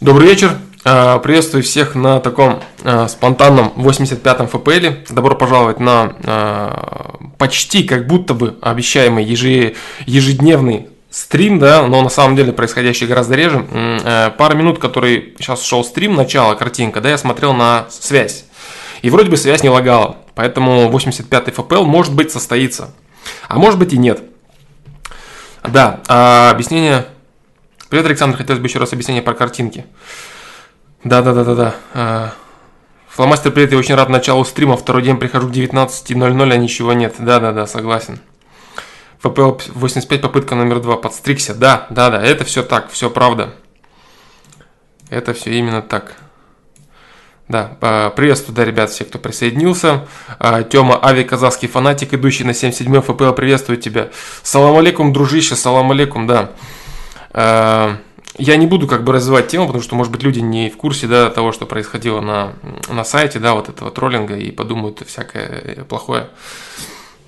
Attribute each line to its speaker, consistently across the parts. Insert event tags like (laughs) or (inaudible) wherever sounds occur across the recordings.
Speaker 1: Добрый вечер. А, приветствую всех на таком а, спонтанном 85-м ФПЛ. Добро пожаловать на а, почти как будто бы обещаемый ежедневный стрим, да, но на самом деле происходящий гораздо реже. Пара минут, который сейчас шел стрим, начало, картинка, да, я смотрел на связь. И вроде бы связь не лагала, поэтому 85-й ФПЛ может быть состоится, а может быть и нет. Да, объяснение Привет, Александр, хотелось бы еще раз объяснение про картинки. Да-да-да-да-да. А, фломастер, привет, я очень рад началу стрима. Второй день прихожу к 19.00, а ничего нет. Да-да-да, согласен. ФПЛ 85, попытка номер два. Подстригся. Да, да-да, это все так, все правда. Это все именно так. Да, а, приветствую, да, ребят, всех, кто присоединился. Тёма, Ави, казахский фанатик, идущий на 77 ФПЛ, приветствую тебя. Салам алейкум, дружище, салам алейкум, да. Э, я не буду как бы развивать тему, потому что, может быть, люди не в курсе да, того, что происходило на, на сайте, да, вот этого троллинга, и подумают всякое плохое.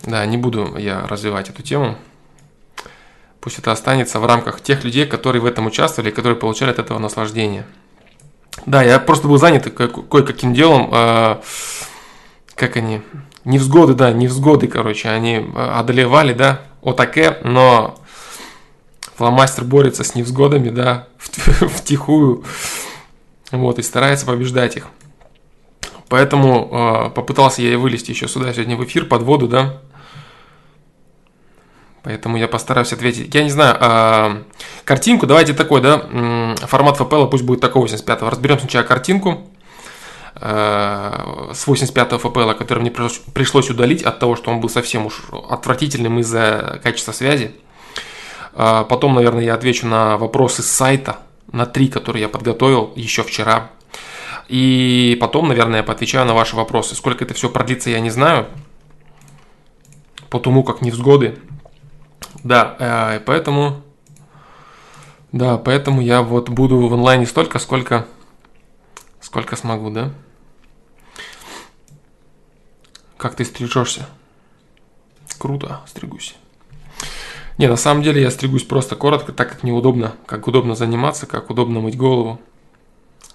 Speaker 1: Да, не буду я развивать эту тему. Пусть это останется в рамках тех людей, которые в этом участвовали, которые получали от этого наслаждение. Да, я просто был занят кое-каким делом. Э, как они? Невзгоды, да, невзгоды, короче, они одолевали, да, отаке, но Фломастер борется с невзгодами, да, (laughs) втихую, вот, и старается побеждать их. Поэтому э, попытался я и вылезти еще сюда сегодня в эфир под воду, да. Поэтому я постараюсь ответить. Я не знаю, э, картинку, давайте такой, да, формат ФПЛ пусть будет такой 85-го. Разберем сначала картинку э, с 85-го ФПЛ, который мне пришлось удалить от того, что он был совсем уж отвратительным из-за качества связи. А, потом, наверное, я отвечу на вопросы с сайта, на три, которые я подготовил еще вчера. И потом, наверное, я поотвечаю на ваши вопросы. Сколько это все продлится, я не знаю. Потому как невзгоды. Да, э, поэтому... Да, поэтому я вот буду в онлайне столько, сколько... Сколько смогу, да? Как ты стрижешься? Круто, стригусь. Не, на самом деле я стригусь просто коротко, так как неудобно, как удобно заниматься, как удобно мыть голову.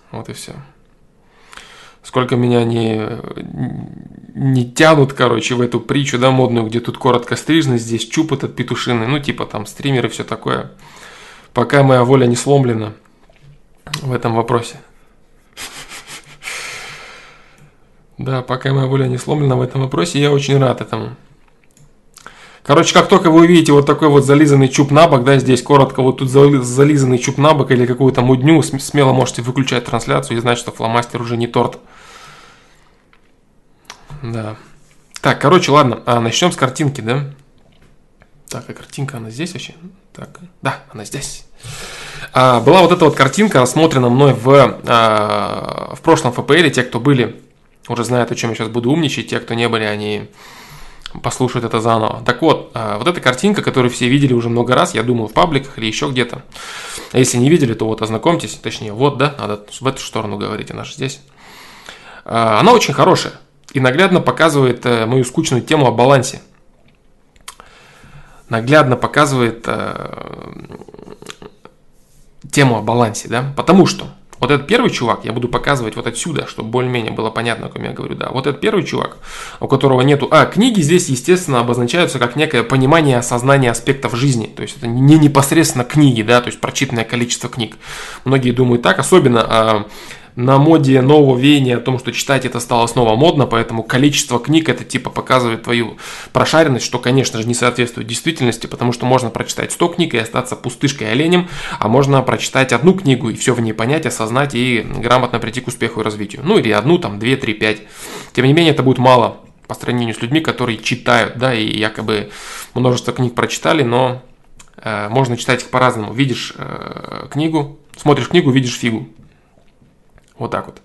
Speaker 1: Вот и все. Сколько меня не, не тянут, короче, в эту притчу, да, модную, где тут коротко стрижно, здесь чуп этот петушиный, ну, типа там стримеры, все такое. Пока моя воля не сломлена в этом вопросе. (laughs) Да, пока моя воля не сломлена в этом вопросе, я очень рад этому. Короче, как только вы увидите вот такой вот зализанный чуб на бок, да, здесь коротко вот тут зализанный чуб на бок или какую-то мудню, смело можете выключать трансляцию и знать, что фломастер уже не торт. Да. Так, короче, ладно, а, начнем с картинки, да? Так, а картинка, она здесь вообще? Так, да, она здесь. А, была вот эта вот картинка, рассмотрена мной в, а, в прошлом ФПЛ. Те, кто были, уже знают, о чем я сейчас буду умничать. Те, кто не были, они послушают это заново. Так вот, а, вот эта картинка, которую все видели уже много раз, я думаю, в пабликах или еще где-то. А если не видели, то вот ознакомьтесь, точнее, вот, да, надо в эту сторону говорить, она же здесь. А, она очень хорошая и наглядно показывает э, мою скучную тему о балансе. Наглядно показывает э, тему о балансе, да, потому что вот этот первый чувак, я буду показывать вот отсюда, чтобы более-менее было понятно, о ком я говорю, да. Вот этот первый чувак, у которого нету... А, книги здесь, естественно, обозначаются как некое понимание, осознание аспектов жизни. То есть это не непосредственно книги, да, то есть прочитанное количество книг. Многие думают так, особенно а, на моде нового веяния о том, что читать это стало снова модно, поэтому количество книг это типа показывает твою прошаренность, что, конечно же, не соответствует действительности, потому что можно прочитать 100 книг и остаться пустышкой и оленем, а можно прочитать одну книгу и все в ней понять, осознать и грамотно прийти к успеху и развитию. Ну или одну, там, две, три, пять. Тем не менее, это будет мало по сравнению с людьми, которые читают, да, и якобы множество книг прочитали, но э, можно читать их по-разному. Видишь э, книгу, смотришь книгу, видишь фигу. Вот так вот.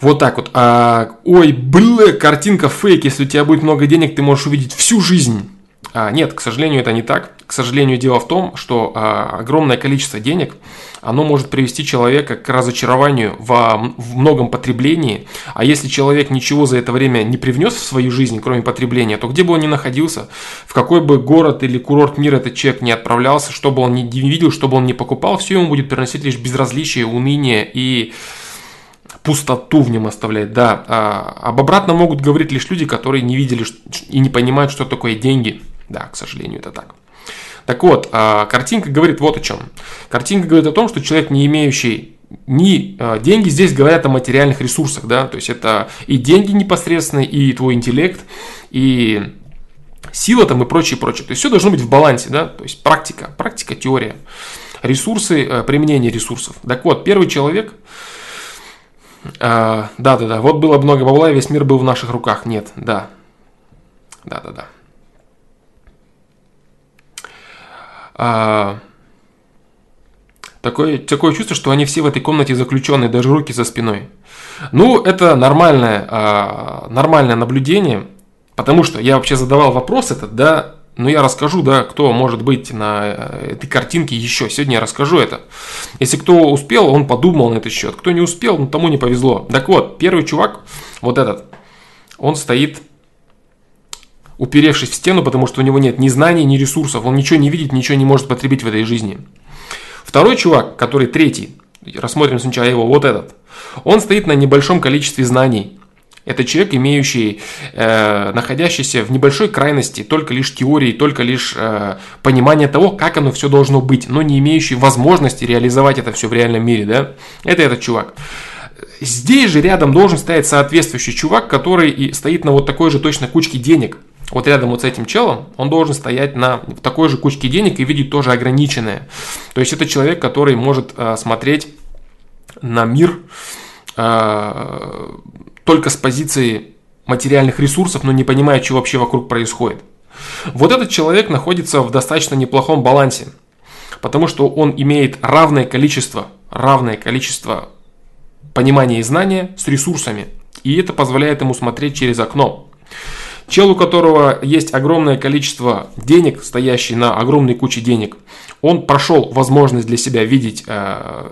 Speaker 1: Вот так вот. А, ой, блэ, картинка фейк. Если у тебя будет много денег, ты можешь увидеть всю жизнь А, нет, к сожалению, это не так. К сожалению, дело в том, что а, огромное количество денег, оно может привести человека к разочарованию во, в многом потреблении. А если человек ничего за это время не привнес в свою жизнь, кроме потребления, то где бы он ни находился, в какой бы город или курорт мира этот человек не отправлялся, что бы он ни видел, что бы он ни покупал, все ему будет приносить лишь безразличие, уныние и пустоту в нем оставлять, да. А, об обратном могут говорить лишь люди, которые не видели и не понимают, что такое деньги. Да, к сожалению, это так. Так вот, а, картинка говорит вот о чем. Картинка говорит о том, что человек, не имеющий ни а, деньги здесь говорят о материальных ресурсах, да, то есть это и деньги непосредственно, и твой интеллект, и сила там и прочее, прочее. То есть все должно быть в балансе, да, то есть практика, практика, теория, ресурсы, э, применение ресурсов. Так вот, первый человек, да, да, да. Вот было много бабла, и весь мир был в наших руках. Нет, да. Да, да, да. А, такое, такое чувство, что они все в этой комнате заключенные, даже руки за спиной. Ну, это нормальное, а, нормальное наблюдение, потому что я вообще задавал вопрос этот, да, но я расскажу, да, кто может быть на э, этой картинке еще. Сегодня я расскажу это. Если кто успел, он подумал на этот счет. Кто не успел, ну тому не повезло. Так вот, первый чувак, вот этот, он стоит уперевшись в стену, потому что у него нет ни знаний, ни ресурсов. Он ничего не видит, ничего не может потребить в этой жизни. Второй чувак, который третий, рассмотрим сначала его, вот этот, он стоит на небольшом количестве знаний. Это человек, имеющий, э, находящийся в небольшой крайности, только лишь теории, только лишь э, понимание того, как оно все должно быть, но не имеющий возможности реализовать это все в реальном мире, да? Это этот чувак. Здесь же рядом должен стоять соответствующий чувак, который и стоит на вот такой же точно кучке денег. Вот рядом вот с этим челом он должен стоять на такой же кучке денег и видеть тоже ограниченное. То есть это человек, который может э, смотреть на мир э, только с позиции материальных ресурсов, но не понимая, что вообще вокруг происходит. Вот этот человек находится в достаточно неплохом балансе, потому что он имеет равное количество, равное количество понимания и знания с ресурсами. И это позволяет ему смотреть через окно. Чел, у которого есть огромное количество денег, стоящий на огромной куче денег, он прошел возможность для себя видеть э,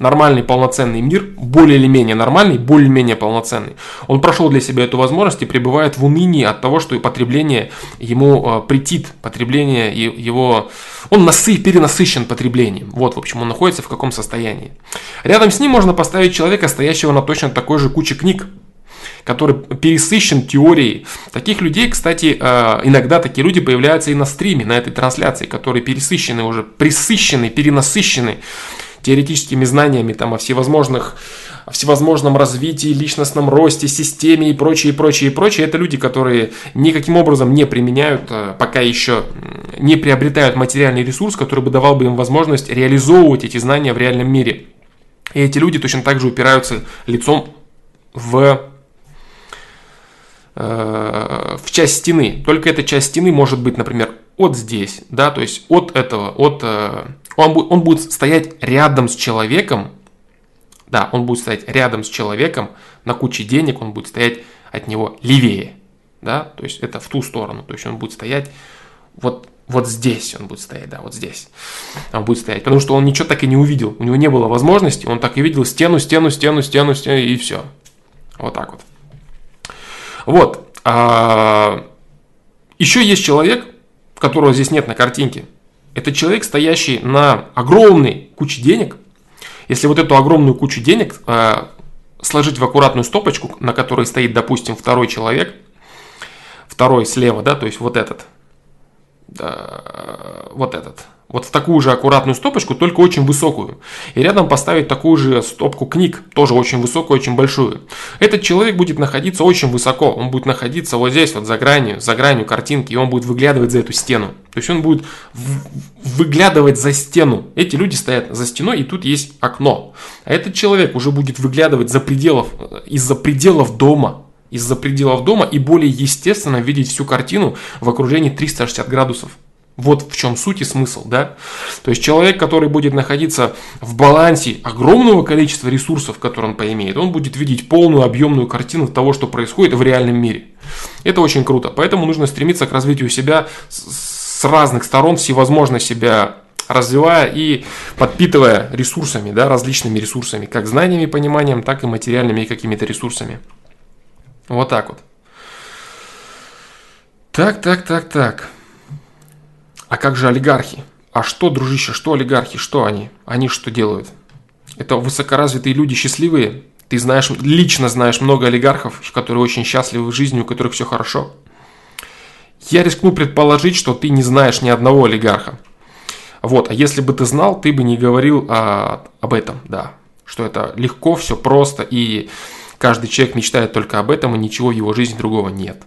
Speaker 1: нормальный полноценный мир, более или менее нормальный, более или менее полноценный. Он прошел для себя эту возможность и пребывает в унынии от того, что потребление ему э, претит, потребление его... Он насы, перенасыщен потреблением. Вот, в общем, он находится в каком состоянии. Рядом с ним можно поставить человека, стоящего на точно такой же куче книг, который пересыщен теорией. Таких людей, кстати, э, иногда такие люди появляются и на стриме, на этой трансляции, которые пересыщены уже, присыщены, перенасыщены теоретическими знаниями там, о всевозможных о всевозможном развитии, личностном росте, системе и прочее, и прочее, и прочее. Это люди, которые никаким образом не применяют, э, пока еще не приобретают материальный ресурс, который бы давал бы им возможность реализовывать эти знания в реальном мире. И эти люди точно так же упираются лицом в в часть стены. Только эта часть стены может быть, например, от здесь, да, то есть от этого, от э, он, будет, он будет стоять рядом с человеком, да, он будет стоять рядом с человеком на куче денег, он будет стоять от него левее, да, то есть это в ту сторону, то есть он будет стоять вот, вот здесь, он будет стоять, да, вот здесь, он будет стоять, потому что он ничего так и не увидел, у него не было возможности, он так и видел стену, стену, стену, стену, стену и все, вот так вот. Вот, а, еще есть человек, которого здесь нет на картинке, это человек, стоящий на огромной куче денег. Если вот эту огромную кучу денег э, сложить в аккуратную стопочку, на которой стоит, допустим, второй человек, второй слева, да, то есть вот этот, вот этот, вот в такую же аккуратную стопочку, только очень высокую. И рядом поставить такую же стопку книг, тоже очень высокую, очень большую. Этот человек будет находиться очень высоко, он будет находиться вот здесь, вот за гранью, за гранью картинки, и он будет выглядывать за эту стену. То есть он будет выглядывать за стену. Эти люди стоят за стеной, и тут есть окно. А этот человек уже будет выглядывать за пределов, из-за пределов дома, из-за пределов дома и более естественно видеть всю картину в окружении 360 градусов. Вот в чем суть и смысл, да? То есть человек, который будет находиться в балансе огромного количества ресурсов, которые он поимеет, он будет видеть полную объемную картину того, что происходит в реальном мире. Это очень круто. Поэтому нужно стремиться к развитию себя с разных сторон, всевозможно себя развивая и подпитывая ресурсами, да, различными ресурсами, как знаниями, пониманием, так и материальными какими-то ресурсами. Вот так вот. Так, так, так, так. А как же олигархи? А что, дружище, что олигархи, что они? Они что делают? Это высокоразвитые люди счастливые? Ты знаешь, лично знаешь много олигархов, которые очень счастливы в жизни, у которых все хорошо? Я рискну предположить, что ты не знаешь ни одного олигарха. Вот, а если бы ты знал, ты бы не говорил а, об этом, да. Что это легко, все просто, и каждый человек мечтает только об этом, и ничего в его жизни другого нет.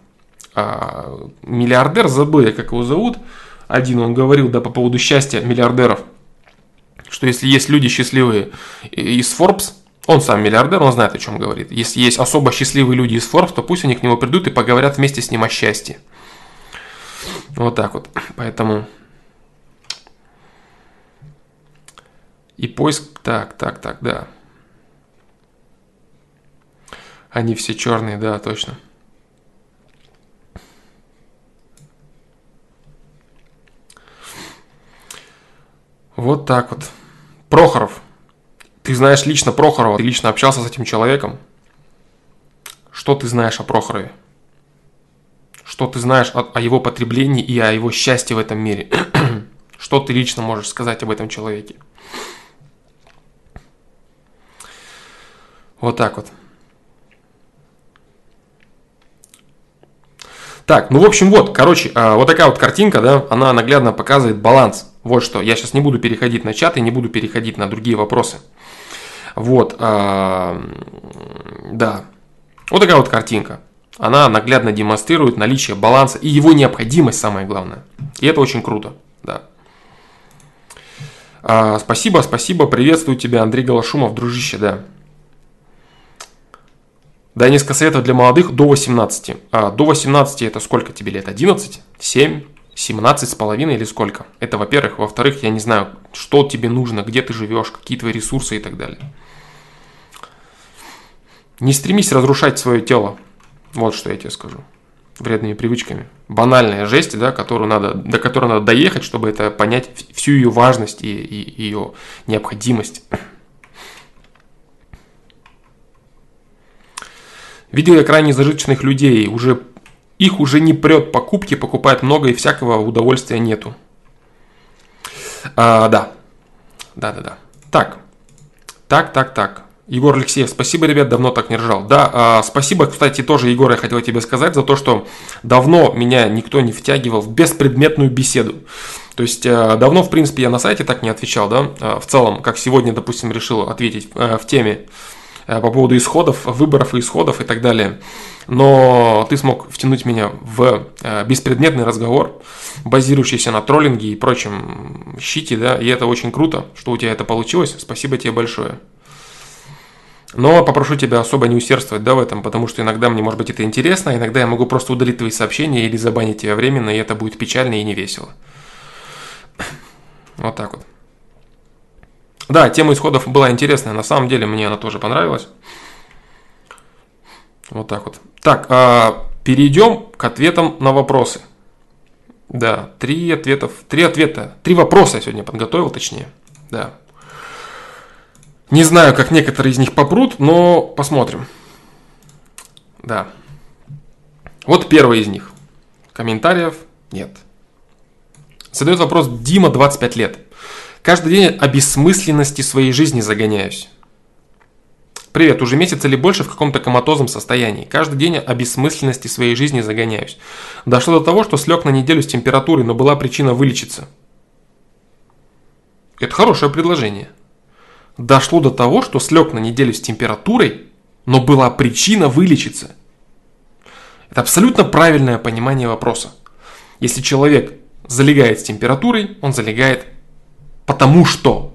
Speaker 1: А, миллиардер, забыл я, как его зовут, один он говорил, да, по поводу счастья миллиардеров, что если есть люди счастливые из Forbes, он сам миллиардер, он знает, о чем говорит. Если есть особо счастливые люди из Forbes, то пусть они к нему придут и поговорят вместе с ним о счастье. Вот так вот. Поэтому... И поиск... Так, так, так, да. Они все черные, да, точно. Вот так вот. Прохоров. Ты знаешь лично Прохорова, ты лично общался с этим человеком. Что ты знаешь о Прохорове? Что ты знаешь о, о его потреблении и о его счастье в этом мире? (clears throat) Что ты лично можешь сказать об этом человеке? Вот так вот. Так, ну в общем вот, короче, а, вот такая вот картинка, да, она наглядно показывает баланс. Вот что, я сейчас не буду переходить на чат и не буду переходить на другие вопросы. Вот, а, да, вот такая вот картинка. Она наглядно демонстрирует наличие баланса и его необходимость, самое главное. И это очень круто, да. А, спасибо, спасибо, приветствую тебя, Андрей Голошумов, дружище, да. Дай несколько советов для молодых до 18. А, до 18 это сколько тебе лет? 11? 7? 17 с половиной или сколько? Это во-первых. Во-вторых, я не знаю, что тебе нужно, где ты живешь, какие твои ресурсы и так далее. Не стремись разрушать свое тело. Вот что я тебе скажу. Вредными привычками. Банальная жесть, да, которую надо, до которой надо доехать, чтобы это понять всю ее важность и, и ее необходимость. Видел я крайне зажиточных людей, уже их уже не прет покупки, покупают много и всякого удовольствия нету. А, да. Да, да, да. Так. Так, так, так. Егор Алексеев, спасибо, ребят, давно так не ржал. Да, а, спасибо, кстати, тоже, Егор, я хотел тебе сказать за то, что давно меня никто не втягивал в беспредметную беседу. То есть а, давно, в принципе, я на сайте так не отвечал, да, а, в целом, как сегодня, допустим, решил ответить а, в теме по поводу исходов, выборов и исходов и так далее. Но ты смог втянуть меня в э, беспредметный разговор, базирующийся на троллинге и прочем щите, да, и это очень круто, что у тебя это получилось. Спасибо тебе большое. Но попрошу тебя особо не усердствовать да, в этом, потому что иногда мне может быть это интересно, а иногда я могу просто удалить твои сообщения или забанить тебя временно, и это будет печально и не весело. Вот так вот. Да, тема исходов была интересная. На самом деле мне она тоже понравилась. Вот так вот. Так, а, перейдем к ответам на вопросы. Да, три ответов, три ответа, три вопроса я сегодня подготовил, точнее. Да. Не знаю, как некоторые из них попрут, но посмотрим. Да. Вот первый из них. Комментариев нет. Задает вопрос Дима, 25 лет. Каждый день о бессмысленности своей жизни загоняюсь. Привет, уже месяц или больше в каком-то коматозном состоянии. Каждый день о бессмысленности своей жизни загоняюсь. Дошло до того, что слег на неделю с температурой, но была причина вылечиться. Это хорошее предложение. Дошло до того, что слег на неделю с температурой, но была причина вылечиться. Это абсолютно правильное понимание вопроса. Если человек залегает с температурой, он залегает потому что.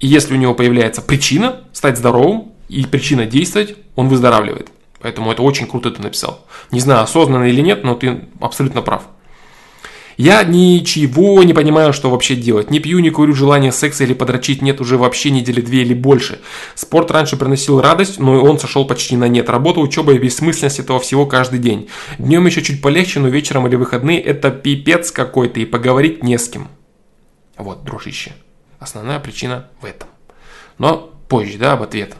Speaker 1: И если у него появляется причина стать здоровым и причина действовать, он выздоравливает. Поэтому это очень круто ты написал. Не знаю, осознанно или нет, но ты абсолютно прав. Я ничего не понимаю, что вообще делать. Не пью, не курю, желания секса или подрочить нет уже вообще недели две или больше. Спорт раньше приносил радость, но он сошел почти на нет. Работа, учеба и бессмысленность этого всего каждый день. Днем еще чуть полегче, но вечером или выходные это пипец какой-то и поговорить не с кем. Вот, дружище. Основная причина в этом. Но позже, да, об ответ.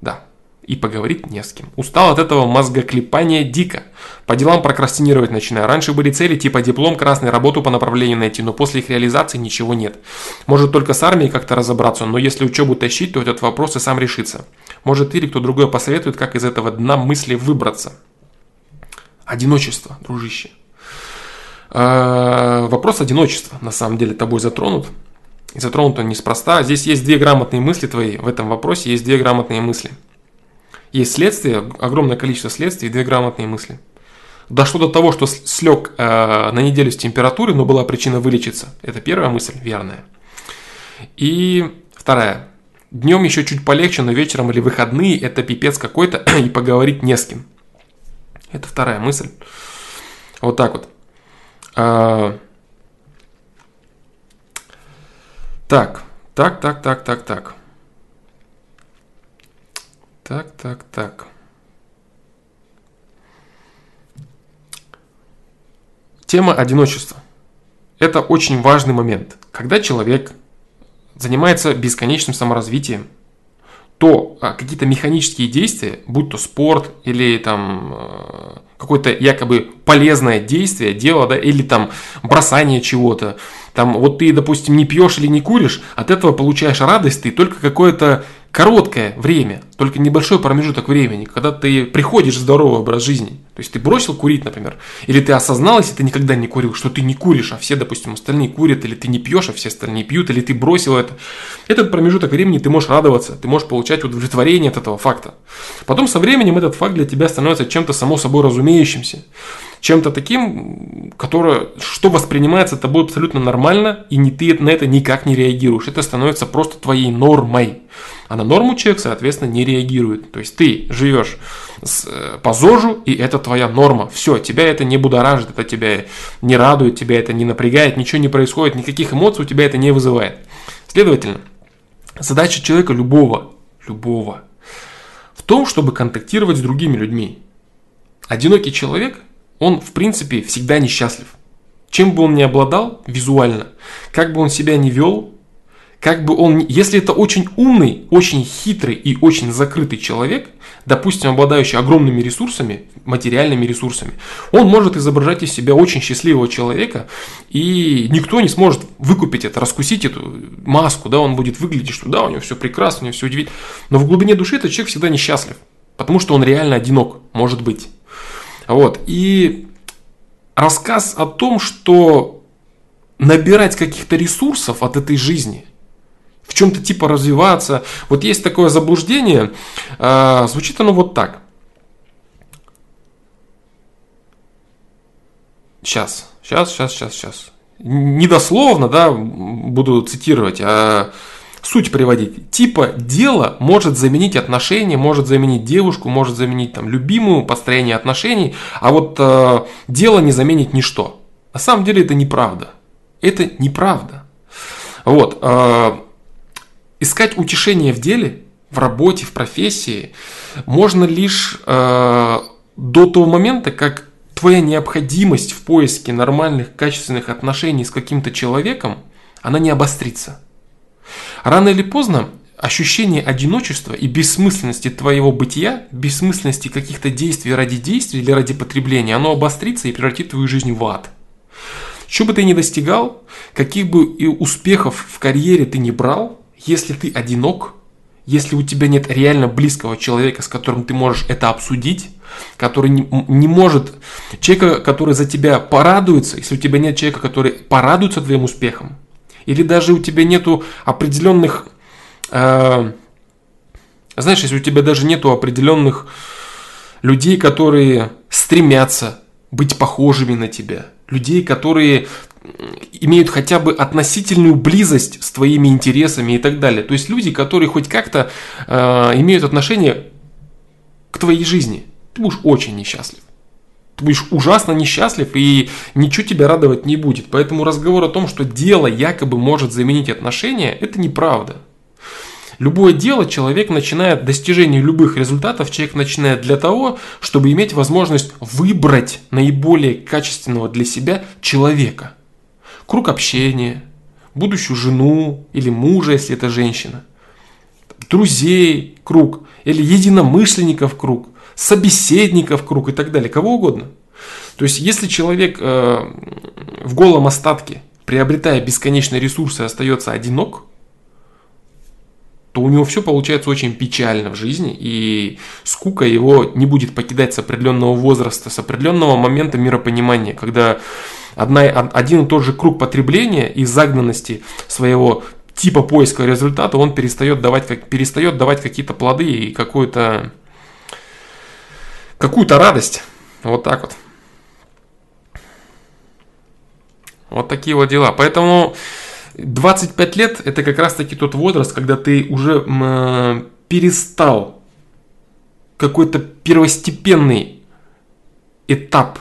Speaker 1: Да и поговорить не с кем. Устал от этого мозгоклепания дико. По делам прокрастинировать начинаю. Раньше были цели типа диплом, красный, работу по направлению найти, но после их реализации ничего нет. Может только с армией как-то разобраться, но если учебу тащить, то этот вопрос и сам решится. Может или кто другой посоветует, как из этого дна мысли выбраться. Одиночество, дружище. А, вопрос одиночества на самом деле тобой затронут. И затронут он неспроста. Здесь есть две грамотные мысли твои. В этом вопросе есть две грамотные мысли – есть следствие, огромное количество следствий две грамотные мысли. Дошло до того, что слег э, на неделю с температурой, но была причина вылечиться. Это первая мысль, верная. И вторая. Днем еще чуть полегче, но вечером или выходные это пипец какой-то (clears throat) и поговорить не с кем. Это вторая мысль. Вот так вот. А... Так, так, так, так, так, так. Так, так, так. Тема одиночества. Это очень важный момент. Когда человек занимается бесконечным саморазвитием, то а, какие-то механические действия, будь то спорт или там э, какое-то якобы полезное действие, дело, да, или там бросание чего-то, там вот ты, допустим, не пьешь или не куришь, от этого получаешь радость ты только какое-то короткое время, только небольшой промежуток времени, когда ты приходишь в здоровый образ жизни. То есть ты бросил курить, например, или ты осознал, если ты никогда не курил, что ты не куришь, а все, допустим, остальные курят, или ты не пьешь, а все остальные пьют, или ты бросил это. Этот промежуток времени ты можешь радоваться, ты можешь получать удовлетворение от этого факта. Потом со временем этот факт для тебя становится чем-то само собой разумеющимся чем-то таким, которое, что воспринимается тобой абсолютно нормально, и не ты на это никак не реагируешь. Это становится просто твоей нормой. А на норму человек, соответственно, не реагирует. То есть ты живешь с, э, по ЗОЖу, и это твоя норма. Все, тебя это не будоражит, это тебя не радует, тебя это не напрягает, ничего не происходит, никаких эмоций у тебя это не вызывает. Следовательно, задача человека любого, любого, в том, чтобы контактировать с другими людьми. Одинокий человек – он, в принципе, всегда несчастлив. Чем бы он ни обладал визуально, как бы он себя не вел, как бы он, если это очень умный, очень хитрый и очень закрытый человек, допустим, обладающий огромными ресурсами, материальными ресурсами, он может изображать из себя очень счастливого человека, и никто не сможет выкупить это, раскусить эту маску, да, он будет выглядеть, что да, у него все прекрасно, у него все удивительно, но в глубине души этот человек всегда несчастлив, потому что он реально одинок, может быть. Вот. И рассказ о том, что набирать каких-то ресурсов от этой жизни, в чем-то типа развиваться. Вот есть такое заблуждение, э, звучит оно вот так. Сейчас, сейчас, сейчас, сейчас, сейчас. Недословно, да, буду цитировать, а суть приводить. Типа дело может заменить отношения, может заменить девушку, может заменить там любимую, построение отношений, а вот э, дело не заменит ничто. На самом деле это неправда. Это неправда. Вот. Э, искать утешение в деле, в работе, в профессии можно лишь э, до того момента, как твоя необходимость в поиске нормальных, качественных отношений с каким-то человеком, она не обострится. Рано или поздно ощущение одиночества и бессмысленности твоего бытия, бессмысленности каких-то действий ради действий или ради потребления, оно обострится и превратит твою жизнь в ад. Что бы ты ни достигал, каких бы и успехов в карьере ты не брал, если ты одинок, если у тебя нет реально близкого человека, с которым ты можешь это обсудить, который не, не может, человека, который за тебя порадуется, если у тебя нет человека, который порадуется твоим успехом, или даже у тебя нету определенных, э, знаешь, если у тебя даже нету определенных людей, которые стремятся быть похожими на тебя, людей, которые имеют хотя бы относительную близость с твоими интересами и так далее. То есть люди, которые хоть как-то э, имеют отношение к твоей жизни. Ты будешь очень несчастлив. Ты будешь ужасно несчастлив и ничего тебя радовать не будет. Поэтому разговор о том, что дело якобы может заменить отношения, это неправда. Любое дело человек начинает, достижение любых результатов человек начинает для того, чтобы иметь возможность выбрать наиболее качественного для себя человека. Круг общения, будущую жену или мужа, если это женщина, друзей круг или единомышленников круг, собеседников круг и так далее, кого угодно. То есть, если человек э, в голом остатке, приобретая бесконечные ресурсы, остается одинок, то у него все получается очень печально в жизни, и скука его не будет покидать с определенного возраста, с определенного момента миропонимания, когда одна, один и тот же круг потребления и загнанности своего типа поиска результата, он перестает давать, как, перестает давать какие-то плоды и какую-то какую-то радость. Вот так вот. Вот такие вот дела. Поэтому 25 лет это как раз таки тот возраст, когда ты уже перестал какой-то первостепенный этап,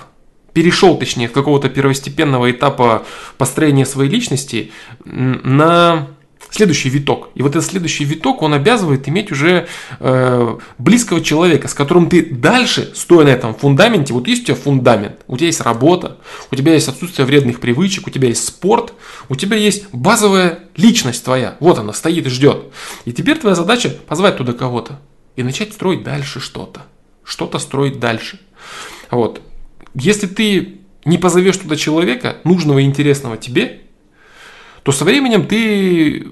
Speaker 1: перешел точнее, с какого-то первостепенного этапа построения своей личности на следующий виток. И вот этот следующий виток, он обязывает иметь уже э, близкого человека, с которым ты дальше, стоя на этом фундаменте, вот есть у тебя фундамент, у тебя есть работа, у тебя есть отсутствие вредных привычек, у тебя есть спорт, у тебя есть базовая личность твоя, вот она стоит и ждет. И теперь твоя задача позвать туда кого-то и начать строить дальше что-то, что-то строить дальше. Вот. Если ты не позовешь туда человека, нужного и интересного тебе, то со временем ты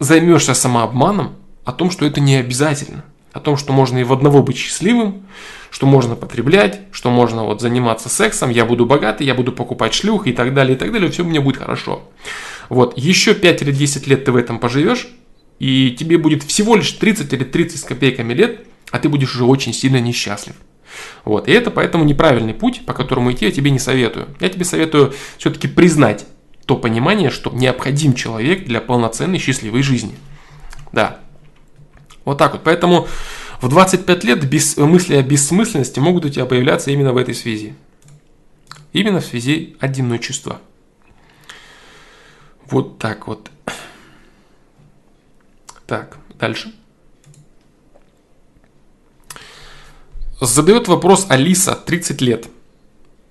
Speaker 1: займешься самообманом о том, что это не обязательно. О том, что можно и в одного быть счастливым, что можно потреблять, что можно вот заниматься сексом, я буду богатый, я буду покупать шлюх и так далее, и так далее, все мне будет хорошо. Вот, еще 5 или 10 лет ты в этом поживешь, и тебе будет всего лишь 30 или 30 с копейками лет, а ты будешь уже очень сильно несчастлив. Вот, и это поэтому неправильный путь, по которому идти я тебе не советую. Я тебе советую все-таки признать то понимание, что необходим человек для полноценной счастливой жизни. Да. Вот так вот. Поэтому в 25 лет без, мысли о бессмысленности могут у тебя появляться именно в этой связи. Именно в связи одиночества. Вот так вот. Так, дальше. Задает вопрос Алиса, 30 лет.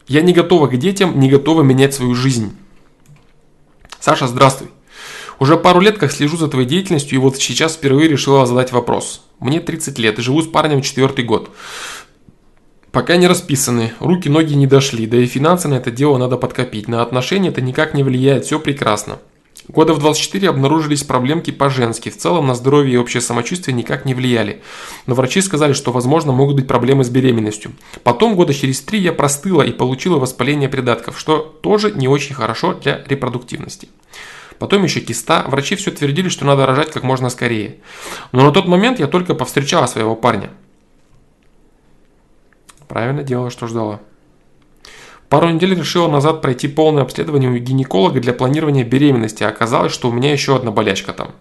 Speaker 1: Я не готова к детям, не готова менять свою жизнь. Саша, здравствуй. Уже пару лет как слежу за твоей деятельностью и вот сейчас впервые решила задать вопрос. Мне 30 лет и живу с парнем четвертый год. Пока не расписаны, руки, ноги не дошли, да и финансы на это дело надо подкопить. На отношения это никак не влияет, все прекрасно. Года в 24 обнаружились проблемки по-женски, в целом на здоровье и общее самочувствие никак не влияли. Но врачи сказали, что возможно могут быть проблемы с беременностью. Потом года через три я простыла и получила воспаление придатков, что тоже не очень хорошо для репродуктивности. Потом еще киста, врачи все твердили, что надо рожать как можно скорее. Но на тот момент я только повстречала своего парня. Правильно делала, что ждала. Пару недель решила назад пройти полное обследование у гинеколога для планирования беременности, а оказалось, что у меня еще одна болячка там.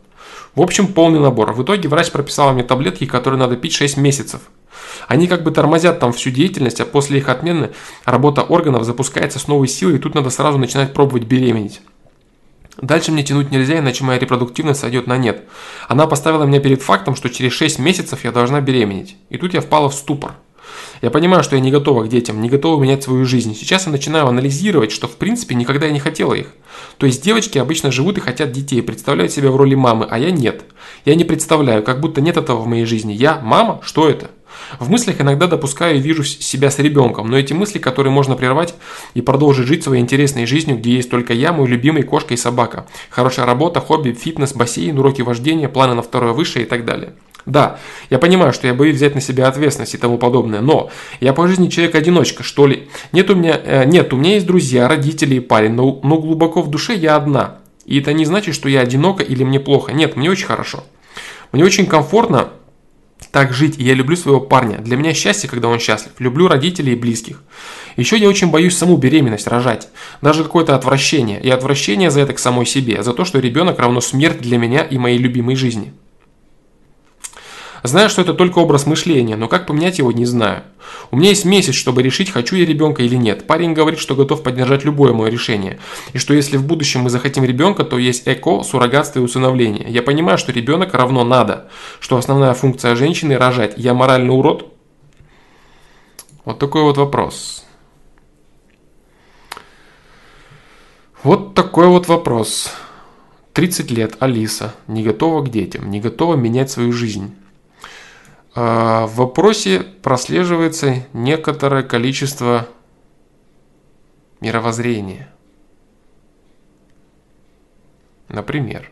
Speaker 1: В общем, полный набор. В итоге врач прописал мне таблетки, которые надо пить 6 месяцев. Они как бы тормозят там всю деятельность, а после их отмены работа органов запускается с новой силой, и тут надо сразу начинать пробовать беременеть. Дальше мне тянуть нельзя, иначе моя репродуктивность сойдет на нет. Она поставила меня перед фактом, что через 6 месяцев я должна беременеть. И тут я впала в ступор. Я понимаю, что я не готова к детям, не готова менять свою жизнь. Сейчас я начинаю анализировать, что в принципе никогда я не хотела их. То есть девочки обычно живут и хотят детей, представляют себя в роли мамы, а я нет. Я не представляю, как будто нет этого в моей жизни. Я мама? Что это? В мыслях иногда допускаю и вижу себя с ребенком, но эти мысли, которые можно прервать и продолжить жить своей интересной жизнью, где есть только я, мой любимый, кошка и собака. Хорошая работа, хобби, фитнес, бассейн, уроки вождения, планы на второе высшее и так далее. Да, я понимаю, что я боюсь взять на себя ответственность и тому подобное, но я по жизни человек-одиночка, что ли. Нет у меня, э, нет, у меня есть друзья, родители и парень, но, но глубоко в душе я одна. И это не значит, что я одинока или мне плохо. Нет, мне очень хорошо. Мне очень комфортно так жить, и я люблю своего парня. Для меня счастье, когда он счастлив. Люблю родителей и близких. Еще я очень боюсь саму беременность рожать. Даже какое-то отвращение. И отвращение за это к самой себе. За то, что ребенок равно смерть для меня и моей любимой жизни. Знаю, что это только образ мышления, но как поменять его, не знаю. У меня есть месяц, чтобы решить, хочу я ребенка или нет. Парень говорит, что готов поддержать любое мое решение. И что если в будущем мы захотим ребенка, то есть эко, суррогатство и усыновление. Я понимаю, что ребенок равно надо. Что основная функция женщины – рожать. Я моральный урод? Вот такой вот вопрос. Вот такой вот вопрос. 30 лет, Алиса, не готова к детям, не готова менять свою жизнь. А, в вопросе прослеживается некоторое количество мировоззрения. Например,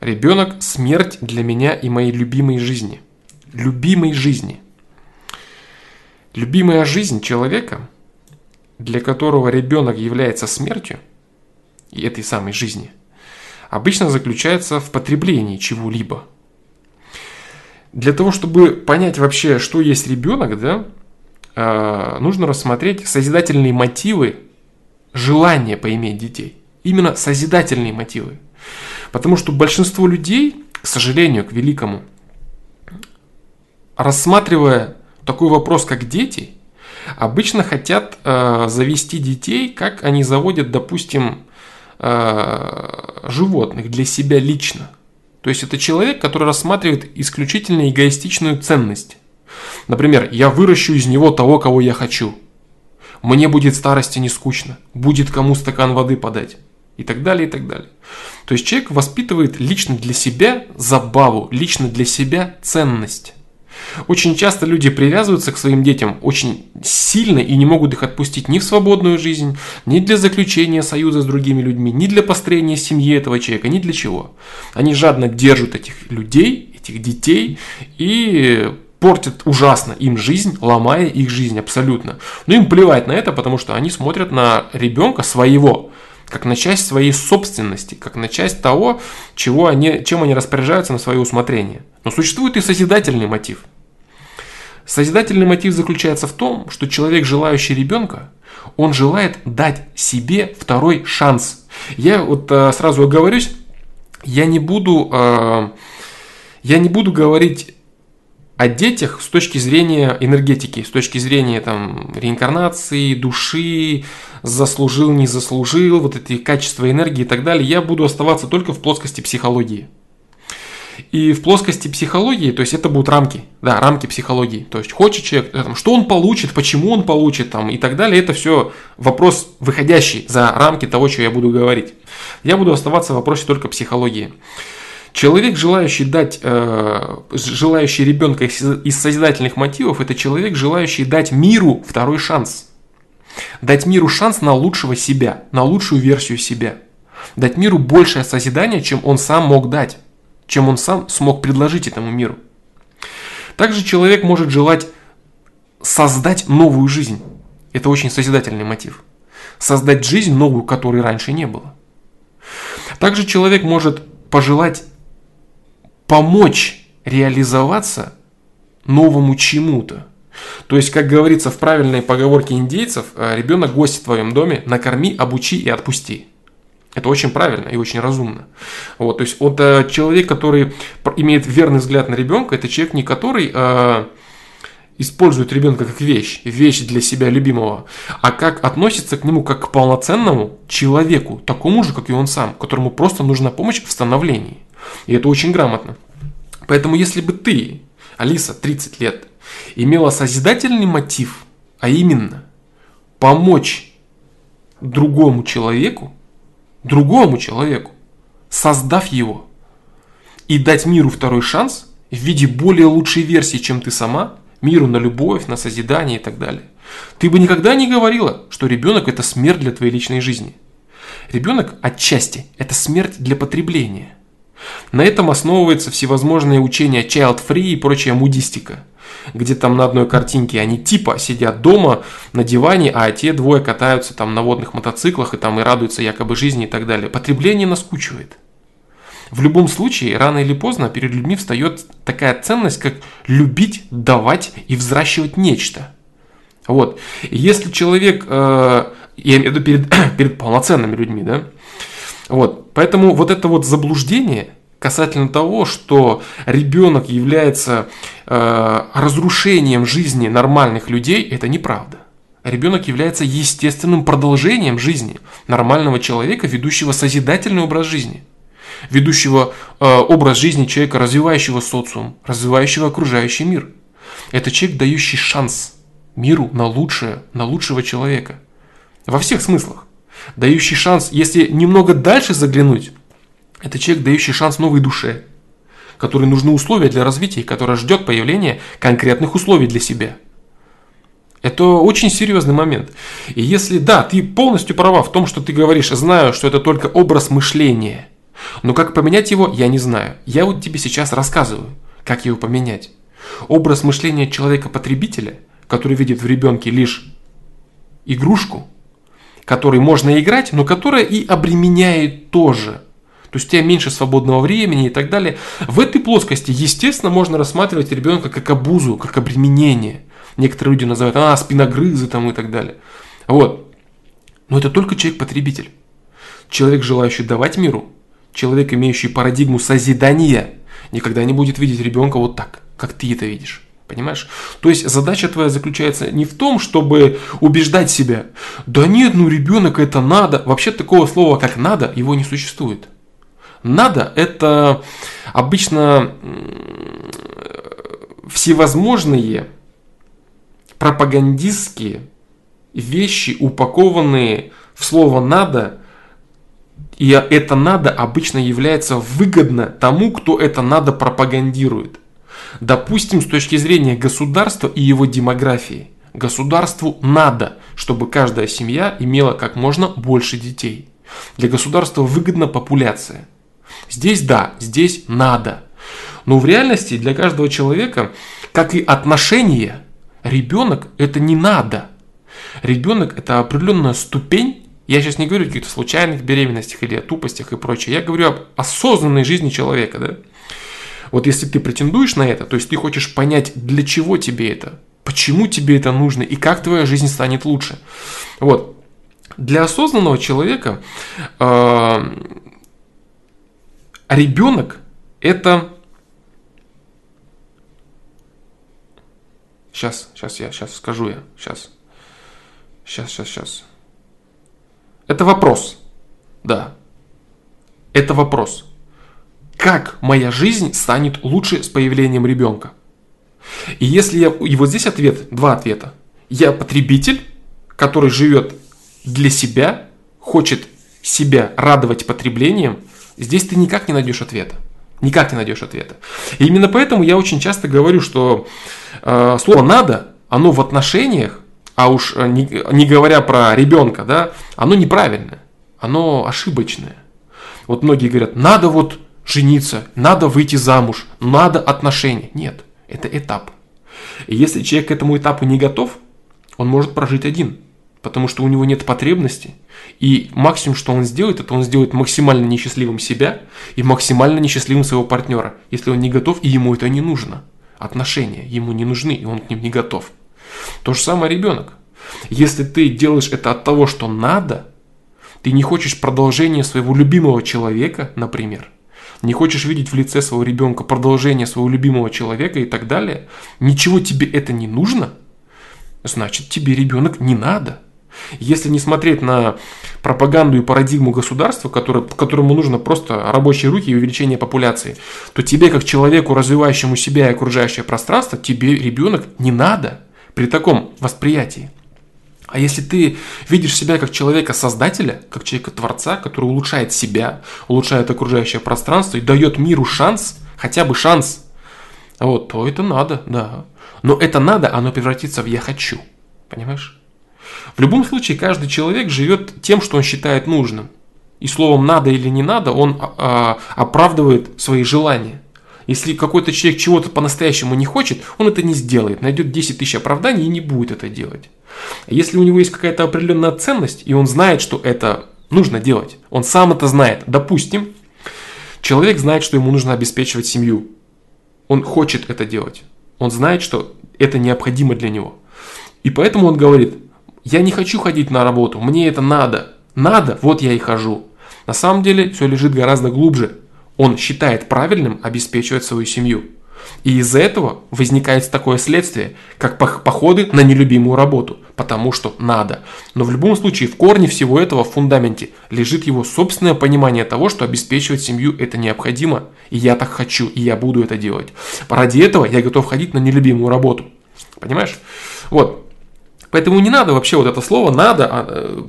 Speaker 1: ребенок – смерть для меня и моей любимой жизни. Любимой жизни. Любимая жизнь человека – для которого ребенок является смертью, и этой самой жизни, обычно заключается в потреблении чего-либо. Для того, чтобы понять вообще, что есть ребенок, да, а, нужно рассмотреть созидательные мотивы желания поиметь детей. Именно созидательные мотивы. Потому что большинство людей, к сожалению, к великому, рассматривая такой вопрос, как дети – обычно хотят э, завести детей, как они заводят, допустим, э, животных для себя лично. То есть это человек, который рассматривает исключительно эгоистичную ценность. Например, я выращу из него того, кого я хочу. Мне будет старости не скучно. Будет кому стакан воды подать. И так далее, и так далее. То есть человек воспитывает лично для себя забаву, лично для себя ценность. Очень часто люди привязываются к своим детям очень сильно и не могут их отпустить ни в свободную жизнь, ни для заключения союза с другими людьми, ни для построения семьи этого человека, ни для чего. Они жадно держат этих людей, этих детей и портят ужасно им жизнь, ломая их жизнь абсолютно. Но им плевать на это, потому что они смотрят на ребенка своего, как на часть своей собственности, как на часть того, чего они, чем они распоряжаются на свое усмотрение. Но существует и созидательный мотив – Созидательный мотив заключается в том, что человек, желающий ребенка, он желает дать себе второй шанс. Я вот э, сразу оговорюсь, я не буду, э, я не буду говорить о детях с точки зрения энергетики, с точки зрения там, реинкарнации, души, заслужил, не заслужил, вот эти качества энергии и так далее. Я буду оставаться только в плоскости психологии. И в плоскости психологии, то есть это будут рамки, да, рамки психологии. То есть хочет человек, э, там, что он получит, почему он получит там, и так далее, это все вопрос, выходящий за рамки того, что я буду говорить. Я буду оставаться в вопросе только психологии. Человек, желающий дать, э, желающий ребенка из, созидательных мотивов, это человек, желающий дать миру второй шанс. Дать миру шанс на лучшего себя, на лучшую версию себя. Дать миру большее созидание, чем он сам мог дать чем он сам смог предложить этому миру. Также человек может желать создать новую жизнь. Это очень созидательный мотив. Создать жизнь новую, которой раньше не было. Также человек может пожелать помочь реализоваться новому чему-то. То есть, как говорится в правильной поговорке индейцев, ребенок гость в твоем доме, накорми, обучи и отпусти. Это очень правильно и очень разумно. Вот, то есть вот э, человек, который имеет верный взгляд на ребенка, это человек не который э, использует ребенка как вещь, вещь для себя любимого, а как относится к нему как к полноценному человеку, такому же, как и он сам, которому просто нужна помощь в становлении. И это очень грамотно. Поэтому если бы ты, Алиса, 30 лет, имела созидательный мотив, а именно помочь другому человеку, другому человеку, создав его, и дать миру второй шанс в виде более лучшей версии, чем ты сама, миру на любовь, на созидание и так далее. Ты бы никогда не говорила, что ребенок это смерть для твоей личной жизни. Ребенок отчасти это смерть для потребления. На этом основываются всевозможные учения child free и прочая мудистика – где там на одной картинке они типа сидят дома на диване, а те двое катаются там на водных мотоциклах и там и радуются якобы жизни и так далее. Потребление наскучивает. В любом случае, рано или поздно перед людьми встает такая ценность, как любить, давать и взращивать нечто. Вот. Если человек, э, я имею в виду перед, (coughs) перед полноценными людьми, да, Вот, поэтому вот это вот заблуждение касательно того, что ребенок является э, разрушением жизни нормальных людей, это неправда. Ребенок является естественным продолжением жизни нормального человека, ведущего созидательный образ жизни – ведущего э, образ жизни человека, развивающего социум, развивающего окружающий мир. Это человек, дающий шанс миру на лучшее, на лучшего человека. Во всех смыслах. Дающий шанс, если немного дальше заглянуть, это человек, дающий шанс новой душе, которой нужны условия для развития, которая ждет появления конкретных условий для себя. Это очень серьезный момент. И если, да, ты полностью права в том, что ты говоришь, знаю, что это только образ мышления – но как поменять его, я не знаю. Я вот тебе сейчас рассказываю, как его поменять. Образ мышления человека-потребителя, который видит в ребенке лишь игрушку, которой можно играть, но которая и обременяет тоже. То есть у тебя меньше свободного времени и так далее. В этой плоскости, естественно, можно рассматривать ребенка как обузу, как обременение. Некоторые люди называют, а, спиногрызы там и так далее. Вот. Но это только человек-потребитель. Человек, желающий давать миру, человек, имеющий парадигму созидания, никогда не будет видеть ребенка вот так, как ты это видишь. Понимаешь? То есть задача твоя заключается не в том, чтобы убеждать себя, да нет, ну ребенок это надо. Вообще такого слова, как надо, его не существует. Надо это обычно всевозможные пропагандистские вещи, упакованные в слово надо, и это надо обычно является выгодно тому, кто это надо пропагандирует. Допустим, с точки зрения государства и его демографии. Государству надо, чтобы каждая семья имела как можно больше детей. Для государства выгодна популяция. Здесь да, здесь надо. Но в реальности для каждого человека, как и отношения, ребенок это не надо. Ребенок это определенная ступень я сейчас не говорю о каких-то случайных беременностях или о тупостях и прочее. Я говорю об осознанной жизни человека, да. Вот если ты претендуешь на это, то есть ты хочешь понять, для чего тебе это, почему тебе это нужно и как твоя жизнь станет лучше. Вот. Для осознанного человека э, ребенок это Сейчас, сейчас я, сейчас скажу я, сейчас. Сейчас, сейчас, сейчас. Это вопрос. Да. Это вопрос. Как моя жизнь станет лучше с появлением ребенка? И если я... И вот здесь ответ, два ответа. Я потребитель, который живет для себя, хочет себя радовать потреблением, здесь ты никак не найдешь ответа. Никак не найдешь ответа. И именно поэтому я очень часто говорю, что э, слово надо, оно в отношениях а уж э, не, не говоря про ребенка, да, оно неправильное, оно ошибочное. Вот многие говорят, надо вот жениться, надо выйти замуж, надо отношения. Нет, это этап. И если человек к этому этапу не готов, он может прожить один, потому что у него нет потребности. И максимум, что он сделает, это он сделает максимально несчастливым себя и максимально несчастливым своего партнера, если он не готов и ему это не нужно. Отношения ему не нужны, и он к ним не готов. То же самое ребенок. Если ты делаешь это от того, что надо, ты не хочешь продолжения своего любимого человека, например, не хочешь видеть в лице своего ребенка продолжение своего любимого человека и так далее, ничего тебе это не нужно, значит тебе ребенок не надо. Если не смотреть на пропаганду и парадигму государства, которое, которому нужно просто рабочие руки и увеличение популяции, то тебе, как человеку, развивающему себя и окружающее пространство, тебе ребенок не надо при таком восприятии. А если ты видишь себя как человека-создателя, как человека-творца, который улучшает себя, улучшает окружающее пространство и дает миру шанс, хотя бы шанс, вот, то это надо, да. Но это надо, оно превратится в «я хочу». Понимаешь? В любом случае, каждый человек живет тем, что он считает нужным. И словом «надо» или «не надо» он а, а оправдывает свои желания. Если какой-то человек чего-то по-настоящему не хочет, он это не сделает, найдет 10 тысяч оправданий и не будет это делать. Если у него есть какая-то определенная ценность, и он знает, что это нужно делать, он сам это знает. Допустим, человек знает, что ему нужно обеспечивать семью. Он хочет это делать. Он знает, что это необходимо для него. И поэтому он говорит, я не хочу ходить на работу, мне это надо. Надо, вот я и хожу. На самом деле все лежит гораздо глубже. Он считает правильным обеспечивать свою семью. И из-за этого возникает такое следствие, как походы на нелюбимую работу, потому что надо. Но в любом случае в корне всего этого в фундаменте лежит его собственное понимание того, что обеспечивать семью это необходимо, и я так хочу, и я буду это делать. Ради этого я готов ходить на нелюбимую работу. Понимаешь? Вот. Поэтому не надо вообще вот это слово «надо» а, э,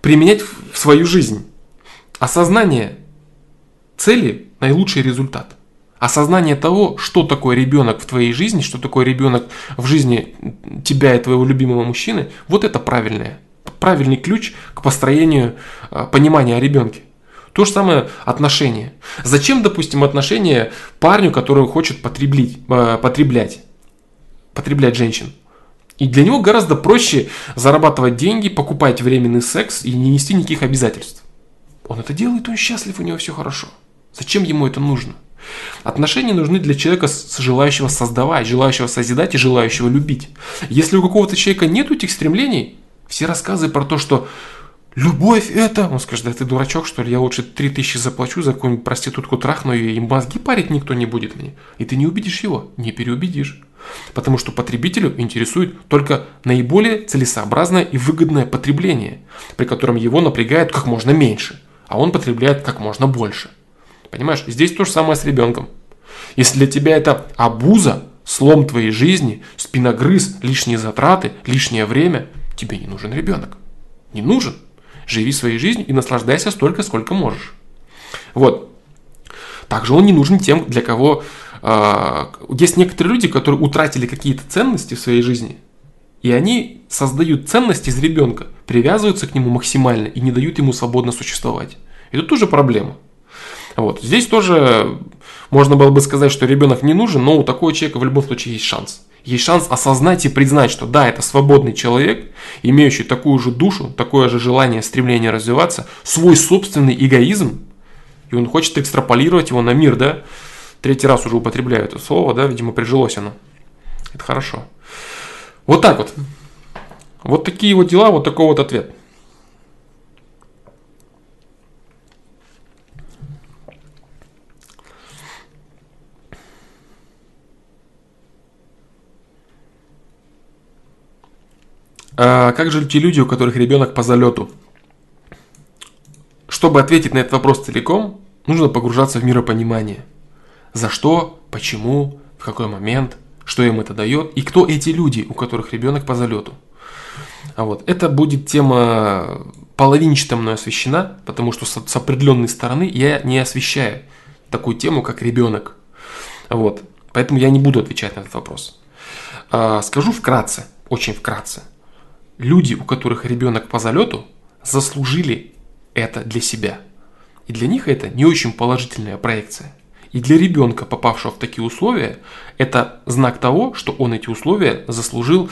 Speaker 1: применять в свою жизнь. Осознание цели – наилучший результат – Осознание того, что такое ребенок в твоей жизни, что такое ребенок в жизни тебя и твоего любимого мужчины, вот это правильное. Правильный ключ к построению а, понимания о ребенке. То же самое отношения. Зачем, допустим, отношения парню, который хочет потреблить, а, потреблять, потреблять женщин? И для него гораздо проще зарабатывать деньги, покупать временный секс и не нести никаких обязательств. Он это делает, он счастлив, у него все хорошо. Зачем ему это нужно? Отношения нужны для человека, желающего создавать, желающего созидать и желающего любить. Если у какого-то человека нет этих стремлений, все рассказы про то, что любовь это, он скажет, да ты дурачок, что ли, я лучше 3000 заплачу за какую-нибудь проститутку трахну и мозги парить никто не будет мне. И ты не убедишь его, не переубедишь. Потому что потребителю интересует только наиболее целесообразное и выгодное потребление, при котором его напрягает как можно меньше, а он потребляет как можно больше – Понимаешь? Здесь то же самое с ребенком. Если для тебя это абуза, слом твоей жизни, спиногрыз, лишние затраты, лишнее время, тебе не нужен ребенок. Не нужен. Живи своей жизнью и наслаждайся столько, сколько можешь. Вот. Также он не нужен тем, для кого... Э, есть некоторые люди, которые утратили какие-то ценности в своей жизни, и они создают ценности из ребенка, привязываются к нему максимально и не дают ему свободно существовать. Это тоже проблема. Вот. Здесь тоже можно было бы сказать, что ребенок не нужен, но у такого человека в любом случае есть шанс. Есть шанс осознать и признать, что да, это свободный человек, имеющий такую же душу, такое же желание, стремление развиваться, свой собственный эгоизм, и он хочет экстраполировать его на мир, да? Третий раз уже употребляю это слово, да, видимо, прижилось оно. Это хорошо. Вот так вот. Вот такие вот дела, вот такой вот ответ. А как же те люди, у которых ребенок по залету? Чтобы ответить на этот вопрос целиком, нужно погружаться в миропонимание. За что, почему, в какой момент, что им это дает и кто эти люди, у которых ребенок по залету. А вот это будет тема половинчато мной освещена, потому что с, с определенной стороны я не освещаю такую тему, как ребенок. Вот. Поэтому я не буду отвечать на этот вопрос. А, скажу вкратце, очень вкратце люди, у которых ребенок по залету, заслужили это для себя. И для них это не очень положительная проекция. И для ребенка, попавшего в такие условия, это знак того, что он эти условия заслужил,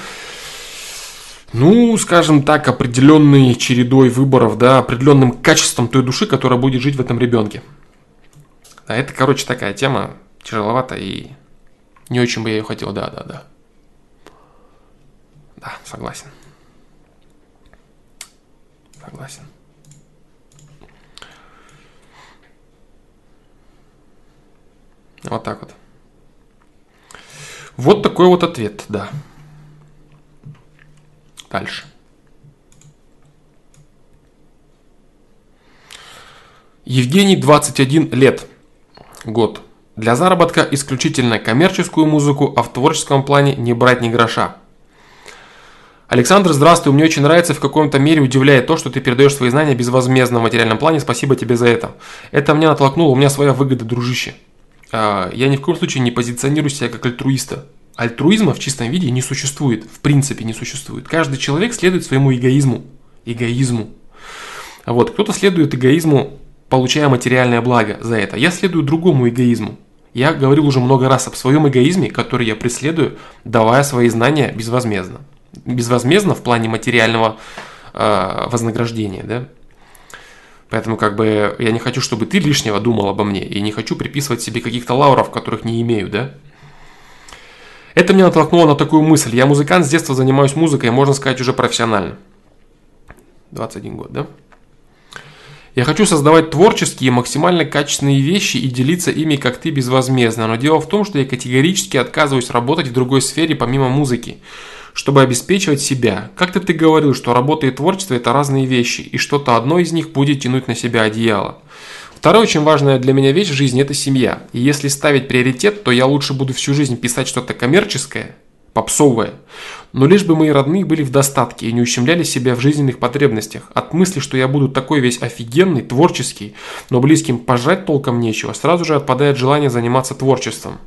Speaker 1: ну, скажем так, определенной чередой выборов, да, определенным качеством той души, которая будет жить в этом ребенке. А это, короче, такая тема тяжеловата и не очень бы я ее хотел, да, да, да. Да, согласен. Согласен. Вот так вот. Вот такой вот ответ, да. Дальше. Евгений 21 лет. Год. Для заработка исключительно коммерческую музыку, а в творческом плане не брать ни гроша. Александр, здравствуй. Мне очень нравится, в каком-то мере удивляет то, что ты передаешь свои знания безвозмездно в материальном плане. Спасибо тебе за это. Это меня натолкнуло, у меня своя выгода, дружище. А, я ни в коем случае не позиционирую себя как альтруиста. Альтруизма в чистом виде не существует, в принципе не существует. Каждый человек следует своему эгоизму. Эгоизму. Вот, кто-то следует эгоизму, получая материальное благо за это. Я следую другому эгоизму. Я говорил уже много раз об своем эгоизме, который я преследую, давая свои знания безвозмездно безвозмездно в плане материального э, вознаграждения, да. Поэтому как бы я не хочу, чтобы ты лишнего думал обо мне, и не хочу приписывать себе каких-то лауров, которых не имею, да. Это меня натолкнуло на такую мысль. Я музыкант, с детства занимаюсь музыкой, можно сказать, уже профессионально. 21 год, да? Я хочу создавать творческие, максимально качественные вещи и делиться ими, как ты, безвозмездно. Но дело в том, что я категорически отказываюсь работать в другой сфере помимо музыки, чтобы обеспечивать себя. Как-то ты говорил, что работа и творчество – это разные вещи, и что-то одно из них будет тянуть на себя одеяло. Вторая очень важная для меня вещь в жизни – это семья. И если ставить приоритет, то я лучше буду всю жизнь писать что-то коммерческое, попсовое, но лишь бы мои родные были в достатке и не ущемляли себя в жизненных потребностях. От мысли, что я буду такой весь офигенный, творческий, но близким пожать толком нечего, сразу же отпадает желание заниматься творчеством.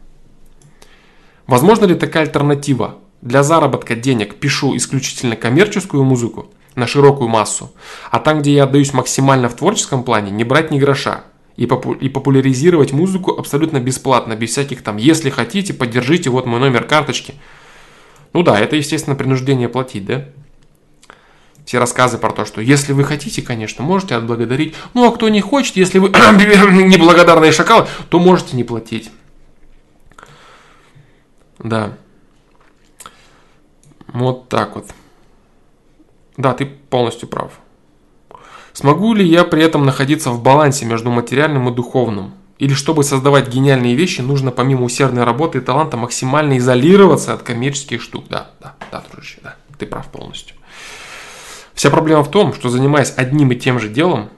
Speaker 1: Возможно ли такая альтернатива? Для заработка денег пишу исключительно коммерческую музыку на широкую массу, а там, где я отдаюсь максимально в творческом плане, не брать ни гроша и, попу- и популяризировать музыку абсолютно бесплатно, без всяких там «если хотите, поддержите, вот мой номер карточки», ну да, это, естественно, принуждение платить, да? Все рассказы про то, что если вы хотите, конечно, можете отблагодарить. Ну, а кто не хочет, если вы (clears throat) неблагодарные шакалы, то можете не платить. Да. Вот так вот. Да, ты полностью прав. Смогу ли я при этом находиться в балансе между материальным и духовным? Или чтобы создавать гениальные вещи, нужно помимо усердной работы и таланта максимально изолироваться от коммерческих штук. Да, да, да, дружище, да, ты прав полностью. Вся проблема в том, что занимаясь одним и тем же делом,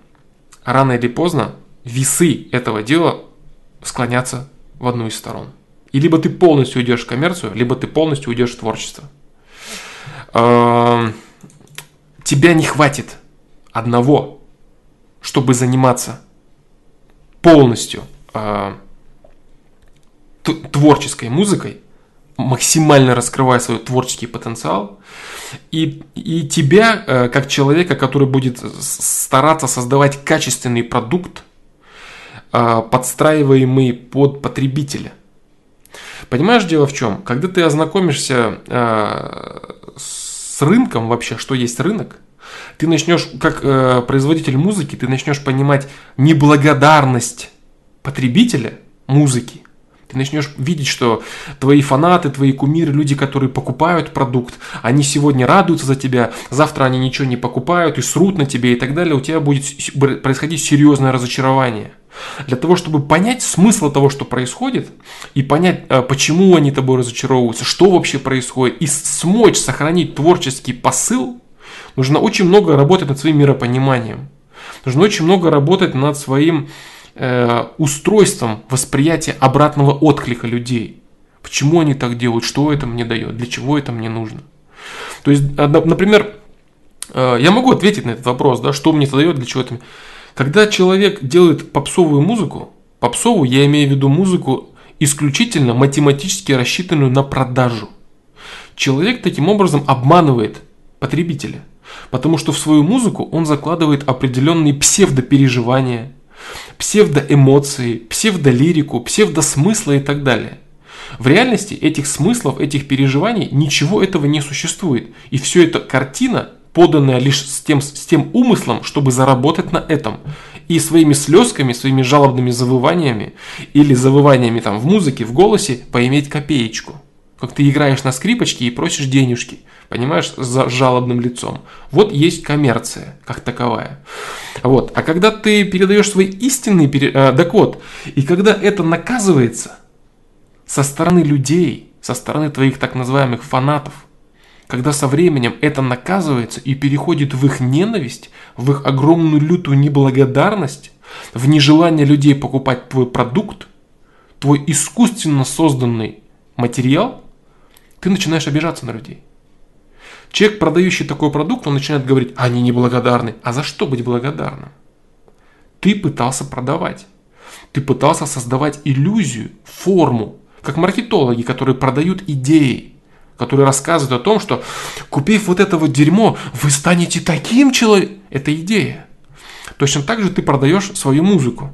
Speaker 1: рано или поздно весы этого дела склонятся в одну из сторон. И либо ты полностью уйдешь в коммерцию, либо ты полностью уйдешь в творчество. Тебя не хватит одного, чтобы заниматься полностью э, творческой музыкой, максимально раскрывая свой творческий потенциал, и, и тебя, э, как человека, который будет стараться создавать качественный продукт, э, подстраиваемый под потребителя. Понимаешь, дело в чем? Когда ты ознакомишься э, с рынком вообще, что есть рынок, ты начнешь, как э, производитель музыки, ты начнешь понимать неблагодарность потребителя музыки. Ты начнешь видеть, что твои фанаты, твои кумиры, люди, которые покупают продукт, они сегодня радуются за тебя, завтра они ничего не покупают и срут на тебе и так далее, у тебя будет происходить серьезное разочарование. Для того, чтобы понять смысл того, что происходит, и понять, э, почему они тобой разочаровываются, что вообще происходит, и смочь сохранить творческий посыл, нужно очень много работать над своим миропониманием. Нужно очень много работать над своим э, устройством восприятия обратного отклика людей. Почему они так делают, что это мне дает, для чего это мне нужно. То есть, например, э, я могу ответить на этот вопрос, да, что мне это дает, для чего это. Когда человек делает попсовую музыку, попсовую я имею в виду музыку исключительно математически рассчитанную на продажу. Человек таким образом обманывает потребителя. Потому что в свою музыку он закладывает определенные псевдопереживания, псевдоэмоции, псевдолирику, псевдосмыслы и так далее. В реальности этих смыслов, этих переживаний ничего этого не существует. И все это картина, поданная лишь с тем, с тем умыслом, чтобы заработать на этом. И своими слезками, своими жалобными завываниями или завываниями там в музыке, в голосе поиметь копеечку. Как ты играешь на скрипочке и просишь денежки – понимаешь, за жалобным лицом. Вот есть коммерция, как таковая. Вот. А когда ты передаешь свои истинные, пере... так вот, и когда это наказывается со стороны людей, со стороны твоих так называемых фанатов, когда со временем это наказывается и переходит в их ненависть, в их огромную лютую неблагодарность, в нежелание людей покупать твой продукт, твой искусственно созданный материал, ты начинаешь обижаться на людей. Человек, продающий такой продукт, он начинает говорить, они неблагодарны. А за что быть благодарным? Ты пытался продавать. Ты пытался создавать иллюзию, форму, как маркетологи, которые продают идеи, которые рассказывают о том, что купив вот это вот дерьмо, вы станете таким человеком. Это идея. Точно так же ты продаешь свою музыку,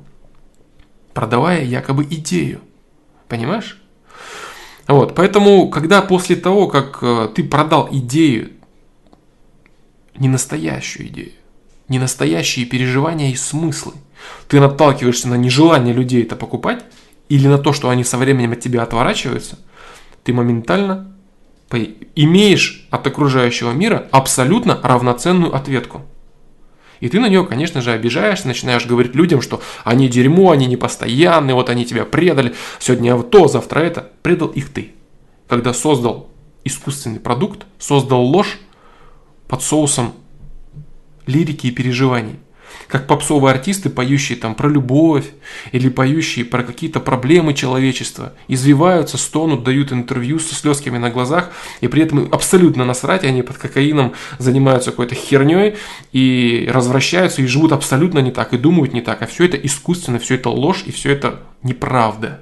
Speaker 1: продавая якобы идею. Понимаешь? Вот, поэтому, когда после того, как э, ты продал идею, не настоящую идею, не настоящие переживания и смыслы, ты наталкиваешься на нежелание людей это покупать, или на то, что они со временем от тебя отворачиваются, ты моментально имеешь от окружающего мира абсолютно равноценную ответку. И ты на нее, конечно же, обижаешься, начинаешь говорить людям, что они дерьмо, они непостоянные, вот они тебя предали, сегодня то, завтра это. Предал их ты. Когда создал искусственный продукт, создал ложь под соусом лирики и переживаний как попсовые артисты, поющие там про любовь или поющие про какие-то проблемы человечества, извиваются, стонут, дают интервью со слезками на глазах, и при этом абсолютно насрать, они под кокаином занимаются какой-то херней и развращаются, и живут абсолютно не так, и думают не так, а все это искусственно, все это ложь, и все это неправда.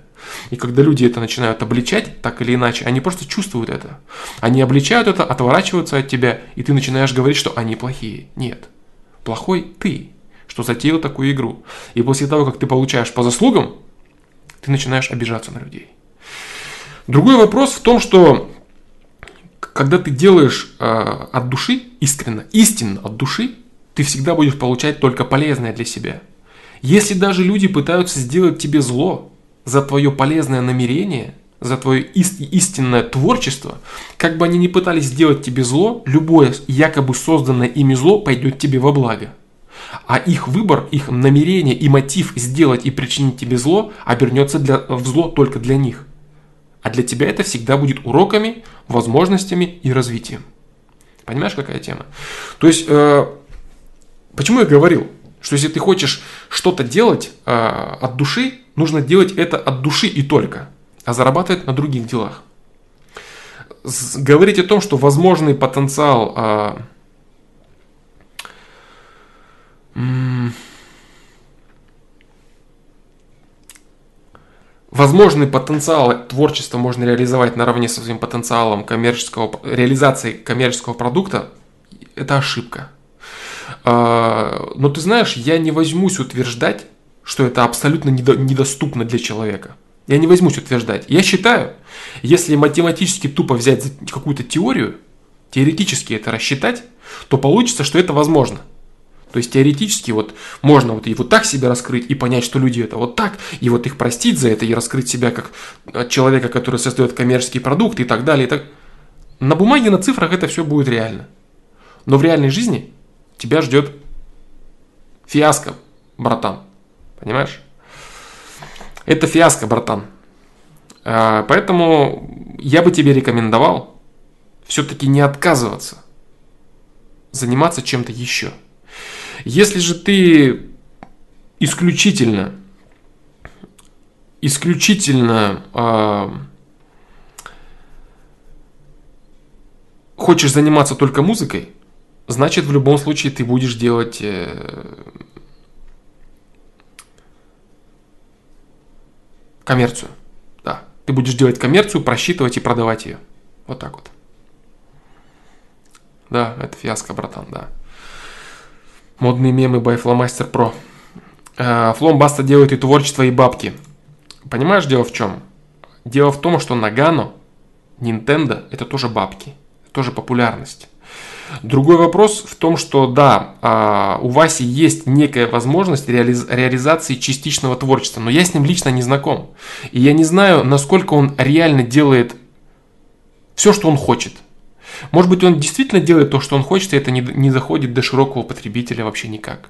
Speaker 1: И когда люди это начинают обличать, так или иначе, они просто чувствуют это. Они обличают это, отворачиваются от тебя, и ты начинаешь говорить, что они плохие. Нет. Плохой ты что затеял такую игру. И после того, как ты получаешь по заслугам, ты начинаешь обижаться на людей. Другой вопрос в том, что когда ты делаешь э, от души, искренно, истинно от души, ты всегда будешь получать только полезное для себя. Если даже люди пытаются сделать тебе зло за твое полезное намерение, за твое ист- истинное творчество, как бы они ни пытались сделать тебе зло, любое якобы созданное ими зло пойдет тебе во благо. А их выбор, их намерение и мотив сделать и причинить тебе зло обернется для, в зло только для них. А для тебя это всегда будет уроками, возможностями и развитием. Понимаешь, какая тема? То есть, э, почему я говорил, что если ты хочешь что-то делать э, от души, нужно делать это от души и только, а зарабатывать на других делах. С, говорить о том, что возможный потенциал э, Возможный потенциал творчества можно реализовать наравне со своим потенциалом коммерческого, реализации коммерческого продукта – это ошибка. А, но ты знаешь, я не возьмусь утверждать, что это абсолютно недоступно для человека. Я не возьмусь утверждать. Я считаю, если математически тупо взять какую-то теорию, теоретически это рассчитать, то получится, что это возможно – то есть теоретически вот можно вот и вот так себя раскрыть и понять, что люди это вот так, и вот их простить за это, и раскрыть себя как человека, который создает коммерческий продукт и так далее. И так. На бумаге, на цифрах это все будет реально. Но в реальной жизни тебя ждет фиаско, братан. Понимаешь? Это фиаско, братан. А, поэтому я бы тебе рекомендовал все-таки не отказываться заниматься чем-то еще. Если же ты исключительно, исключительно э, хочешь заниматься только музыкой, значит в любом случае ты будешь делать э, коммерцию. Да, ты будешь делать коммерцию, просчитывать и продавать ее. Вот так вот. Да, это фиаско, братан, да. Модные мемы by Flowmaster Pro. Э, Флом Баста делает и творчество, и бабки. Понимаешь, дело в чем? Дело в том, что Nagano, Nintendo – это тоже бабки, тоже популярность. Другой вопрос в том, что да, а, у Васи есть некая возможность реализ- реализации частичного творчества, но я с ним лично не знаком. И я не знаю, насколько он реально делает все, что он хочет – может быть, он действительно делает то, что он хочет, и это не, не заходит до широкого потребителя вообще никак.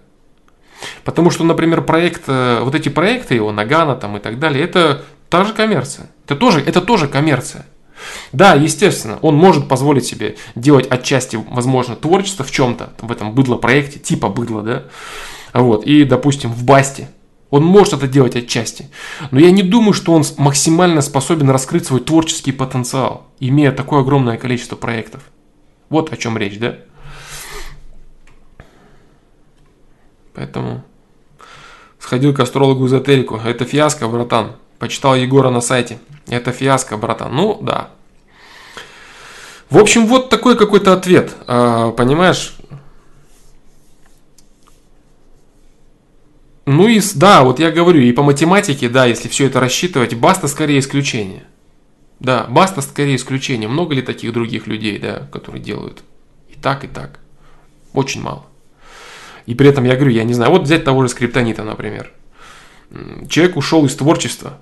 Speaker 1: Потому что, например, проект, э, вот эти проекты его, Нагана там и так далее, это та же коммерция. Это тоже, это тоже коммерция. Да, естественно, он может позволить себе делать отчасти, возможно, творчество в чем-то, в этом быдло-проекте, типа быдло, да, вот, и, допустим, в Басте, он может это делать отчасти. Но я не думаю, что он максимально способен раскрыть свой творческий потенциал, имея такое огромное количество проектов. Вот о чем речь, да? Поэтому сходил к астрологу эзотерику. Это фиаско, братан. Почитал Егора на сайте. Это фиаско, братан. Ну, да. В общем, вот такой какой-то ответ. А, понимаешь, Ну и да, вот я говорю, и по математике, да, если все это рассчитывать, Баста скорее исключение. Да, Баста скорее исключение. Много ли таких других людей, да, которые делают и так, и так? Очень мало. И при этом я говорю, я не знаю, вот взять того же скриптонита, например. Человек ушел из творчества,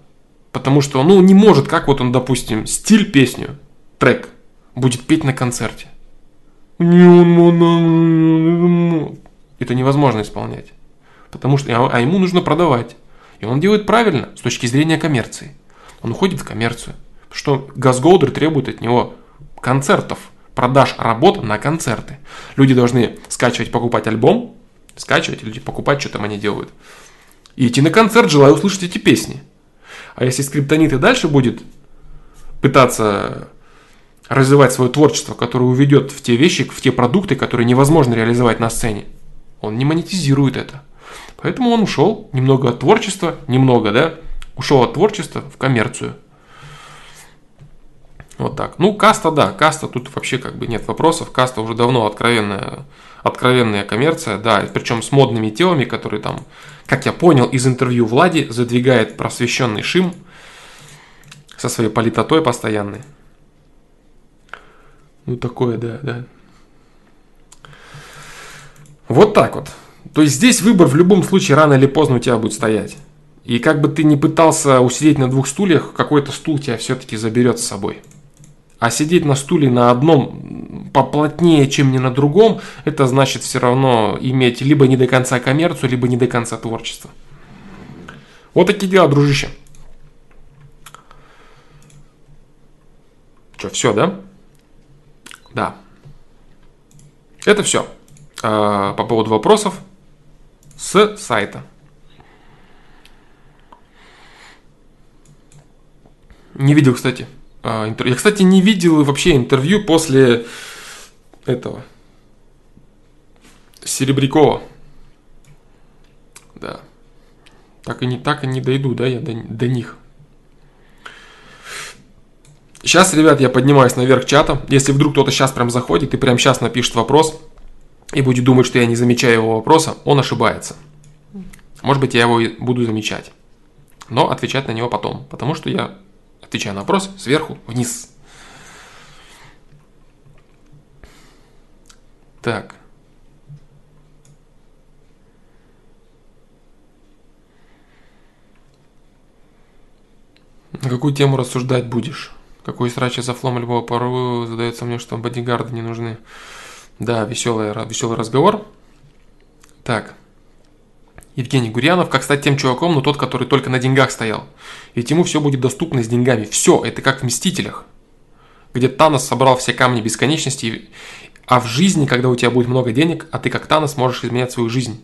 Speaker 1: потому что, ну, не может, как вот он, допустим, стиль песню, трек, будет петь на концерте. это невозможно исполнять. Потому что, а, а ему нужно продавать. И он делает правильно с точки зрения коммерции. Он уходит в коммерцию. Что Газголдер требует от него концертов, продаж работ на концерты. Люди должны скачивать, покупать альбом, скачивать или покупать, что там они делают. И идти на концерт, желая услышать эти песни. А если скриптонит и дальше будет пытаться развивать свое творчество, которое уведет в те вещи, в те продукты, которые невозможно реализовать на сцене, он не монетизирует это. Поэтому он ушел немного от творчества, немного, да, ушел от творчества в коммерцию. Вот так. Ну, каста, да, каста, тут вообще как бы нет вопросов. Каста уже давно откровенная, откровенная коммерция, да, причем с модными телами, которые там, как я понял из интервью Влади, задвигает просвещенный Шим со своей политотой постоянной. Ну, такое, да, да. Вот так вот. То есть здесь выбор в любом случае рано или поздно у тебя будет стоять. И как бы ты ни пытался усидеть на двух стульях, какой-то стул тебя все-таки заберет с собой. А сидеть на стуле на одном поплотнее, чем не на другом, это значит все равно иметь либо не до конца коммерцию, либо не до конца творчество. Вот такие дела, дружище. Что, все, да? Да. Это все. А, по поводу вопросов с сайта. Не видел, кстати. А, интервью. Я, кстати, не видел вообще интервью после этого. Серебрякова. Да. Так и не, так и не дойду, да, я до, до них. Сейчас, ребят, я поднимаюсь наверх чата. Если вдруг кто-то сейчас прям заходит и прям сейчас напишет вопрос и будет думать, что я не замечаю его вопроса, он ошибается. Может быть, я его буду замечать. Но отвечать на него потом, потому что я отвечаю на вопрос сверху вниз. Так. На какую тему рассуждать будешь? Какой срач за флом любого пору задается мне, что бодигарды не нужны. Да, веселый, веселый разговор. Так. Евгений Гурьянов, как стать тем чуваком, но тот, который только на деньгах стоял. Ведь ему все будет доступно с деньгами. Все, это как в «Мстителях», где Танос собрал все камни бесконечности, а в жизни, когда у тебя будет много денег, а ты как Танос можешь изменять свою жизнь.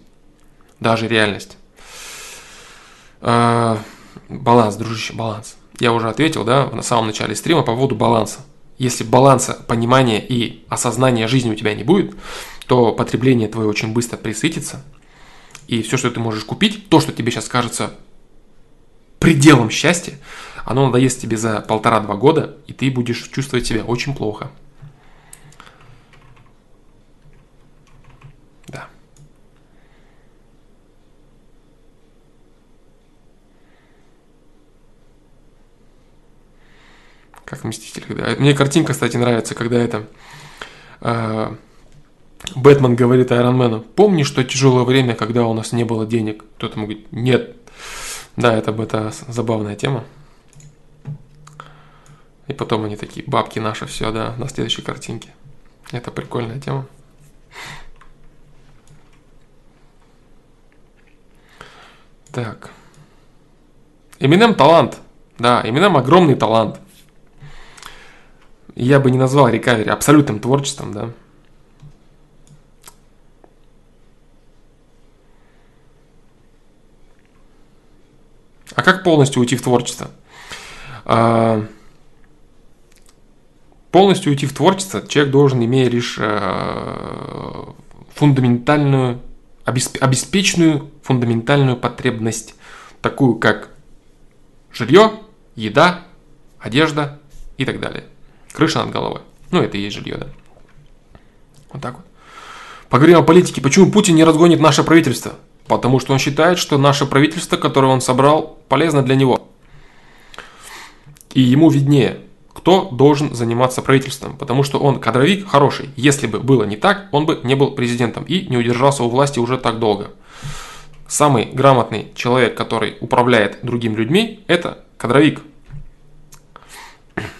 Speaker 1: Даже реальность. А, баланс, дружище, баланс я уже ответил, да, на самом начале стрима по поводу баланса. Если баланса, понимания и осознания жизни у тебя не будет, то потребление твое очень быстро присытится, и все, что ты можешь купить, то, что тебе сейчас кажется пределом счастья, оно надоест тебе за полтора-два года, и ты будешь чувствовать себя очень плохо. Как в Мстителях, да. Мне картинка, кстати, нравится, когда это... Э, Бэтмен говорит Айронмену, помни, что тяжелое время, когда у нас не было денег. Кто-то ему говорит, нет. Да, это, это забавная тема. И потом они такие, бабки наши, все, да, на следующей картинке. Это прикольная тема. Так. Eminem талант. Да, Eminem огромный талант я бы не назвал рекавери абсолютным творчеством, да. А как полностью уйти в творчество? А, полностью уйти в творчество человек должен, имея лишь а, фундаментальную, обеспеченную фундаментальную потребность, такую как жилье, еда, одежда и так далее. Крыша над головой. Ну, это и есть жилье, да. Вот так вот. Поговорим о политике. Почему Путин не разгонит наше правительство? Потому что он считает, что наше правительство, которое он собрал, полезно для него. И ему виднее, кто должен заниматься правительством. Потому что он кадровик хороший. Если бы было не так, он бы не был президентом и не удержался у власти уже так долго. Самый грамотный человек, который управляет другими людьми, это кадровик.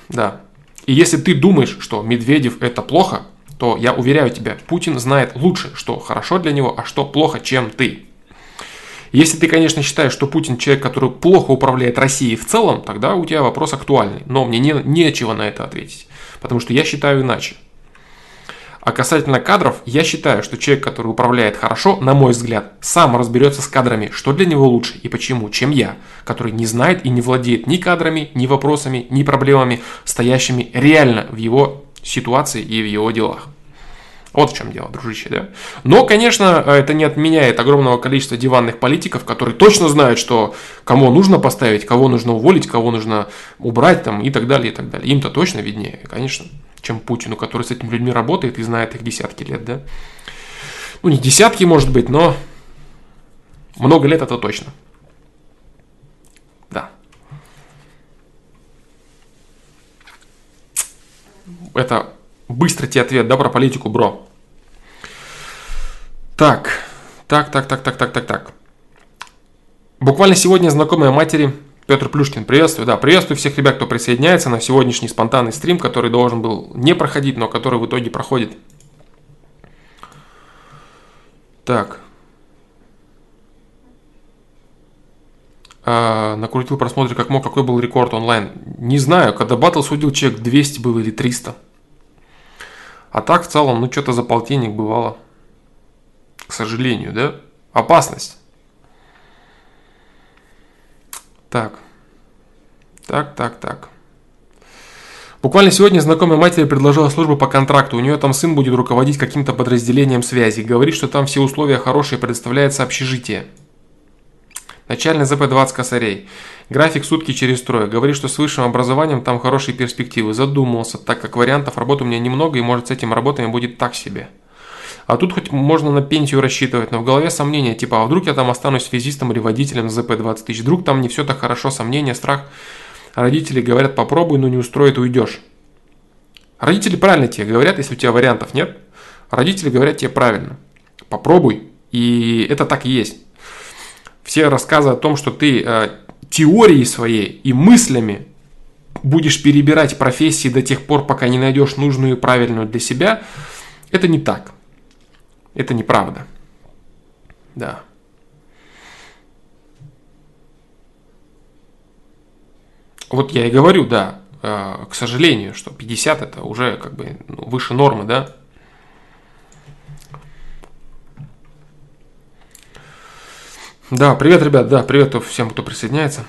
Speaker 1: Да, и если ты думаешь, что Медведев это плохо, то я уверяю тебя, Путин знает лучше, что хорошо для него, а что плохо, чем ты. Если ты, конечно, считаешь, что Путин человек, который плохо управляет Россией в целом, тогда у тебя вопрос актуальный. Но мне не, нечего на это ответить, потому что я считаю иначе. А касательно кадров, я считаю, что человек, который управляет хорошо, на мой взгляд, сам разберется с кадрами, что для него лучше и почему, чем я, который не знает и не владеет ни кадрами, ни вопросами, ни проблемами, стоящими реально в его ситуации и в его делах. Вот в чем дело, дружище, да. Но, конечно, это не отменяет огромного количества диванных политиков, которые точно знают, что кого нужно поставить, кого нужно уволить, кого нужно убрать там и так далее, и так далее. Им-то точно виднее, конечно чем Путину, который с этими людьми работает и знает их десятки лет, да? Ну, не десятки, может быть, но много лет это точно. Да. Это быстро тебе ответ, да, про политику, бро. Так, так, так, так, так, так, так, так. Буквально сегодня знакомая матери Петр Плюшкин, приветствую. Да, приветствую всех ребят, кто присоединяется на сегодняшний спонтанный стрим, который должен был не проходить, но который в итоге проходит. Так. А, накрутил просмотры как мог, какой был рекорд онлайн. Не знаю, когда батл судил, человек 200 был или 300. А так в целом, ну что-то за полтинник бывало. К сожалению, да? Опасность. Так. Так, так, так. Буквально сегодня знакомая матери предложила службу по контракту. У нее там сын будет руководить каким-то подразделением связи. Говорит, что там все условия хорошие, предоставляется общежитие. Начальный ЗП 20 косарей. График сутки через трое. Говорит, что с высшим образованием там хорошие перспективы. Задумался, так как вариантов работы у меня немного, и может с этим работами будет так себе. А тут хоть можно на пенсию рассчитывать, но в голове сомнения, типа, а вдруг я там останусь связистом или водителем ЗП 20 тысяч, вдруг там не все так хорошо, сомнения, страх. Родители говорят, попробуй, но не устроит, уйдешь. Родители правильно тебе говорят, если у тебя вариантов нет. Родители говорят тебе правильно. Попробуй. И это так и есть. Все рассказы о том, что ты э, теорией своей и мыслями будешь перебирать профессии до тех пор, пока не найдешь нужную и правильную для себя, это не так. Это неправда. Да. Вот я и говорю, да, э, к сожалению, что 50 это уже как бы ну, выше нормы, да. Да, привет, ребят, да, привет всем, кто присоединяется.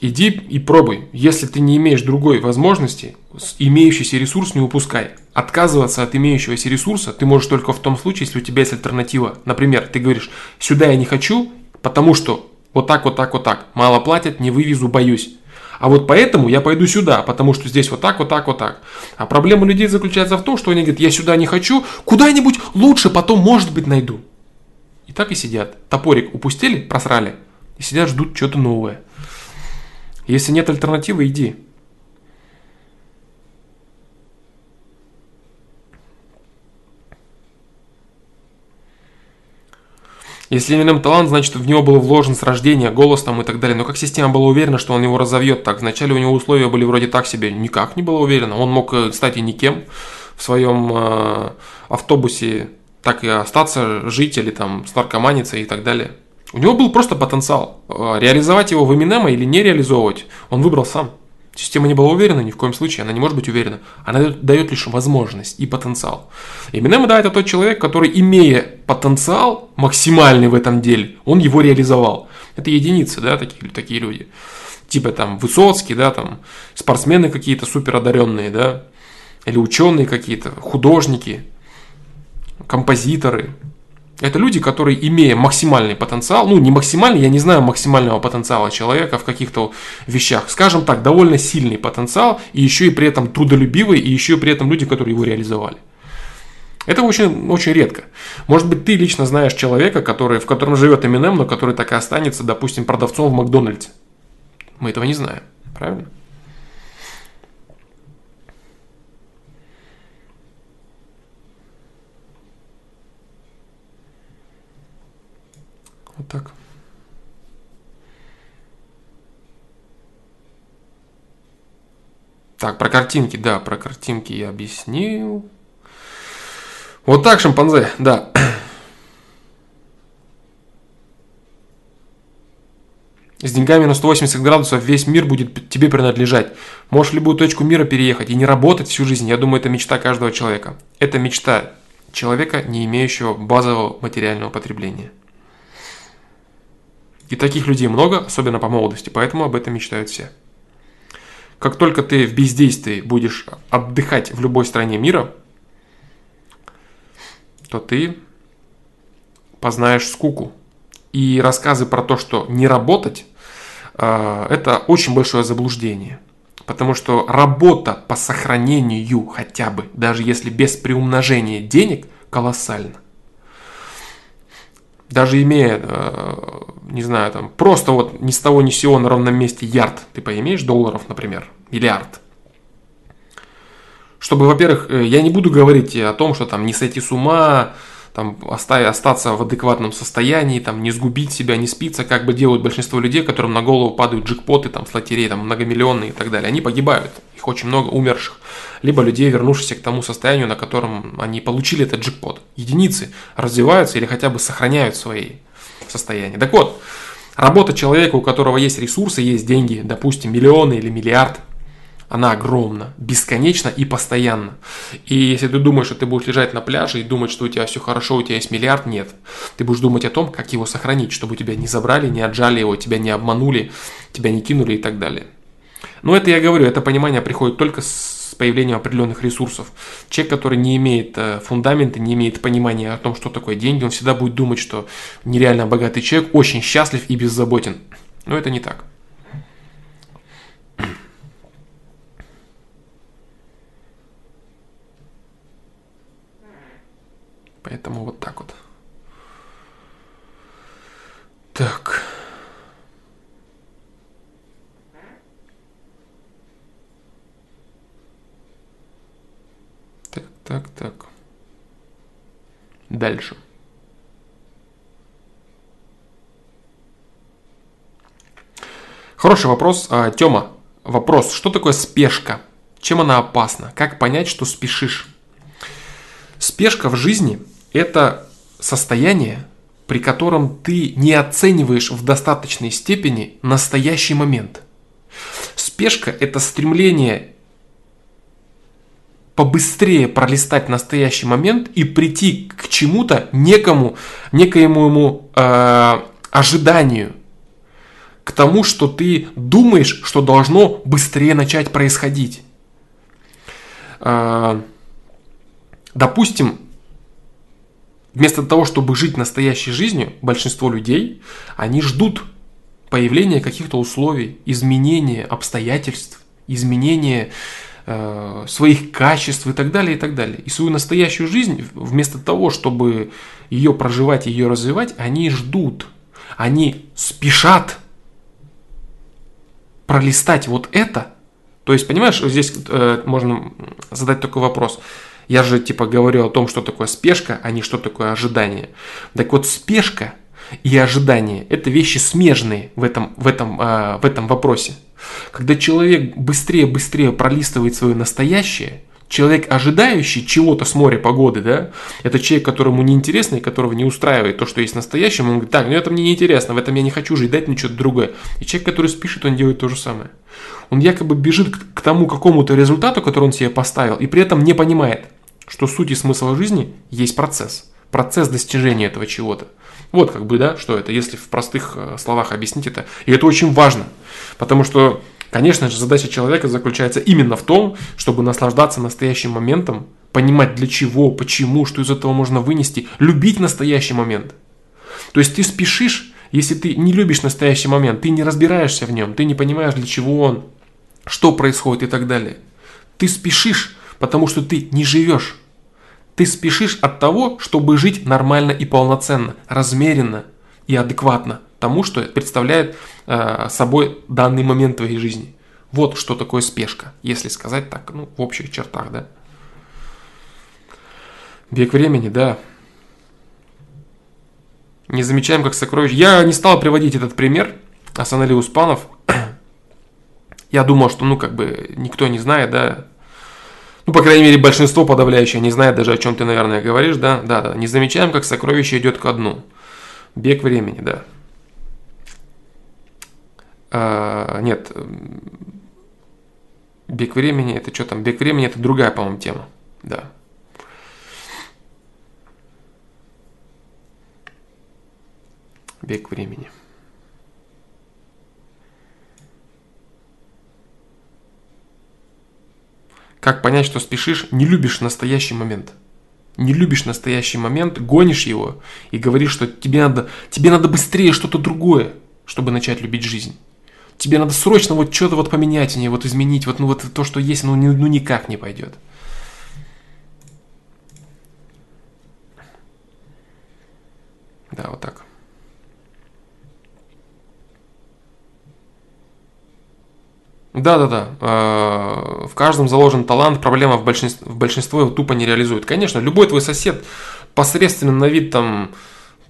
Speaker 1: Иди и пробуй. Если ты не имеешь другой возможности, имеющийся ресурс не упускай. Отказываться от имеющегося ресурса ты можешь только в том случае, если у тебя есть альтернатива. Например, ты говоришь, сюда я не хочу, потому что вот так, вот так, вот так. Мало платят, не вывезу, боюсь. А вот поэтому я пойду сюда, потому что здесь вот так, вот так, вот так. А проблема людей заключается в том, что они говорят, я сюда не хочу, куда-нибудь лучше потом, может быть, найду. И так и сидят. Топорик упустили, просрали. И сидят, ждут что-то новое. Если нет альтернативы, иди. Если Eminem талант, значит в него был вложен с рождения, голос там и так далее. Но как система была уверена, что он его разовьет так? Вначале у него условия были вроде так себе. Никак не было уверена. Он мог, э, кстати, никем в своем э, автобусе так и остаться, жить или там с наркоманиться и так далее. У него был просто потенциал. Э, реализовать его в Эминема или не реализовывать, он выбрал сам. Система не была уверена ни в коем случае, она не может быть уверена. Она дает, лишь возможность и потенциал. Эминем, да, это тот человек, который, имея потенциал максимальный в этом деле, он его реализовал. Это единицы, да, такие, такие люди. Типа там Высоцкий, да, там спортсмены какие-то супер одаренные, да, или ученые какие-то, художники, композиторы, это люди, которые, имея максимальный потенциал, ну не максимальный, я не знаю максимального потенциала человека в каких-то вещах, скажем так, довольно сильный потенциал, и еще и при этом трудолюбивый, и еще и при этом люди, которые его реализовали. Это очень, очень редко. Может быть, ты лично знаешь человека, который, в котором живет Eminem, но который так и останется, допустим, продавцом в Макдональдсе. Мы этого не знаем, правильно? Вот так. Так, про картинки, да, про картинки я объяснил. Вот так, шимпанзе, да. (clears throat) С деньгами на 180 градусов весь мир будет тебе принадлежать. Можешь в любую точку мира переехать и не работать всю жизнь. Я думаю, это мечта каждого человека. Это мечта человека, не имеющего базового материального потребления. И таких людей много, особенно по молодости, поэтому об этом мечтают все. Как только ты в бездействии будешь отдыхать в любой стране мира, то ты познаешь скуку. И рассказы про то, что не работать, а, это очень большое заблуждение. Потому что работа по сохранению хотя бы, даже если без приумножения денег, колоссальна. Даже имея, э, не знаю, там, просто вот ни с того ни с сего на ровном месте ярд, ты поимеешь долларов, например, миллиард. Чтобы, во-первых, э, я не буду говорить о том, что там не сойти с ума, там, остаться в адекватном состоянии, там, не сгубить себя, не спиться, как бы делают большинство людей, которым на голову падают джекпоты там, с лотерей, там, многомиллионные и так далее. Они погибают, их очень много умерших. Либо людей, вернувшихся к тому состоянию, на котором они получили этот джекпот. Единицы развиваются или хотя бы сохраняют свои состояния. Так вот, работа человека, у которого есть ресурсы, есть деньги, допустим, миллионы или миллиард – она огромна, бесконечна и постоянно. И если ты думаешь, что ты будешь лежать на пляже и думать, что у тебя все хорошо, у тебя есть миллиард, нет. Ты будешь думать о том, как его сохранить, чтобы тебя не забрали, не отжали его, тебя не обманули, тебя не кинули и так далее. Но это я говорю, это понимание приходит только с появлением определенных ресурсов. Человек, который не имеет э, фундамента, не имеет понимания о том, что такое деньги, он всегда будет думать, что нереально богатый человек очень счастлив и беззаботен. Но это не так. Поэтому вот так вот. Так. Так, так. Дальше. Хороший вопрос. А, Тёма, вопрос. Что такое спешка? Чем она опасна? Как понять, что спешишь? Спешка в жизни – это состояние, при котором ты не оцениваешь в достаточной степени настоящий момент. Спешка – это стремление побыстрее пролистать настоящий момент и прийти к чему-то, некому, некоему э, ожиданию, к тому, что ты думаешь, что должно быстрее начать происходить. Э, Допустим, вместо того, чтобы жить настоящей жизнью, большинство людей, они ждут появления каких-то условий, изменения обстоятельств, изменения своих качеств и так далее, и так далее. И свою настоящую жизнь, вместо того, чтобы ее проживать ее развивать, они ждут, они спешат пролистать вот это. То есть, понимаешь, здесь э, можно задать такой вопрос. Я же типа говорю о том, что такое спешка, а не что такое ожидание. Так вот, спешка и ожидание – это вещи смежные в этом, в этом, э, в этом вопросе. Когда человек быстрее-быстрее пролистывает свое настоящее, человек, ожидающий чего-то с моря погоды, да, это человек, которому неинтересно и которого не устраивает то, что есть в настоящем, он говорит, так, ну это мне неинтересно, в этом я не хочу жить, дать мне что-то другое. И человек, который спишет, он делает то же самое. Он якобы бежит к тому какому-то результату, который он себе поставил, и при этом не понимает – что суть и смысл жизни есть процесс. Процесс достижения этого чего-то. Вот как бы, да, что это, если в простых э, словах объяснить это. И это очень важно, потому что, конечно же, задача человека заключается именно в том, чтобы наслаждаться настоящим моментом, понимать для чего, почему, что из этого можно вынести, любить настоящий момент. То есть ты спешишь, если ты не любишь настоящий момент, ты не разбираешься в нем, ты не понимаешь, для чего он, что происходит и так далее. Ты спешишь, потому что ты не живешь. Ты спешишь от того, чтобы жить нормально и полноценно, размеренно и адекватно тому, что представляет э, собой данный момент твоей жизни. Вот что такое спешка, если сказать так, ну, в общих чертах, да. Век времени, да. Не замечаем, как сокровище. Я не стал приводить этот пример Асанали Успанов. (clears throat) Я думал, что, ну, как бы, никто не знает, да, Ну, по крайней мере, большинство подавляющее не знает даже, о чем ты, наверное, говоришь, да? Да, да. Не замечаем, как сокровище идет ко дну. Бег времени, да. А, нет. Бег времени, это что там? Бег времени, это другая, по-моему, тема. Да. Бег времени. Как понять, что спешишь, не любишь настоящий момент? Не любишь настоящий момент, гонишь его и говоришь, что тебе надо, тебе надо быстрее что-то другое, чтобы начать любить жизнь. Тебе надо срочно вот что-то вот поменять, не вот изменить, вот, ну вот то, что есть, ну, ну никак не пойдет. Да, вот так. Да, да, да. В каждом заложен талант, проблема в большинстве, в большинстве его тупо не реализует. Конечно, любой твой сосед посредственным на вид там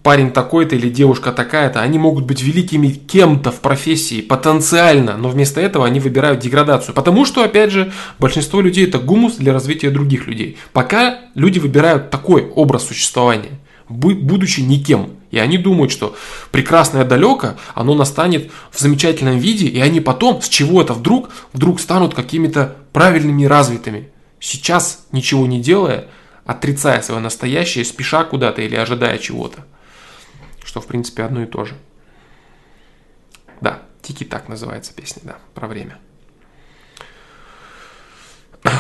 Speaker 1: парень такой-то или девушка такая-то, они могут быть великими кем-то в профессии потенциально, но вместо этого они выбирают деградацию. Потому что, опять же, большинство людей это гумус для развития других людей. Пока люди выбирают такой образ существования, будучи никем. И они думают, что прекрасное далеко, оно настанет в замечательном виде, и они потом с чего-то вдруг, вдруг станут какими-то правильными и развитыми. Сейчас, ничего не делая, отрицая свое настоящее, спеша куда-то или ожидая чего-то. Что, в принципе, одно и то же. Да, Тики так называется песня, да, про время.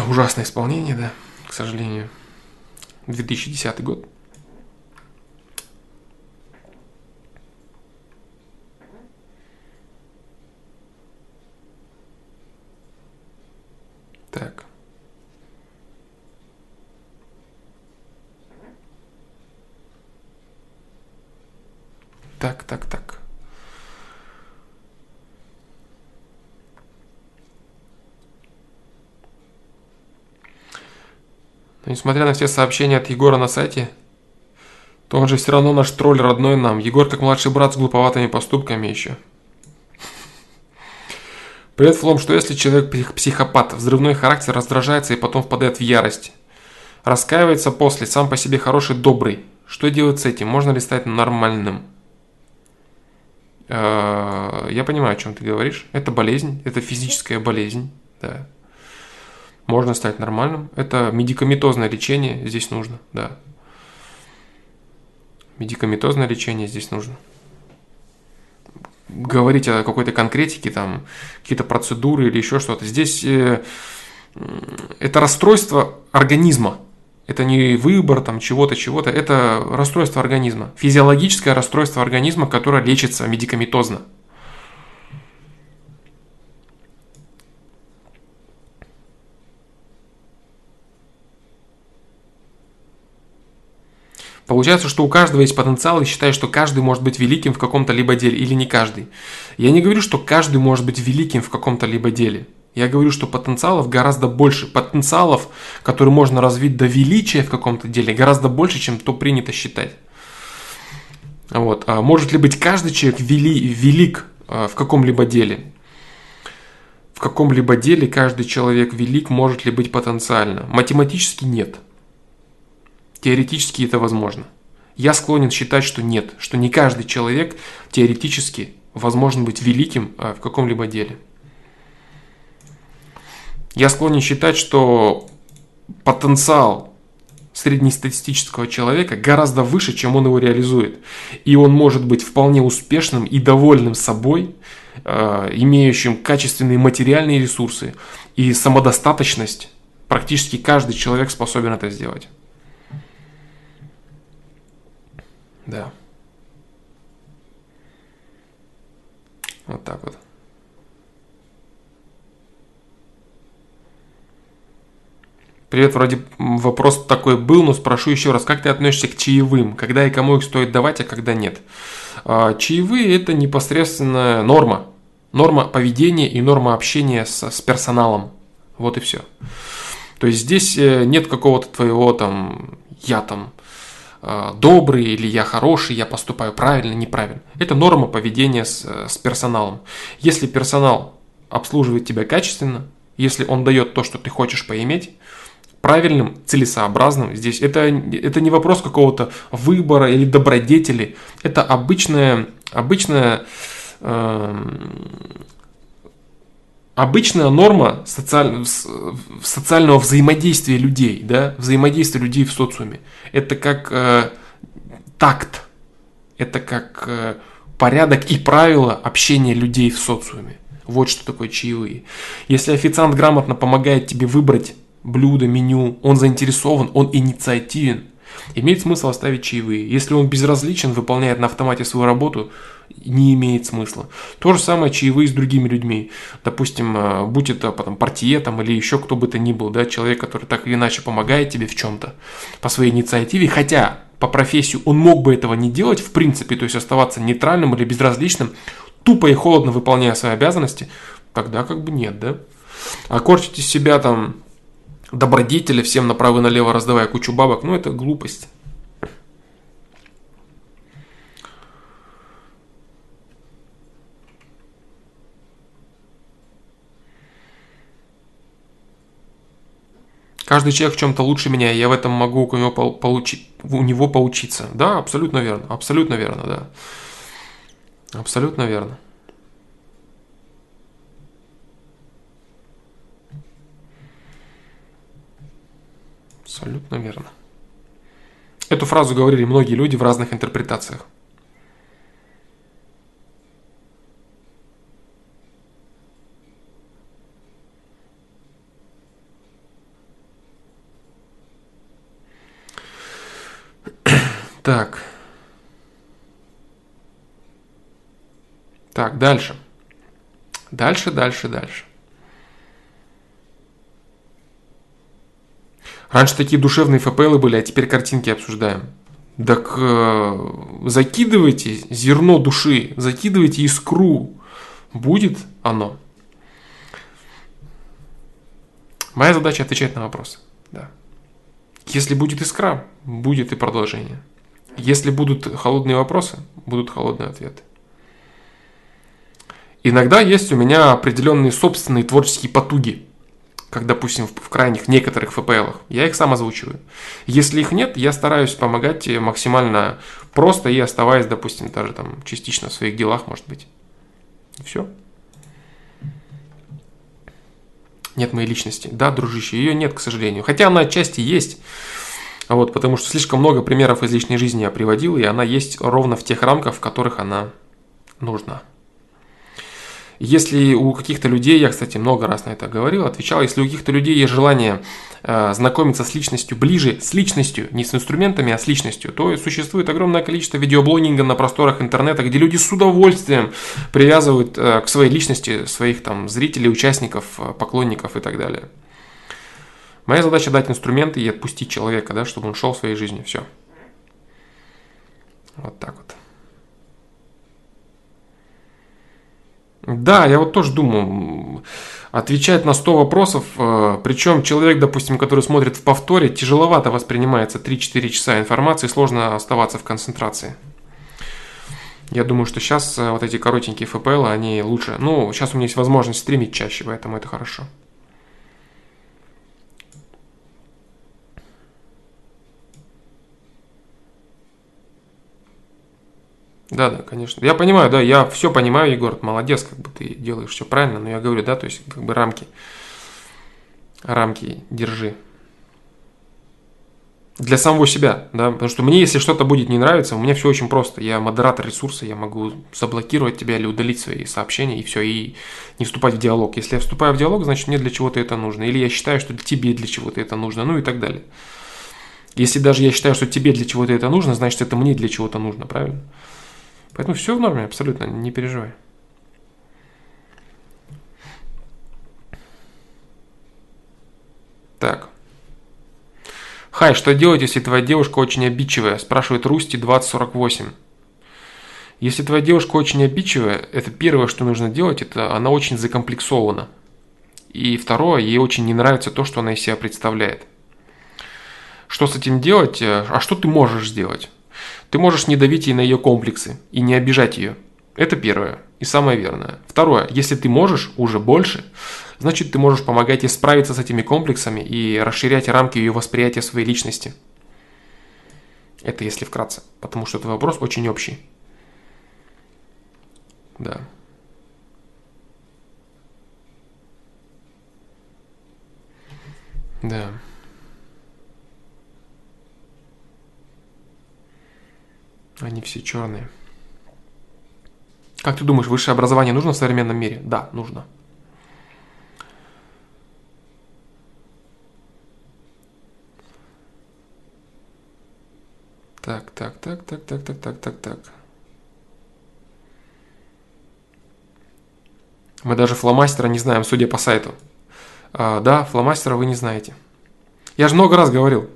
Speaker 1: Ужасное исполнение, да, к сожалению. 2010 год. Так. Так, так, так. Но несмотря на все сообщения от Егора на сайте, то он же все равно наш тролль родной нам. Егор как младший брат с глуповатыми поступками еще. Привет, Флом, что если человек психопат, взрывной характер, раздражается и потом впадает в ярость? Раскаивается после, сам по себе хороший, добрый. Что делать с этим? Можно ли стать нормальным? Э, я понимаю, о чем ты говоришь. Это болезнь, это физическая болезнь, да. Можно стать нормальным. Это медикаментозное лечение здесь нужно, да. Медикаментозное лечение здесь нужно говорить о какой-то конкретике, там, какие-то процедуры или еще что-то. Здесь э, это расстройство организма. Это не выбор там чего-то, чего-то. Это расстройство организма. Физиологическое расстройство организма, которое лечится медикаментозно. Получается, что у каждого есть потенциал и считаю, что каждый может быть великим в каком-то либо деле, или не каждый. Я не говорю, что каждый может быть великим в каком-то либо деле. Я говорю, что потенциалов гораздо больше. Потенциалов, которые можно развить до величия в каком-то деле, гораздо больше, чем то принято считать. Вот. А может ли быть каждый человек вели, велик а, в каком-либо деле? В каком-либо деле каждый человек велик может ли быть потенциально? Математически нет. Теоретически это возможно. Я склонен считать, что нет, что не каждый человек теоретически возможен быть великим а, в каком-либо деле. Я склонен считать, что потенциал среднестатистического человека гораздо выше, чем он его реализует. И он может быть вполне успешным и довольным собой, а, имеющим качественные материальные ресурсы и самодостаточность. Практически каждый человек способен это сделать. Да. Вот так вот. Привет, вроде вопрос такой был, но спрошу еще раз, как ты относишься к чаевым? Когда и кому их стоит давать, а когда нет? А, чаевые – это непосредственно норма. Норма поведения и норма общения с, с персоналом. Вот и все. То есть здесь э, нет какого-то твоего там, я там добрый или я хороший, я поступаю правильно, неправильно. Это норма поведения с, с персоналом. Если персонал обслуживает тебя качественно, если он дает то, что ты хочешь поиметь, правильным, целесообразным здесь. Это, это не вопрос какого-то выбора или добродетели. Это обычная, обычная, э, обычная норма социаль, социального взаимодействия людей, да, взаимодействия людей в социуме. Это как э, такт, это как э, порядок и правила общения людей в социуме. Вот что такое чаевые. Если официант грамотно помогает тебе выбрать блюдо, меню, он заинтересован, он инициативен, имеет смысл оставить чаевые. Если он безразличен, выполняет на автомате свою работу, не имеет смысла. То же самое чаевые с другими людьми. Допустим, э, будь это потом портье там, или еще кто бы то ни был, да, человек, который так или иначе помогает тебе в чем-то по своей инициативе, хотя по профессии он мог бы этого не делать в принципе, то есть оставаться нейтральным или безразличным, тупо и холодно выполняя свои обязанности, тогда как бы нет, да? А корчить из себя там добродетели, всем направо и налево раздавая кучу бабок, ну это глупость. Каждый человек в чем-то лучше меня, я в этом могу у него, получить, у него поучиться. Да, абсолютно верно, абсолютно верно, да. Абсолютно верно. Абсолютно верно. Эту фразу говорили многие люди в разных интерпретациях. Так. Так, дальше. Дальше, дальше, дальше. Раньше такие душевные ФПЛы были, а теперь картинки обсуждаем. Так э, закидывайте зерно души, закидывайте искру. Будет оно. Моя задача отвечать на вопросы. Да. Если будет искра, будет и продолжение. Если будут холодные вопросы, будут холодные ответы. Иногда есть у меня определенные собственные творческие потуги, как, допустим, в крайних некоторых FPL. Я их сам озвучиваю. Если их нет, я стараюсь помогать максимально просто и оставаясь, допустим, даже там частично в своих делах, может быть. Все. Нет моей личности. Да, дружище, ее нет, к сожалению. Хотя она отчасти есть. Вот, потому что слишком много примеров из личной жизни я приводил, и она есть ровно в тех рамках, в которых она нужна. Если у каких-то людей, я, кстати, много раз на это говорил, отвечал, если у каких-то людей есть желание э, знакомиться с личностью ближе, с личностью, не с инструментами, а с личностью, то существует огромное количество видеоблогинга на просторах интернета, где люди с удовольствием привязывают э, к своей личности своих там зрителей, участников, э, поклонников и так далее. Моя задача дать инструменты и отпустить человека, да, чтобы он шел своей жизнью. Все. Вот так вот. Да, я вот тоже думаю, отвечать на 100 вопросов, э, причем человек, допустим, который смотрит в повторе, тяжеловато воспринимается 3-4 часа информации, сложно оставаться в концентрации. Я думаю, что сейчас э, вот эти коротенькие ФПЛ, они лучше. Ну, сейчас у меня есть возможность стримить чаще, поэтому это хорошо. Да, да, конечно. Я понимаю, да, я все понимаю, Егор, молодец, как бы ты делаешь все правильно, но я говорю, да, то есть как бы рамки, рамки держи. Для самого себя, да, потому что мне, если что-то будет не нравиться, у меня все очень просто. Я модератор ресурса, я могу заблокировать тебя или удалить свои сообщения и все, и не вступать в диалог. Если я вступаю в диалог, значит мне для чего-то это нужно. Или я считаю, что тебе для чего-то это нужно, ну и так далее. Если даже я считаю, что тебе для чего-то это нужно, значит это мне для чего-то нужно, правильно? Поэтому все в норме, абсолютно, не переживай. Так. Хай, что делать, если твоя девушка очень обидчивая? Спрашивает Русти 2048. Если твоя девушка очень обидчивая, это первое, что нужно делать, это она очень закомплексована. И второе, ей очень не нравится то, что она из себя представляет. Что с этим делать? А что ты можешь сделать? Ты можешь не давить ей на ее комплексы и не обижать ее. Это первое и самое верное. Второе, если ты можешь уже больше, значит ты можешь помогать ей справиться с этими комплексами и расширять рамки ее восприятия своей личности. Это если вкратце, потому что этот вопрос очень общий. Да. Да. Они все черные. Как ты думаешь, высшее образование нужно в современном мире? Да, нужно. Так, так, так, так, так, так, так, так, так. Мы даже фломастера не знаем, судя по сайту. А, да, фломастера вы не знаете. Я же много раз говорил.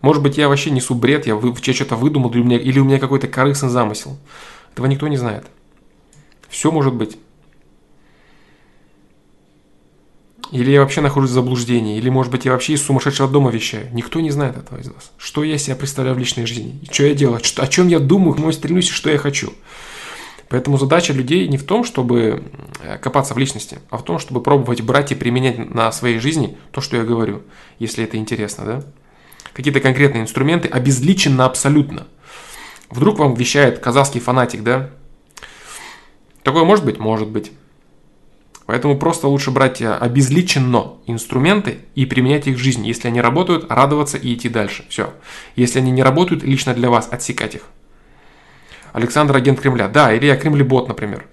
Speaker 1: Может быть, я вообще несу бред, я, я что-то выдумал, или у меня, или у меня какой-то корыстный замысел. Этого никто не знает. Все может быть. Или я вообще нахожусь в заблуждении, или, может быть, я вообще из сумасшедшего дома вещаю. Никто не знает этого из вас. Что я себя представляю в личной жизни, что я делаю, о чем я думаю, мой стремлюсь и что я хочу. Поэтому задача людей не в том, чтобы э, копаться в личности, а в том, чтобы пробовать брать и применять на своей жизни то, что я говорю, если это интересно, да? Какие-то конкретные инструменты, обезличенно абсолютно. Вдруг вам вещает казахский фанатик, да? Такое может быть? Может быть. Поэтому просто лучше брать э, обезличенно инструменты и применять их в жизни. Если они работают, радоваться и идти дальше. Все. Если они не работают, лично для вас отсекать их. Александр агент Кремля. Да, или я Кремлебот, например.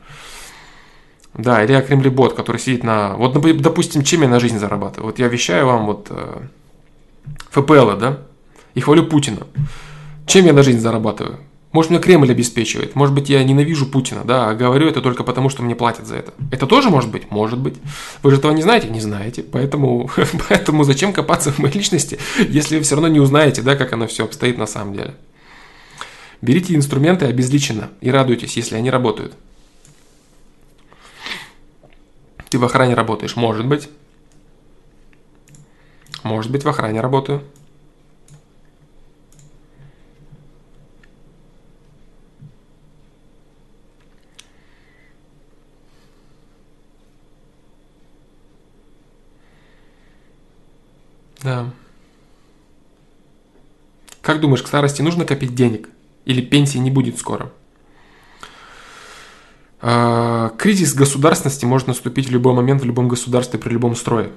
Speaker 1: Да, или я Кремлебот, который сидит на... Вот, допустим, чем я на жизнь зарабатываю? Вот я вещаю вам вот э, ФПЛ, да, и хвалю Путина. Чем я на жизнь зарабатываю? Может, меня Кремль обеспечивает, может быть, я ненавижу Путина, да, а говорю это только потому, что мне платят за это. Это тоже может быть? Может быть. Вы же этого не знаете? Не знаете. Поэтому, (laughs) поэтому зачем копаться в моей личности, если вы все равно не узнаете, да, как оно все обстоит на самом деле. Берите инструменты обезличенно и радуйтесь, если они работают. Ты в охране работаешь? Может быть. Может быть, в охране работаю. Да. Как думаешь, к старости нужно копить денег? Или пенсии не будет скоро? А, кризис государственности может наступить в любой момент в любом государстве при любом строе.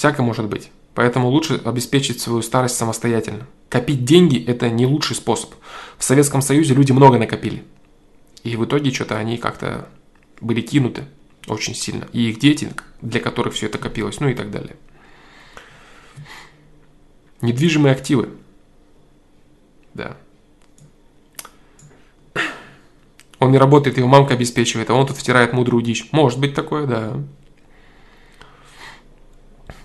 Speaker 1: Всяко может быть. Поэтому лучше обеспечить свою старость самостоятельно. Копить деньги – это не лучший способ. В Советском Союзе люди много накопили. И в итоге что-то они как-то были кинуты очень сильно. И их дети, для которых все это копилось, ну и так далее. Недвижимые активы. Да. Он не работает, его мамка обеспечивает, а он тут втирает мудрую дичь. Может быть такое, да.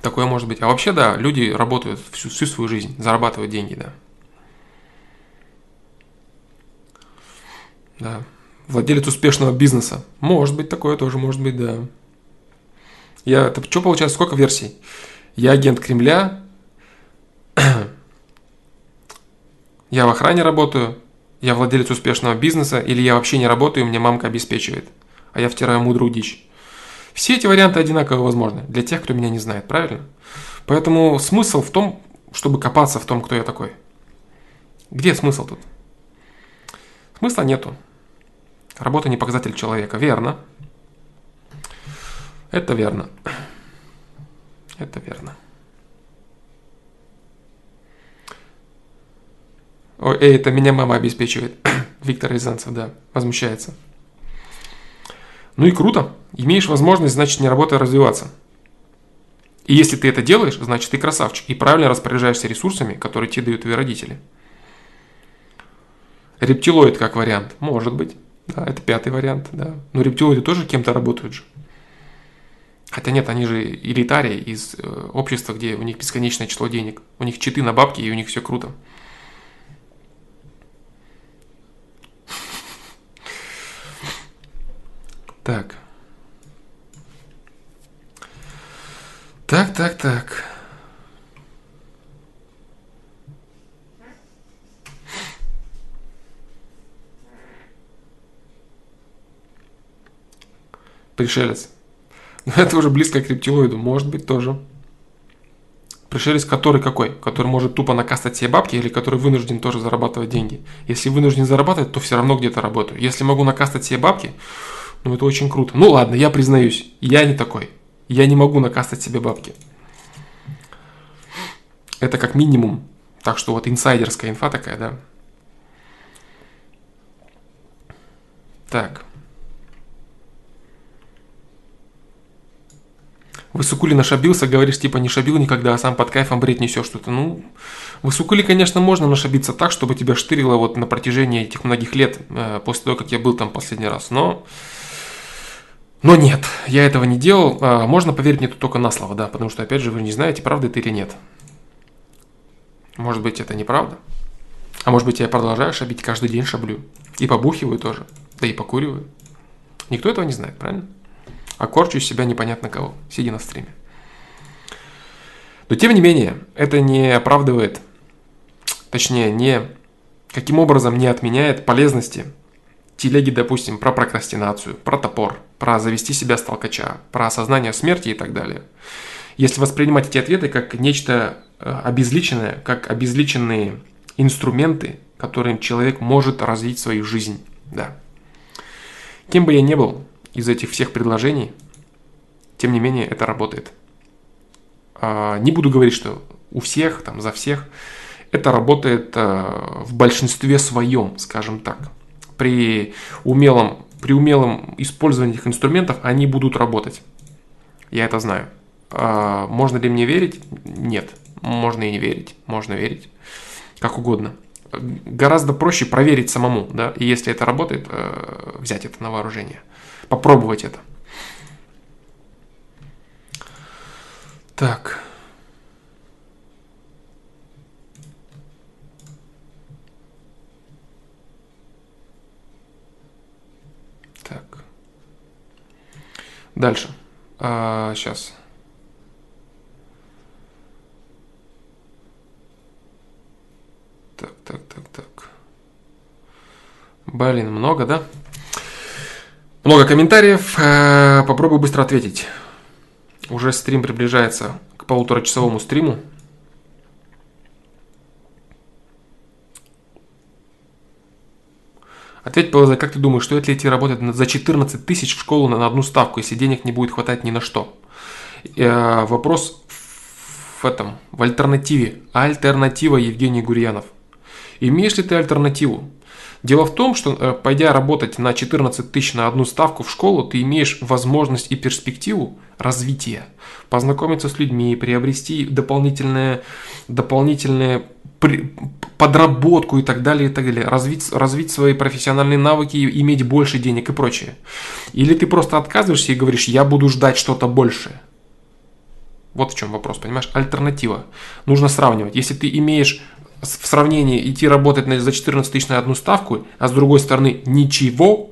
Speaker 1: Такое может быть. А вообще, да, люди работают всю, всю свою жизнь, зарабатывают деньги, да. Да. Владелец успешного бизнеса. Может быть, такое тоже может быть, да. Я, это что получается, сколько версий? Я агент Кремля, я в охране работаю, я владелец успешного бизнеса, или я вообще не работаю, и мне мамка обеспечивает, а я втираю мудрую дичь. Все эти варианты одинаково возможны для тех, кто меня не знает, правильно? Поэтому смысл в том, чтобы копаться в том, кто я такой. Где смысл тут? Смысла нету. Работа не показатель человека. Верно. Это верно. Это верно. Ой, эй, это меня мама обеспечивает. (clears throat) Виктор Рязанцев, да, возмущается. Ну и круто. Имеешь возможность, значит, не работая, развиваться. И если ты это делаешь, значит, ты красавчик. И правильно распоряжаешься ресурсами, которые тебе дают твои родители. Рептилоид как вариант. Может быть. Да, это пятый вариант, да. Но рептилоиды тоже кем-то работают же. Хотя нет, они же элитарии из э, общества, где у них бесконечное число денег. У них читы на бабки, и у них все круто. Так. Так, так, так. Пришелец. Это уже близко к рептилоиду, может быть тоже. Пришелец который какой? Который может тупо накастать себе бабки или который вынужден тоже зарабатывать деньги? Если вынужден зарабатывать, то все равно где-то работаю. Если могу накастать себе бабки, ну это очень круто. Ну ладно, я признаюсь, я не такой. Я не могу накастать себе бабки. Это как минимум. Так что вот инсайдерская инфа такая, да. Так. Высокули нашабился, говоришь, типа не шабил никогда, а сам под кайфом бред несешь что-то. Ну, Высокули, конечно, можно нашабиться так, чтобы тебя штырило вот на протяжении этих многих лет, э, после того, как я был там последний раз. Но, но нет, я этого не делал. А, можно поверить мне тут только на слово, да, потому что, опять же, вы не знаете, правда это или нет. Может быть, это неправда. А может быть, я продолжаю шабить, каждый день шаблю. И побухиваю тоже, да и покуриваю. Никто этого не знает, правильно? а корчу из себя непонятно кого, сидя на стриме. Но тем не менее, это не оправдывает, точнее, не каким образом не отменяет полезности телеги, допустим, про прокрастинацию, про топор, про завести себя с толкача, про осознание смерти и так далее. Если воспринимать эти ответы как нечто э, обезличенное, как обезличенные инструменты, которым человек может развить свою жизнь, да. Кем бы я ни был, из этих всех предложений, тем не менее, это работает. А, не буду говорить, что у всех, там, за всех. Это работает а, в большинстве своем, скажем так. При умелом, при умелом использовании этих инструментов они будут работать. Я это знаю. А, можно ли мне верить? Нет. Можно и не верить. Можно верить. Как угодно. Гораздо проще проверить самому, да, и если это работает, взять это на вооружение попробовать это. Так. Дальше. А, сейчас. Так, так, так, так. Блин, много, да? Много комментариев. Э, попробую быстро ответить. Уже стрим приближается к полуторачасовому стриму. Ответь, ПВЗ, как ты думаешь, стоит ли идти работать за 14 тысяч в школу на одну ставку, если денег не будет хватать ни на что? Э, вопрос в этом, в альтернативе. Альтернатива Евгений Гурьянов. Имеешь ли ты альтернативу? Дело в том, что э, пойдя работать на 14 тысяч на одну ставку в школу, ты имеешь возможность и перспективу развития, познакомиться с людьми, приобрести дополнительные, дополнительные подработку и так далее, и так далее, развить, развить свои профессиональные навыки, иметь больше денег и прочее. Или ты просто отказываешься и говоришь, я буду ждать что-то большее. Вот в чем вопрос, понимаешь? Альтернатива. Нужно сравнивать. Если ты имеешь в сравнении идти работать за 14 тысяч на одну ставку, а с другой стороны ничего,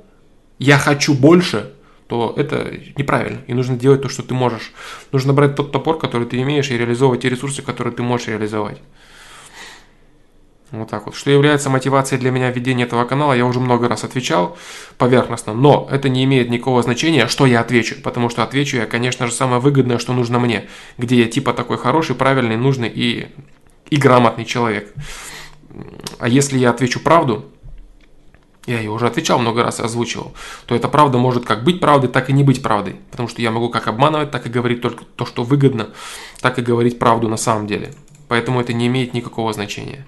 Speaker 1: я хочу больше, то это неправильно. И нужно делать то, что ты можешь. Нужно брать тот топор, который ты имеешь, и реализовывать те ресурсы, которые ты можешь реализовать. Вот так вот. Что является мотивацией для меня ведения этого канала, я уже много раз отвечал поверхностно, но это не имеет никакого значения, что я отвечу, потому что отвечу я, конечно же, самое выгодное, что нужно мне, где я типа такой хороший, правильный, нужный и и грамотный человек. А если я отвечу правду, я ее уже отвечал много раз, озвучивал, то эта правда может как быть правдой, так и не быть правдой. Потому что я могу как обманывать, так и говорить только то, что выгодно, так и говорить правду на самом деле. Поэтому это не имеет никакого значения.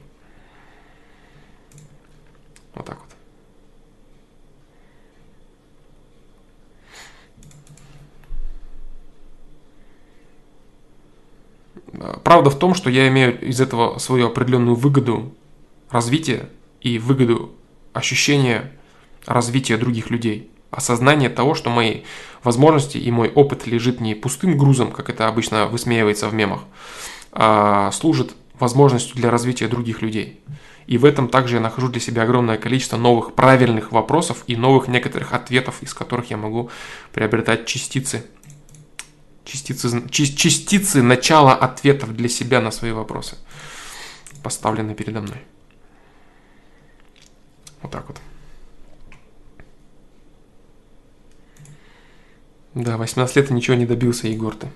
Speaker 1: Вот так вот. Правда в том, что я имею из этого свою определенную выгоду развития и выгоду ощущения развития других людей. Осознание того, что мои возможности и мой опыт лежит не пустым грузом, как это обычно высмеивается в мемах, а служит возможностью для развития других людей. И в этом также я нахожу для себя огромное количество новых правильных вопросов и новых некоторых ответов, из которых я могу приобретать частицы частицы, частицы начала ответов для себя на свои вопросы, поставлены передо мной. Вот так вот. Да, 18 лет и ничего не добился, Егор, ты.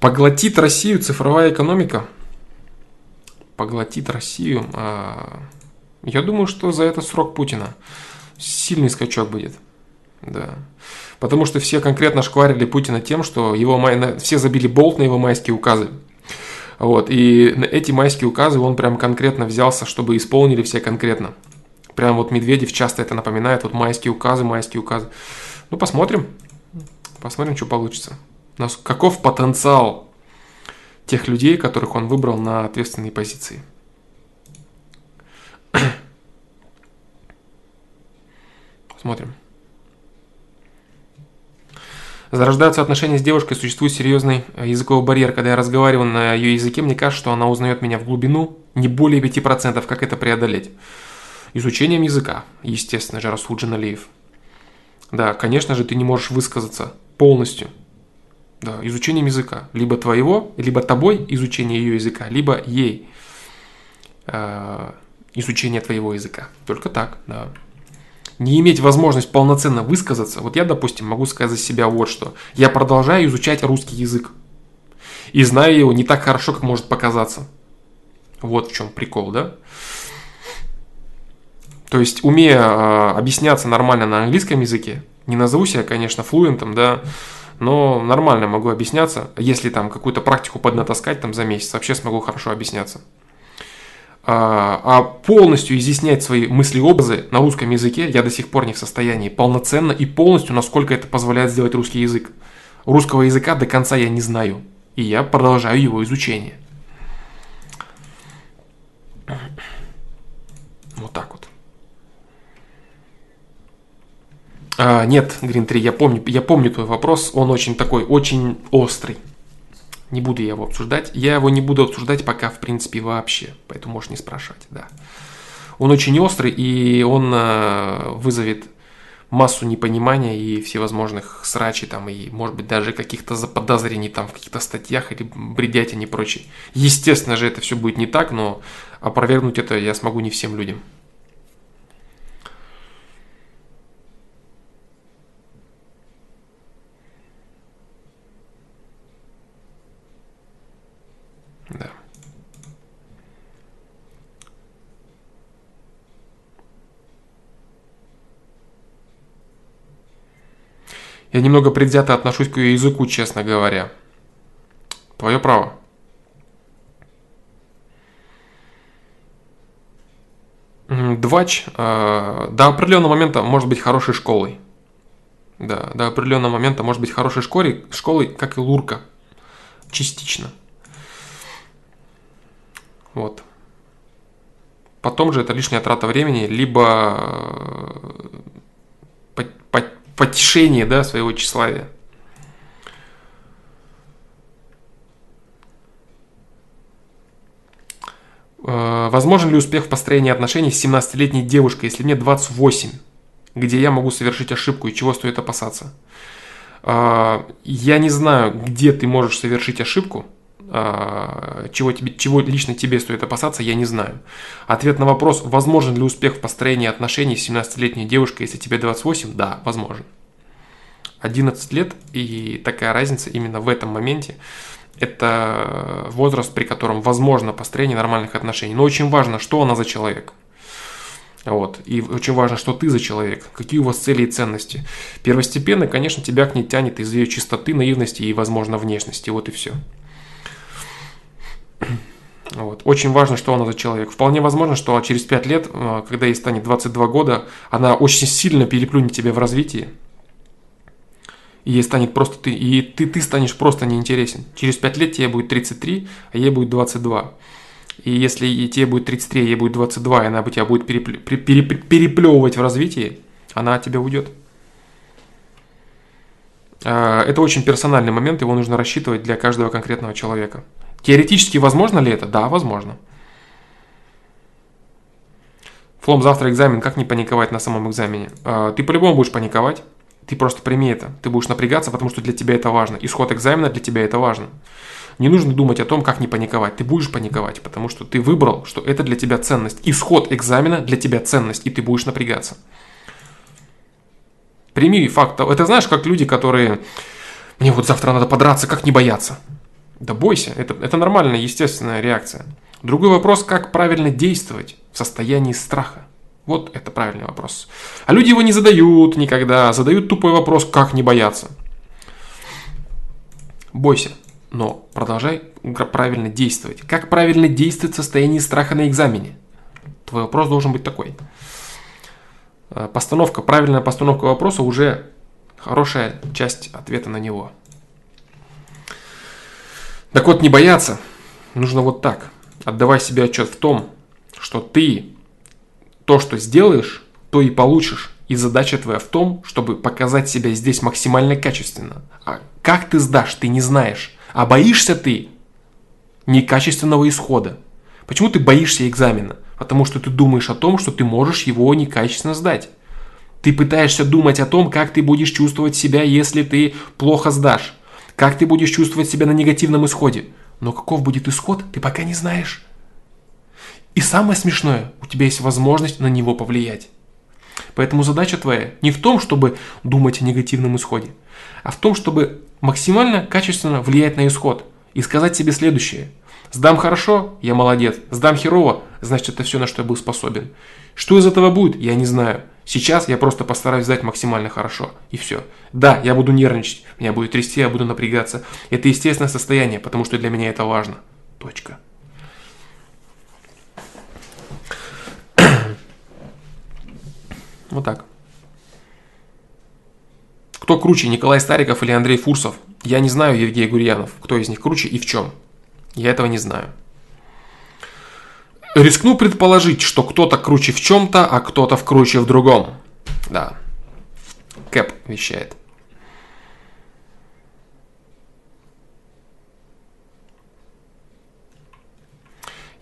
Speaker 1: Поглотит Россию цифровая экономика? Поглотит Россию? А, я думаю, что за это срок Путина сильный скачок будет. Да. Потому что все конкретно шкварили Путина тем, что его май... все забили болт на его майские указы. Вот, и эти майские указы он прям конкретно взялся, чтобы исполнили все конкретно. Прям вот Медведев часто это напоминает, вот майские указы, майские указы. Ну, посмотрим. Посмотрим, что получится. Каков потенциал тех людей, которых он выбрал на ответственные позиции. (clears throat) Посмотрим. Зарождаются отношения с девушкой, существует серьезный э, языковой барьер. Когда я разговариваю на ее языке, мне кажется, что она узнает меня в глубину не более 5%. Как это преодолеть? Изучением языка, естественно же, Расул Джаналиев. Да, конечно же, ты не можешь высказаться полностью. Да, изучением языка. Либо твоего, либо тобой изучение ее языка, либо ей э, изучение твоего языка. Только так, да не иметь возможность полноценно высказаться, вот я, допустим, могу сказать за себя вот что. Я продолжаю изучать русский язык. И знаю его не так хорошо, как может показаться. Вот в чем прикол, да? То есть, умея э, объясняться нормально на английском языке, не назову себя, конечно, флуентом, да, но нормально могу объясняться. Если там какую-то практику поднатаскать там за месяц, вообще смогу хорошо объясняться. А, а полностью изъяснять свои мысли-образы на русском языке я до сих пор не в состоянии полноценно и полностью, насколько это позволяет сделать русский язык. Русского языка до конца я не знаю, и я продолжаю его изучение. Вот так вот. А, нет, Green 3, я помню, я помню твой вопрос, он очень такой, очень острый. Не буду я его обсуждать. Я его не буду обсуждать пока, в принципе, вообще. Поэтому можешь не спрашивать, да. Он очень острый, и он э, вызовет массу непонимания и всевозможных срачей там, и, может быть, даже каких-то заподозрений там в каких-то статьях или бредятин и прочее. Естественно же, это все будет не так, но опровергнуть это я смогу не всем людям. Я немного предвзято отношусь к ее языку, честно говоря. Твое право. Двач э, до определенного момента может быть хорошей школой. Да, до определенного момента может быть хорошей школой, школой, как и Лурка. Частично. Вот. Потом же это лишняя трата времени, либо э, потешение да, своего тщеславия. Э, возможен ли успех в построении отношений с 17-летней девушкой, если мне 28, где я могу совершить ошибку и чего стоит опасаться? Э, я не знаю, где ты можешь совершить ошибку, чего, тебе, чего лично тебе стоит опасаться, я не знаю. Ответ на вопрос, возможен ли успех в построении отношений с 17-летней девушкой, если тебе 28, да, возможен. 11 лет и такая разница именно в этом моменте, это возраст, при котором возможно построение нормальных отношений. Но очень важно, что она за человек. Вот. И очень важно, что ты за человек, какие у вас цели и ценности. Первостепенно, конечно, тебя к ней тянет из ее чистоты, наивности и, возможно, внешности. Вот и все. (coughs) Вот. Очень важно, что она за человек. Вполне возможно, что через 5 лет, э, когда ей станет 22 года, она очень сильно переплюнет тебя в развитии. И ей станет просто ты, и ты, ты станешь просто неинтересен. Через 5 лет тебе будет 33, а ей будет 22. И если и тебе будет 33, а ей будет 22, и она тебя будет переплевывать в развитии, она от тебя уйдет. Э, это очень персональный момент, его нужно рассчитывать для каждого конкретного человека. Теоретически возможно ли это? Да, возможно. Флом, завтра экзамен, как не паниковать на самом экзамене? А, ты по-любому будешь паниковать. Ты просто прими это. Ты будешь напрягаться, потому что для тебя это важно. Исход экзамена для тебя это важно. Не нужно думать о том, как не паниковать. Ты будешь паниковать, потому что ты выбрал, что это для тебя ценность. Исход экзамена для тебя ценность, и ты будешь напрягаться. Прими факт. Это знаешь, как люди, которые... Мне вот завтра надо подраться, как не бояться? Да бойся, это, это нормальная, естественная реакция. Другой вопрос, как правильно действовать в состоянии страха. Вот это правильный вопрос. А люди его не задают никогда, задают тупой вопрос, как не бояться. Бойся но продолжай правильно действовать. Как правильно действовать в состоянии страха на экзамене? Твой вопрос должен быть такой. Э, постановка, правильная постановка вопроса уже хорошая часть ответа на него. Так вот, не бояться нужно вот так. Отдавай себе отчет в том, что ты то, что сделаешь, то и получишь. И задача твоя в том, чтобы показать себя здесь максимально качественно. А как ты сдашь, ты не знаешь. А боишься ты некачественного исхода. Почему ты боишься экзамена? Потому что ты думаешь о том, что ты можешь его некачественно сдать. Ты пытаешься думать о том, как ты будешь чувствовать себя, если ты плохо сдашь. Как ты будешь чувствовать себя на негативном исходе. Но каков будет исход, ты пока не знаешь. И самое смешное, у тебя есть возможность на него повлиять. Поэтому задача твоя не в том, чтобы думать о негативном исходе, а в том, чтобы максимально качественно влиять на исход и сказать себе следующее. Сдам хорошо, я молодец. Сдам херово, значит это все, на что я был способен. Что из этого будет, я не знаю. Сейчас я просто постараюсь сдать максимально хорошо. И все. Да, я буду нервничать, меня будет трясти, я буду напрягаться. Это естественное состояние, потому что для меня это важно. Точка. Вот так. Кто круче, Николай Стариков или Андрей Фурсов? Я не знаю Евгений Гурьянов, кто из них круче и в чем. Я этого не знаю. Рискну предположить, что кто-то круче в чем-то, а кто-то круче в другом. Да. Кэп вещает.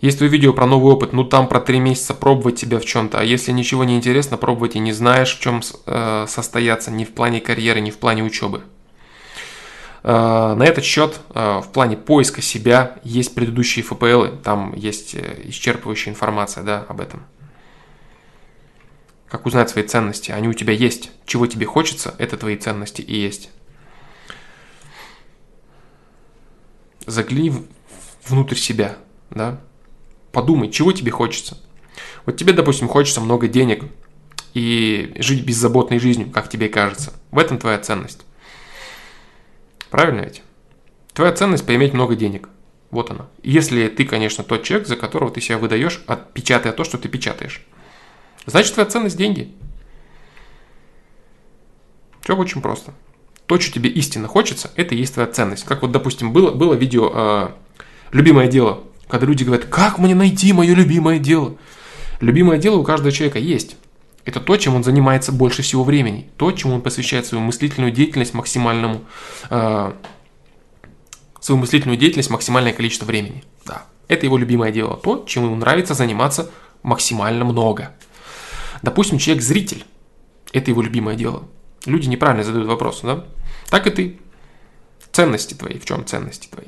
Speaker 1: Есть твое видео про новый опыт, ну там про три месяца пробовать тебя в чем-то, а если ничего не интересно, пробовать и не знаешь, в чем э, состояться, ни в плане карьеры, ни в плане учебы. Э, на этот счет, э, в плане поиска себя, есть предыдущие ФПЛы, там есть э, исчерпывающая информация да, об этом. Как узнать свои ценности? Они у тебя есть. Чего тебе хочется, это твои ценности и есть. Загляни внутрь себя, да, Подумай, чего тебе хочется. Вот тебе, допустим, хочется много денег и жить беззаботной жизнью, как тебе кажется. В этом твоя ценность. Правильно ведь? Твоя ценность поиметь много денег. Вот она. Если ты, конечно, тот человек, за которого ты себя выдаешь, отпечатая то, что ты печатаешь. Значит, твоя ценность – деньги. Все очень просто. То, что тебе истинно хочется, это и есть твоя ценность. Как вот, допустим, было, было видео э, «Любимое дело» Когда люди говорят, как мне найти мое любимое дело? Любимое дело у каждого человека есть. Это то, чем он занимается больше всего времени. То, чему он посвящает свою мыслительную деятельность максимальному, э, свою мыслительную деятельность максимальное количество времени. Да. Это его любимое дело. То, чем ему нравится заниматься максимально много. Допустим, человек зритель. Это его любимое дело. Люди неправильно задают вопрос, да? Так и ты. Ценности твои. В чем ценности твои?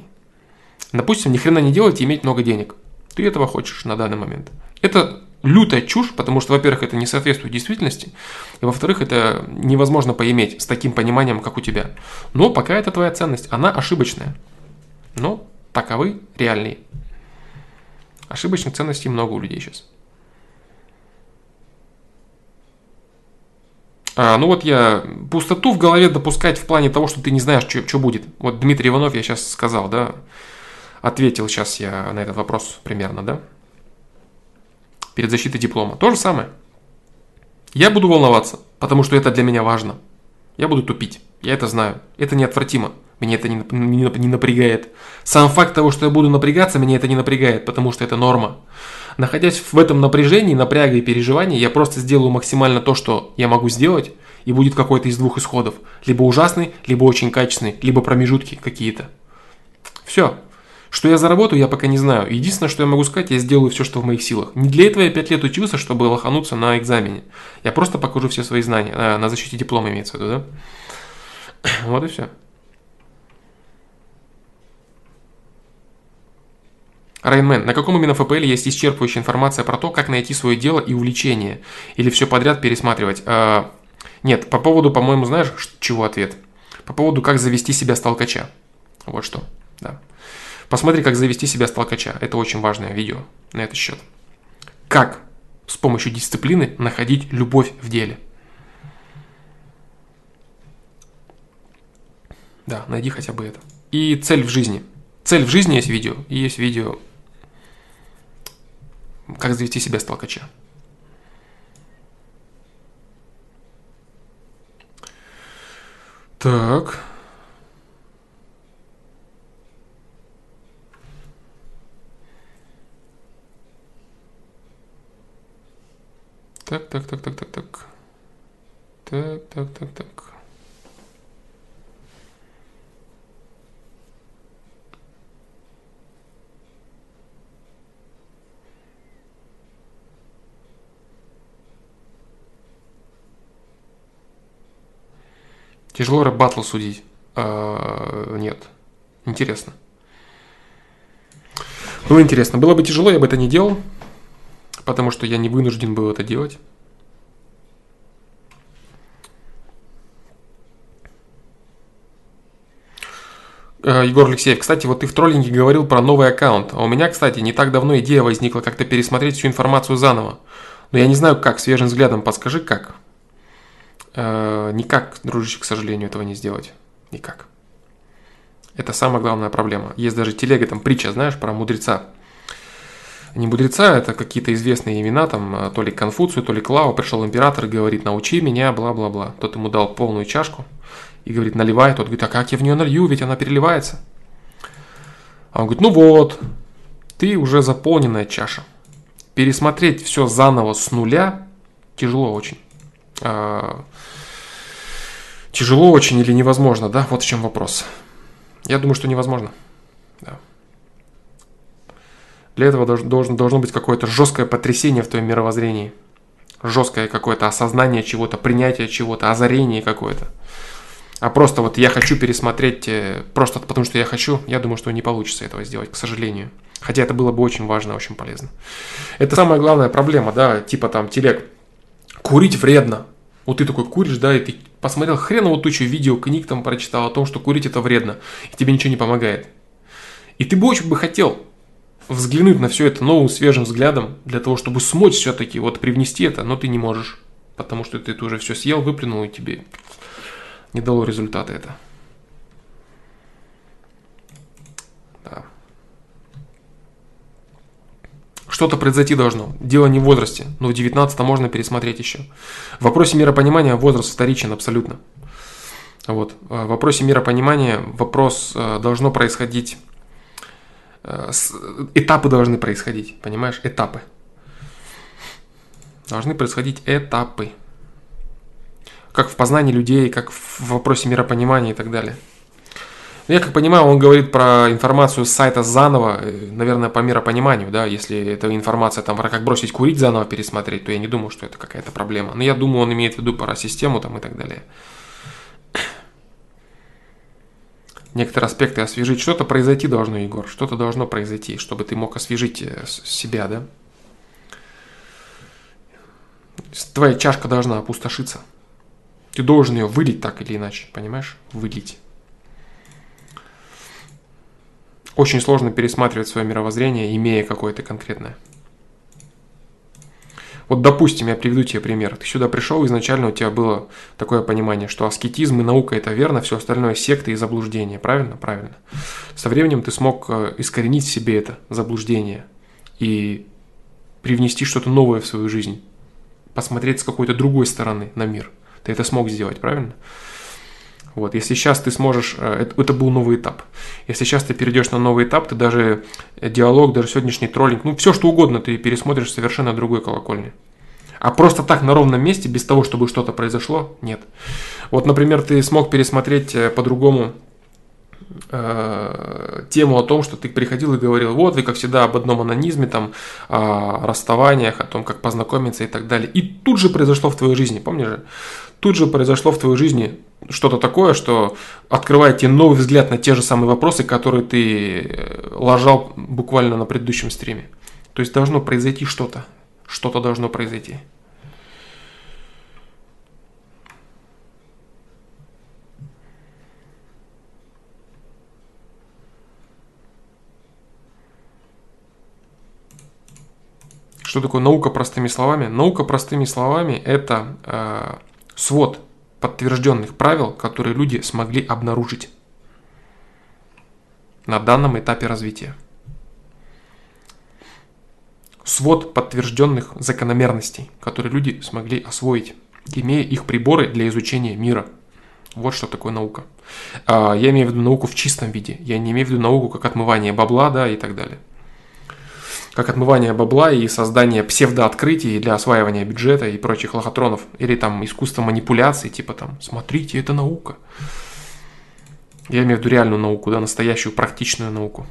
Speaker 1: Допустим, ни хрена не делать и иметь много денег. Ты этого хочешь на данный момент. Это лютая чушь, потому что, во-первых, это не соответствует действительности, и, во-вторых, это невозможно поиметь с таким пониманием, как у тебя. Но пока это твоя ценность, она ошибочная. Но таковы реальные. Ошибочных ценностей много у людей сейчас. А, ну вот я пустоту в голове допускать в плане того, что ты не знаешь, что, будет. Вот Дмитрий Иванов я сейчас сказал, да, Ответил сейчас я на этот вопрос примерно, да? Перед защитой диплома. То же самое. Я буду волноваться, потому что это для меня важно. Я буду тупить. Я это знаю. Это неотвратимо. Меня это не, не, не напрягает. Сам факт того, что я буду напрягаться, меня это не напрягает, потому что это норма. Находясь в этом напряжении, напряга и переживании, я просто сделаю максимально то, что я могу сделать, и будет какой-то из двух исходов. Либо ужасный, либо очень качественный, либо промежутки какие-то. Все. Что я заработаю, я пока не знаю. Единственное, что я могу сказать, я сделаю все, что в моих силах. Не для этого я 5 лет учился, чтобы лохануться на экзамене. Я просто покажу все свои знания. А, на защите диплома имеется в виду, да? (clears throat) Вот и все. Райнмен, на каком именно ФПЛ есть исчерпывающая информация про то, как найти свое дело и увлечение? Или все подряд пересматривать? А, нет, по поводу, по-моему, знаешь, чего ответ? По поводу, как завести себя с толкача. Вот что, да. Посмотри, как завести себя с толкача. Это очень важное видео на этот счет. Как с помощью дисциплины находить любовь в деле. Да, найди хотя бы это. И цель в жизни. Цель в жизни есть видео, и есть видео как завести себя с толкача. Так. Так, так, так, так, так, так. Так, так, так, так. Тяжело рэп батл судить? А, нет. Интересно. Было интересно. Было бы тяжело, я бы это не делал, потому что я не вынужден был это делать. А, Егор Алексеев, кстати, вот ты в троллинге говорил про новый аккаунт. А у меня, кстати, не так давно идея возникла как-то пересмотреть всю информацию заново. Но я не знаю как, свежим взглядом подскажи как. Э, никак, дружище, к сожалению, этого не сделать. Никак. Это самая главная проблема. Есть даже телега, там притча, знаешь, про мудреца. Не мудреца, это какие-то известные имена, там э, то ли Конфуцию, то ли Клау. Пришел император и говорит, научи меня, бла-бла-бла. Тот ему дал полную чашку и говорит, наливай. Тот говорит, а как я в нее налью, ведь она переливается. А он говорит, ну вот, ты уже заполненная чаша. Пересмотреть все заново с нуля тяжело очень. А, тяжело очень или невозможно, да? Вот в чем вопрос. Я думаю, что невозможно. Да. Для этого должен, должно быть какое-то жесткое потрясение в твоем мировоззрении. Жесткое какое-то осознание чего-то, принятие чего-то, озарение какое-то. А просто вот я хочу пересмотреть, э, просто потому что я хочу, я думаю, что не получится этого сделать, к сожалению. Хотя это было бы очень важно, очень полезно. Это самая главная проблема, да, типа там телег курить вредно. Вот ты такой куришь, да, и ты посмотрел хреново тучу видео, книг там прочитал о том, что курить это вредно, и тебе ничего не помогает. И ты бы очень бы хотел взглянуть на все это новым свежим взглядом, для того, чтобы смочь все-таки вот привнести это, но ты не можешь, потому что ты, ты уже все съел, выплюнул, и тебе не дало результата это. Что-то произойти должно. Дело не в возрасте, но в 19 можно пересмотреть еще. В вопросе миропонимания возраст вторичен абсолютно. Вот. В вопросе миропонимания вопрос э, должно происходить, э, этапы должны происходить, понимаешь, этапы. Должны происходить этапы. Как в познании людей, как в вопросе миропонимания и так далее. Ну, я как понимаю, он говорит про информацию с сайта заново, э, наверное, по миропониманию, да, если эта информация там про как бросить курить заново пересмотреть, то я не думаю, что это какая-то проблема. Но я думаю, он имеет в виду про систему там и так далее. Некоторые аспекты освежить. Что-то произойти должно, Егор, что-то должно произойти, чтобы ты мог освежить э, себя, да? Твоя чашка должна опустошиться. Ты должен ее вылить так или иначе, понимаешь? Вылить. Очень сложно пересматривать свое мировоззрение, имея какое-то конкретное. Вот, допустим, я приведу тебе пример. Ты сюда пришел, изначально у тебя было такое понимание, что аскетизм и наука – это верно, все остальное – секты и заблуждения. Правильно? Правильно. Со временем ты смог э, искоренить в себе это заблуждение и привнести что-то новое в свою жизнь, посмотреть с какой-то другой стороны на мир. Ты это смог сделать, правильно? Вот, если сейчас ты сможешь, э, это, это был новый этап. Если сейчас ты перейдешь на новый этап, ты даже э, диалог, даже сегодняшний троллинг, ну все что угодно ты пересмотришь совершенно другой колокольни. А просто так на ровном месте, без того, чтобы что-то произошло, нет. Вот, например, ты смог пересмотреть э, по-другому э, тему о том, что ты приходил и говорил, вот вы, как всегда, об одном анонизме, там, о расставаниях, о том, как познакомиться и так далее. И тут же произошло в твоей жизни, помнишь же? Тут же произошло в твоей жизни что-то такое, что открывает тебе новый взгляд на те же самые вопросы, которые ты э, ложал буквально на предыдущем стриме. То есть должно произойти что-то. Что-то должно произойти. Что такое наука простыми словами? Наука простыми словами – это э, свод подтвержденных правил, которые люди смогли обнаружить на данном этапе развития. Свод подтвержденных закономерностей, которые люди смогли освоить, имея их приборы для изучения мира. Вот что такое наука. А, я имею в виду науку в чистом виде. Я не имею в виду науку как отмывание бабла, да, и так далее как отмывание бабла и создание псевдооткрытий для осваивания бюджета и прочих лохотронов. Или там искусство манипуляции, типа там, смотрите, это наука. Я имею в виду реальную науку, да, настоящую практичную науку.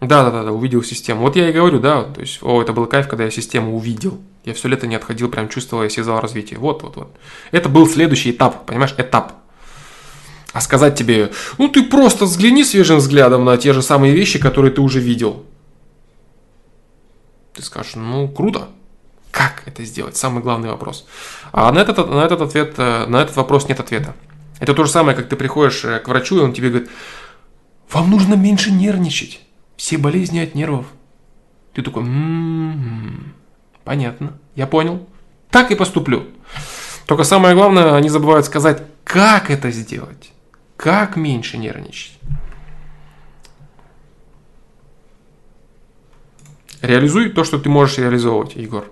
Speaker 1: Да, да, да, да, увидел систему. Вот я и говорю, да, то есть, о, это был кайф, когда я систему увидел. Я все лето не отходил, прям чувствовал, я сезал развитие. Вот, вот, вот. Это был следующий этап, понимаешь, этап. А сказать тебе, ну ты просто взгляни свежим взглядом на те же самые вещи, которые ты уже видел. Ты скажешь, ну круто. Как это сделать? Самый главный вопрос. А на этот, на этот, ответ, э, на этот вопрос нет ответа. Это то же самое, как ты приходишь э, к врачу, и он тебе говорит, вам нужно меньше нервничать. Все болезни от нервов. Ты такой, м-м-м, понятно, я понял. Так и поступлю. Только самое главное, они забывают сказать, как это сделать. Как меньше нервничать? Реализуй то, что ты можешь реализовывать, Егор.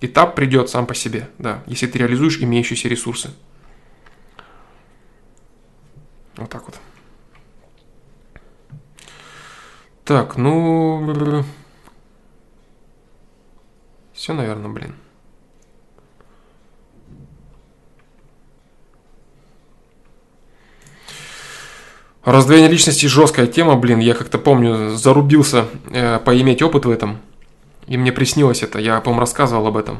Speaker 1: Этап придет сам по себе, да, если ты реализуешь имеющиеся ресурсы. Вот так вот. Так, ну... Все, наверное, блин. Раздвоение личности жесткая тема, блин. Я как-то помню, зарубился э, поиметь опыт в этом. И мне приснилось это. Я, по-моему, рассказывал об этом.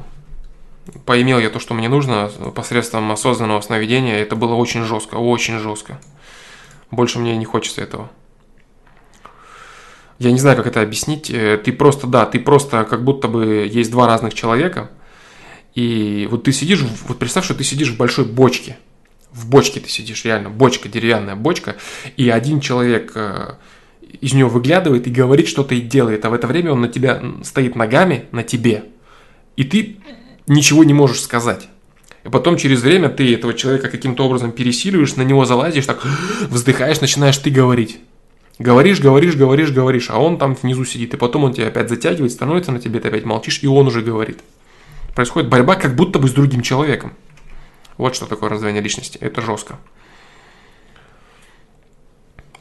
Speaker 1: Поимел я то, что мне нужно посредством осознанного сновидения. Это было очень жестко, очень жестко. Больше мне не хочется этого. Я не знаю, как это объяснить. Э, ты просто, да, ты просто как будто бы есть два разных человека. И вот ты сидишь, вот представь, что ты сидишь в большой бочке – в бочке ты сидишь, реально, бочка, деревянная бочка, и один человек э, из нее выглядывает и говорит что-то и делает, а в это время он на тебя стоит ногами, на тебе, и ты ничего не можешь сказать. И потом через время ты этого человека каким-то образом пересиливаешь, на него залазишь, так вздыхаешь, начинаешь ты говорить. Говоришь, говоришь, говоришь, говоришь, а он там внизу сидит, и потом он тебя опять затягивает, становится на тебе, ты опять молчишь, и он уже говорит. Происходит борьба как будто бы с другим человеком. Вот что такое раздвоение личности. Это жестко.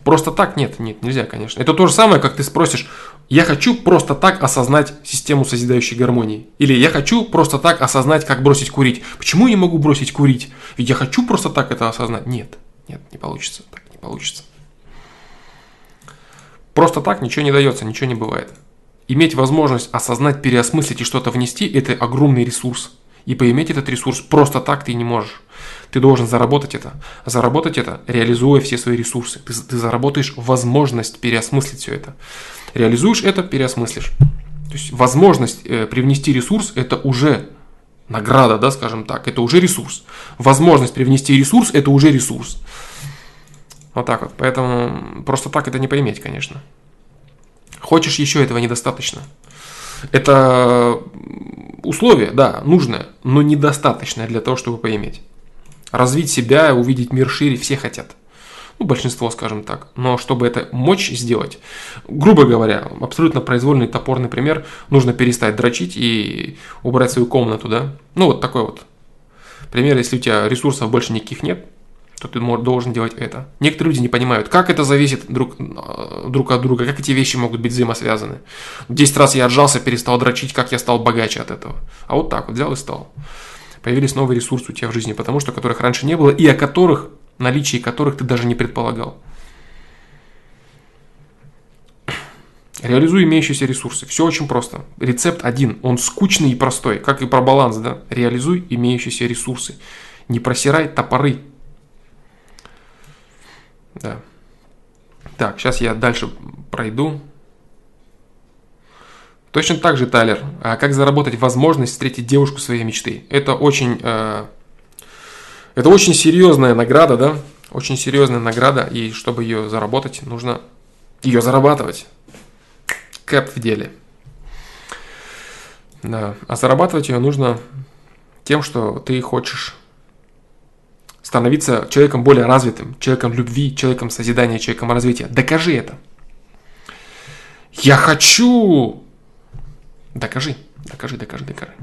Speaker 1: Просто так нет, нет, нельзя, конечно. Это то же самое, как ты спросишь, я хочу просто так осознать систему созидающей гармонии. Или я хочу просто так осознать, как бросить курить. Почему я не могу бросить курить? Ведь я хочу просто так это осознать. Нет, нет, не получится, так не получится. Просто так ничего не дается, ничего не бывает. Иметь возможность осознать, переосмыслить и что-то внести – это огромный ресурс. И поиметь этот ресурс просто так ты не можешь. Ты должен заработать это. Заработать это, реализуя все свои ресурсы. Ты, ты заработаешь возможность переосмыслить все это. Реализуешь это, переосмыслишь. То есть возможность э, привнести ресурс – это уже награда, да, скажем так, это уже ресурс. Возможность привнести ресурс – это уже ресурс. Вот так вот. Поэтому просто так это не поиметь, конечно. Хочешь еще этого недостаточно. Это условие, да, нужное, но недостаточное для того, чтобы поиметь. Развить себя, увидеть мир шире все хотят. Ну, большинство, скажем так. Но чтобы это мочь сделать, грубо говоря, абсолютно произвольный топорный пример, нужно перестать дрочить и убрать свою комнату, да. Ну, вот такой вот пример, если у тебя ресурсов больше никаких нет, то ты должен делать это. Некоторые люди не понимают, как это зависит друг, э, друг от друга, как эти вещи могут быть взаимосвязаны. Десять раз я отжался, перестал дрочить, как я стал богаче от этого. А вот так вот взял и стал. Появились новые ресурсы у тебя в жизни, потому что которых раньше не было, и о которых, наличии которых ты даже не предполагал. Реализуй имеющиеся ресурсы. Все очень просто. Рецепт один. Он скучный и простой, как и про баланс, да? Реализуй имеющиеся ресурсы. Не просирай топоры. Да. Так, сейчас я дальше пройду. Точно так же, Тайлер, а как заработать возможность встретить девушку своей мечты? Это очень, э, это очень серьезная награда, да? Очень серьезная награда, и чтобы ее заработать, нужно ее зарабатывать. Кэп в деле. Да. А зарабатывать ее нужно тем, что ты хочешь становиться человеком более развитым, человеком любви, человеком созидания, человеком развития. Докажи это. Я хочу Докажи, докажи, докажи, докажи.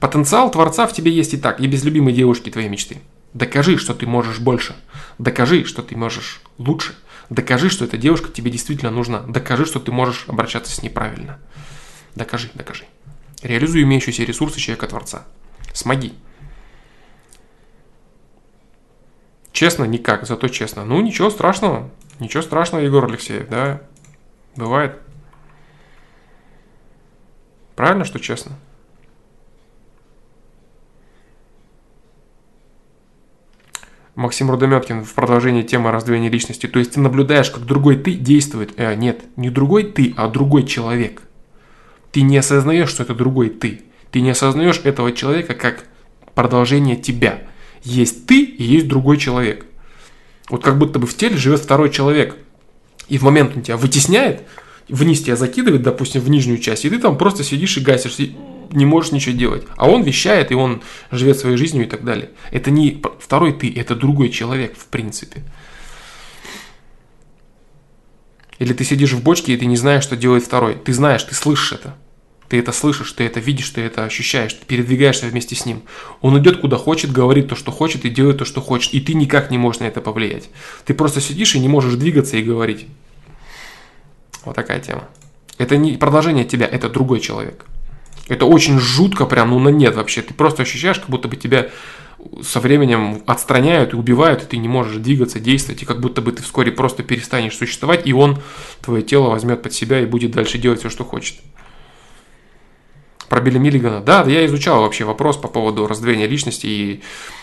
Speaker 1: Потенциал Творца в тебе есть и так, и без любимой девушки твоей мечты. Докажи, что ты можешь больше. Докажи, что ты можешь лучше. Докажи, что эта девушка тебе действительно нужна. Докажи, что ты можешь обращаться с ней правильно. Докажи, докажи. Реализуй имеющиеся ресурсы человека-творца. Смоги. Честно, никак, зато честно. Ну, ничего страшного. Ничего страшного, Егор Алексеев, да. Бывает. Правильно, что честно? Максим Рудометкин в продолжении темы раздвоения личности. То есть ты наблюдаешь, как другой ты действует. Э, нет, не другой ты, а другой человек. Ты не осознаешь, что это другой ты. Ты не осознаешь этого человека как продолжение тебя. Есть ты и есть другой человек. Вот как будто бы в теле живет второй человек. И в момент он тебя вытесняет, вниз тебя закидывает, допустим, в нижнюю часть, и ты там просто сидишь и гасишь, не можешь ничего делать. А он вещает, и он живет своей жизнью и так далее. Это не второй ты, это другой человек, в принципе. Или ты сидишь в бочке, и ты не знаешь, что делает второй. Ты знаешь, ты слышишь это. Ты это слышишь, ты это видишь, ты это ощущаешь, ты передвигаешься вместе с ним. Он идет куда хочет, говорит то, что хочет и делает то, что хочет. И ты никак не можешь на это повлиять. Ты просто сидишь и не можешь двигаться и говорить. Вот такая тема. Это не продолжение тебя, это другой человек. Это очень жутко прям, ну на нет вообще. Ты просто ощущаешь, как будто бы тебя со временем отстраняют и убивают, и ты не можешь двигаться, действовать, и как будто бы ты вскоре просто перестанешь существовать, и он твое тело возьмет под себя и будет дальше делать все, что хочет. Про Билли Миллигана. Да, я изучал вообще вопрос по поводу раздвоения личности и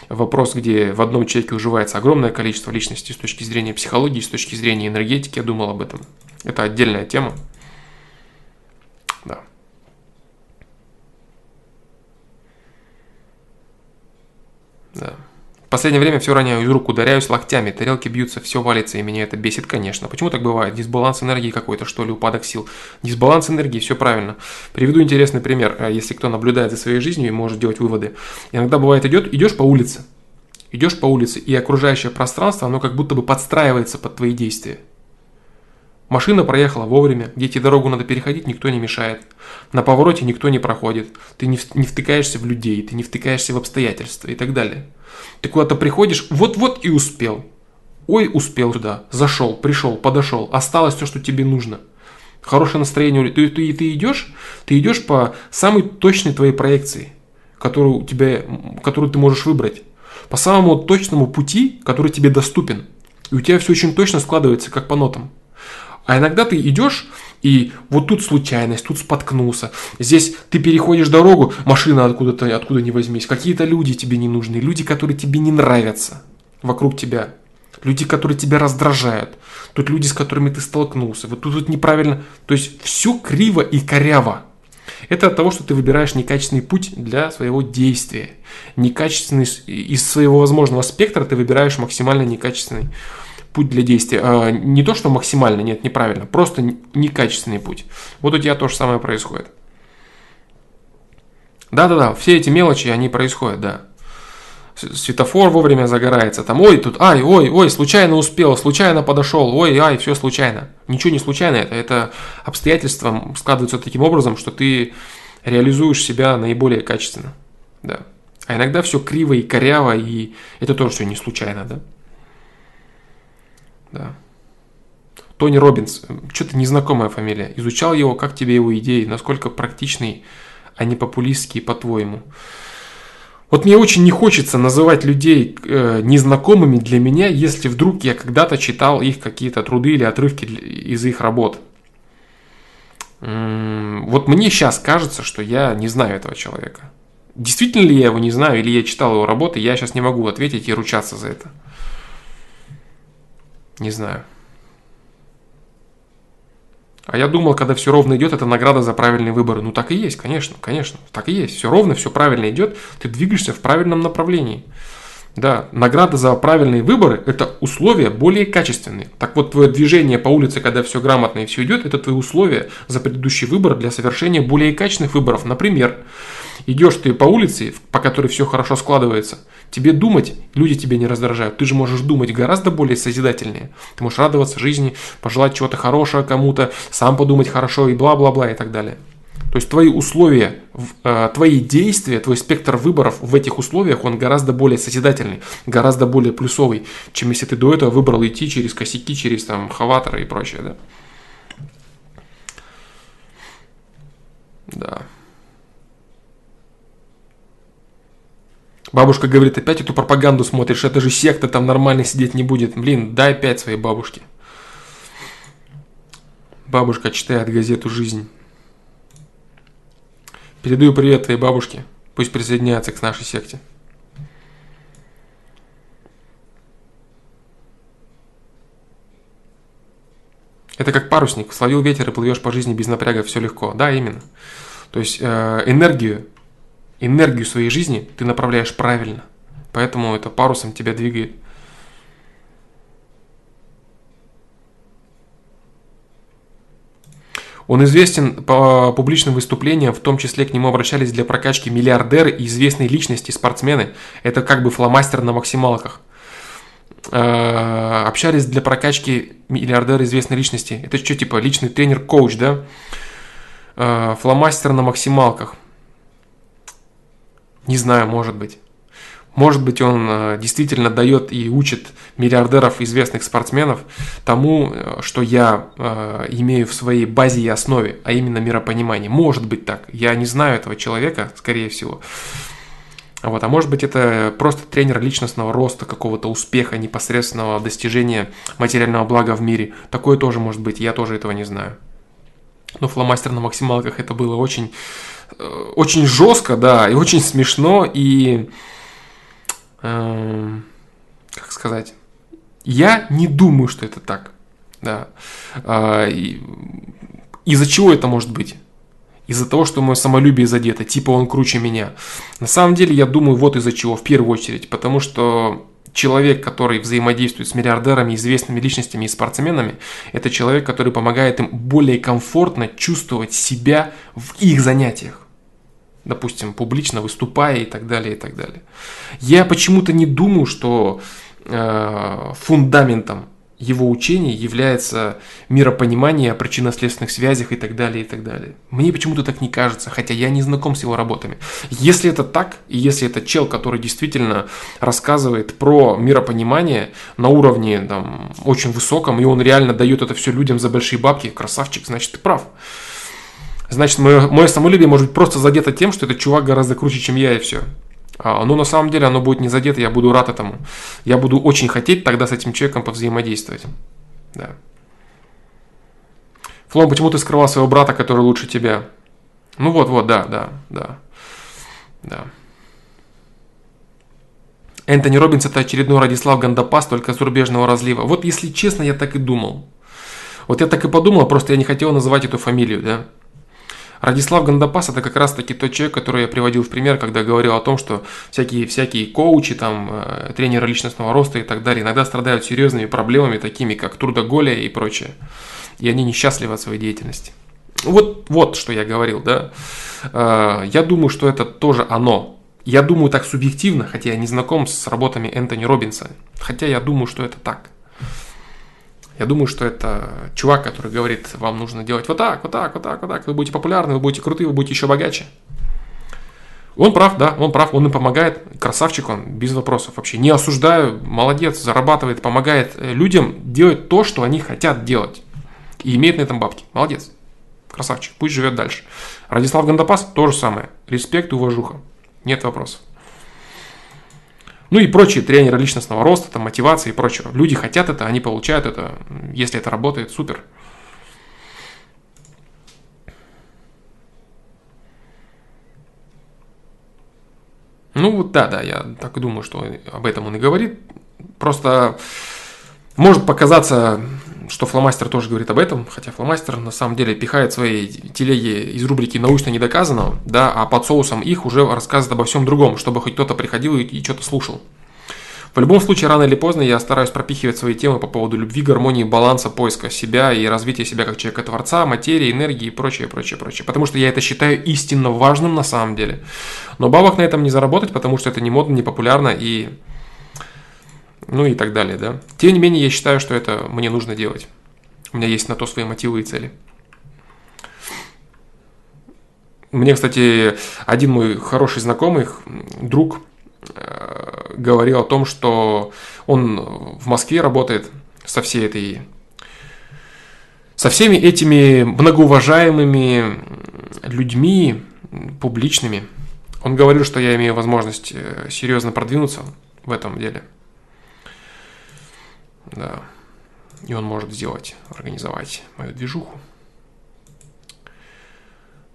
Speaker 1: вопрос, где в одном человеке уживается огромное количество личностей с точки зрения психологии, с точки зрения энергетики, я думал об этом. Это отдельная тема. Да. Да. В последнее время все роняю из рук, ударяюсь локтями, тарелки бьются, все валится, и меня это бесит, конечно. Почему так бывает? Дисбаланс энергии какой-то, что ли, упадок сил. Дисбаланс энергии, все правильно. Приведу интересный пример, э, если кто наблюдает за своей жизнью и может делать выводы. Иногда бывает идет, идешь по улице, идешь по улице, и окружающее пространство, оно как будто бы подстраивается под твои действия. Машина проехала вовремя, где тебе дорогу надо переходить, никто не мешает. На повороте никто не проходит. Ты не, втыкаешься в людей, ты не втыкаешься в обстоятельства и так далее. Ты куда-то приходишь, вот-вот и успел. Ой, успел туда, зашел, пришел, подошел, осталось то, что тебе нужно. Хорошее настроение, ты, ты, ты идешь, ты идешь по самой точной твоей проекции, которую, у тебя, которую ты можешь выбрать. По самому точному пути, который тебе доступен. И у тебя все очень точно складывается, как по нотам. А иногда ты идешь, и вот тут случайность, тут споткнулся. Здесь ты переходишь дорогу, машина откуда-то, откуда не возьмись. Какие-то люди тебе не нужны, люди, которые тебе не нравятся вокруг тебя. Люди, которые тебя раздражают. Тут люди, с которыми ты столкнулся. Вот тут вот неправильно. То есть все криво и коряво. Это от того, что ты выбираешь некачественный путь для своего действия. Некачественный из своего возможного спектра ты выбираешь максимально некачественный путь для действия. А, не то, что максимально, нет, неправильно, просто некачественный путь. Вот у тебя то же самое происходит. Да-да-да, все эти мелочи, они происходят, да. Светофор вовремя загорается, там, ой, тут, ай, ой, ой, случайно успел, случайно подошел, ой, ай, все случайно. Ничего не случайно, это, это обстоятельства складываются таким образом, что ты реализуешь себя наиболее качественно, да. А иногда все криво и коряво, и это тоже все не случайно, да. Да. Тони Робинс, что-то незнакомая фамилия. Изучал его, как тебе его идеи, насколько практичный, а не популистский, по-твоему. Вот мне очень не хочется называть людей э, незнакомыми для меня, если вдруг я когда-то читал их какие-то труды или отрывки из их работ. Вот мне сейчас кажется, что я не знаю этого человека. Действительно ли я его не знаю, или я читал его работы, я сейчас не могу ответить и ручаться за это. Не знаю. А я думал, когда все ровно идет, это награда за правильные выборы. Ну так и есть, конечно, конечно. Так и есть. Все ровно, все правильно идет, ты двигаешься в правильном направлении. Да, награда за правильные выборы – это условия более качественные. Так вот, твое движение по улице, когда все грамотно и все идет, это твои условия за предыдущий выбор для совершения более качественных выборов. Например, идешь ты по улице, по которой все хорошо складывается, тебе думать, люди тебя не раздражают. Ты же можешь думать гораздо более созидательнее. Ты можешь радоваться жизни, пожелать чего-то хорошего кому-то, сам подумать хорошо и бла-бла-бла и так далее. То есть твои условия, э, твои действия, твой спектр выборов в этих условиях, он гораздо более созидательный, гораздо более плюсовый, чем если ты до этого выбрал идти через косяки, через там хаваторы и прочее, да. Да. Бабушка говорит, опять эту пропаганду смотришь, это же секта, там нормально сидеть не будет. Блин, дай опять своей бабушке. Бабушка читает газету «Жизнь». Передаю привет твоей бабушке. Пусть присоединяется к нашей секте. Это как парусник. Словил ветер и плывешь по жизни без напряга, все легко. Да, именно. То есть э, энергию, энергию своей жизни ты направляешь правильно. Поэтому это парусом тебя двигает. Он известен по публичным выступлениям, в том числе к нему обращались для прокачки миллиардеры и известные личности, спортсмены. Это как бы фломастер на максималках. Э, общались для прокачки миллиардеры известной личности. Это что, типа личный тренер-коуч, да? Э, фломастер на максималках. Не знаю, может быть. Может быть, он э, действительно дает и учит миллиардеров, известных спортсменов тому, э, что я э, имею в своей базе и основе, а именно миропонимание. Может быть так. Я не знаю этого человека, скорее всего. Вот, а может быть это просто тренер личностного роста, какого-то успеха, непосредственного достижения материального блага в мире. Такое тоже может быть, я тоже этого не знаю. Но фломастер на максималках это было очень, очень жестко, да, и очень смешно, и Эм, как сказать, я не думаю, что это так. Да. А, из-за чего это может быть? Из-за того, что мое самолюбие задето, типа он круче меня. На самом деле, я думаю, вот из-за чего, в первую очередь. Потому что человек, который взаимодействует с миллиардерами, известными личностями и спортсменами, это человек, который помогает им более комфортно чувствовать себя в их занятиях допустим, публично выступая и так далее, и так далее. Я почему-то не думаю, что э, фундаментом его учения является миропонимание о причинно-следственных связях и так далее, и так далее. Мне почему-то так не кажется, хотя я не знаком с его работами. Если это так, и если это чел, который действительно рассказывает про миропонимание на уровне там, очень высоком, и он реально дает это все людям за большие бабки, красавчик, значит, ты прав. Значит, мое, мое самолюбие может быть просто задето тем, что этот чувак гораздо круче, чем я, и все. А, но на самом деле оно будет не задето, я буду рад этому. Я буду очень хотеть тогда с этим человеком повзаимодействовать. Да. Флом, почему ты скрывал своего брата, который лучше тебя? Ну вот, вот, да, да, да. Да. Энтони Робинс это очередной Радислав Гандапас, только зарубежного разлива. Вот если честно, я так и думал. Вот я так и подумал, просто я не хотел называть эту фамилию, да. Радислав Гандапас это как раз таки тот человек, который я приводил в пример, когда говорил о том, что всякие, всякие коучи, там, э, тренеры личностного роста и так далее иногда страдают серьезными проблемами, такими как трудоголия и прочее. И они несчастливы от своей деятельности. Вот, вот что я говорил, да. Э, я думаю, что это тоже оно. Я думаю так субъективно, хотя я не знаком с работами Энтони Робинса. Хотя я думаю, что это так. Я думаю, что это чувак, который говорит, вам нужно делать вот так, вот так, вот так, вот так. Вы будете популярны, вы будете крутые, вы будете еще богаче. Он прав, да, он прав, он им помогает. Красавчик он, без вопросов вообще. Не осуждаю, молодец, зарабатывает, помогает э, людям делать то, что они хотят делать. И имеет на этом бабки. Молодец. Красавчик, пусть живет дальше. Радислав Гандапас то же самое. Респект и уважуха. Нет вопросов. Ну и прочие тренеры личностного роста, там, мотивации и прочего. Люди хотят это, они получают это. Если это работает, супер. Ну вот да, да, я так думаю, что об этом он и говорит. Просто может показаться, что фломастер тоже говорит об этом, хотя фломастер на самом деле пихает свои телеги из рубрики «Научно не доказано», да, а под соусом их уже рассказывает обо всем другом, чтобы хоть кто-то приходил и, и что-то слушал. В любом случае, рано или поздно я стараюсь пропихивать свои темы по поводу любви, гармонии, баланса, поиска себя и развития себя как человека-творца, материи, энергии и прочее, прочее, прочее. Потому что я это считаю истинно важным на самом деле. Но бабок на этом не заработать, потому что это не модно, не популярно и... Ну и так далее, да. Тем не менее, я считаю, что это мне нужно делать. У меня есть на то свои мотивы и цели. Мне, кстати, один мой хороший знакомый, друг, Э, говорил о том, что он в Москве работает со всей этой со всеми этими многоуважаемыми людьми публичными. Он говорил, что я имею возможность э, серьезно продвинуться в этом деле. Да. И он может сделать, организовать мою движуху.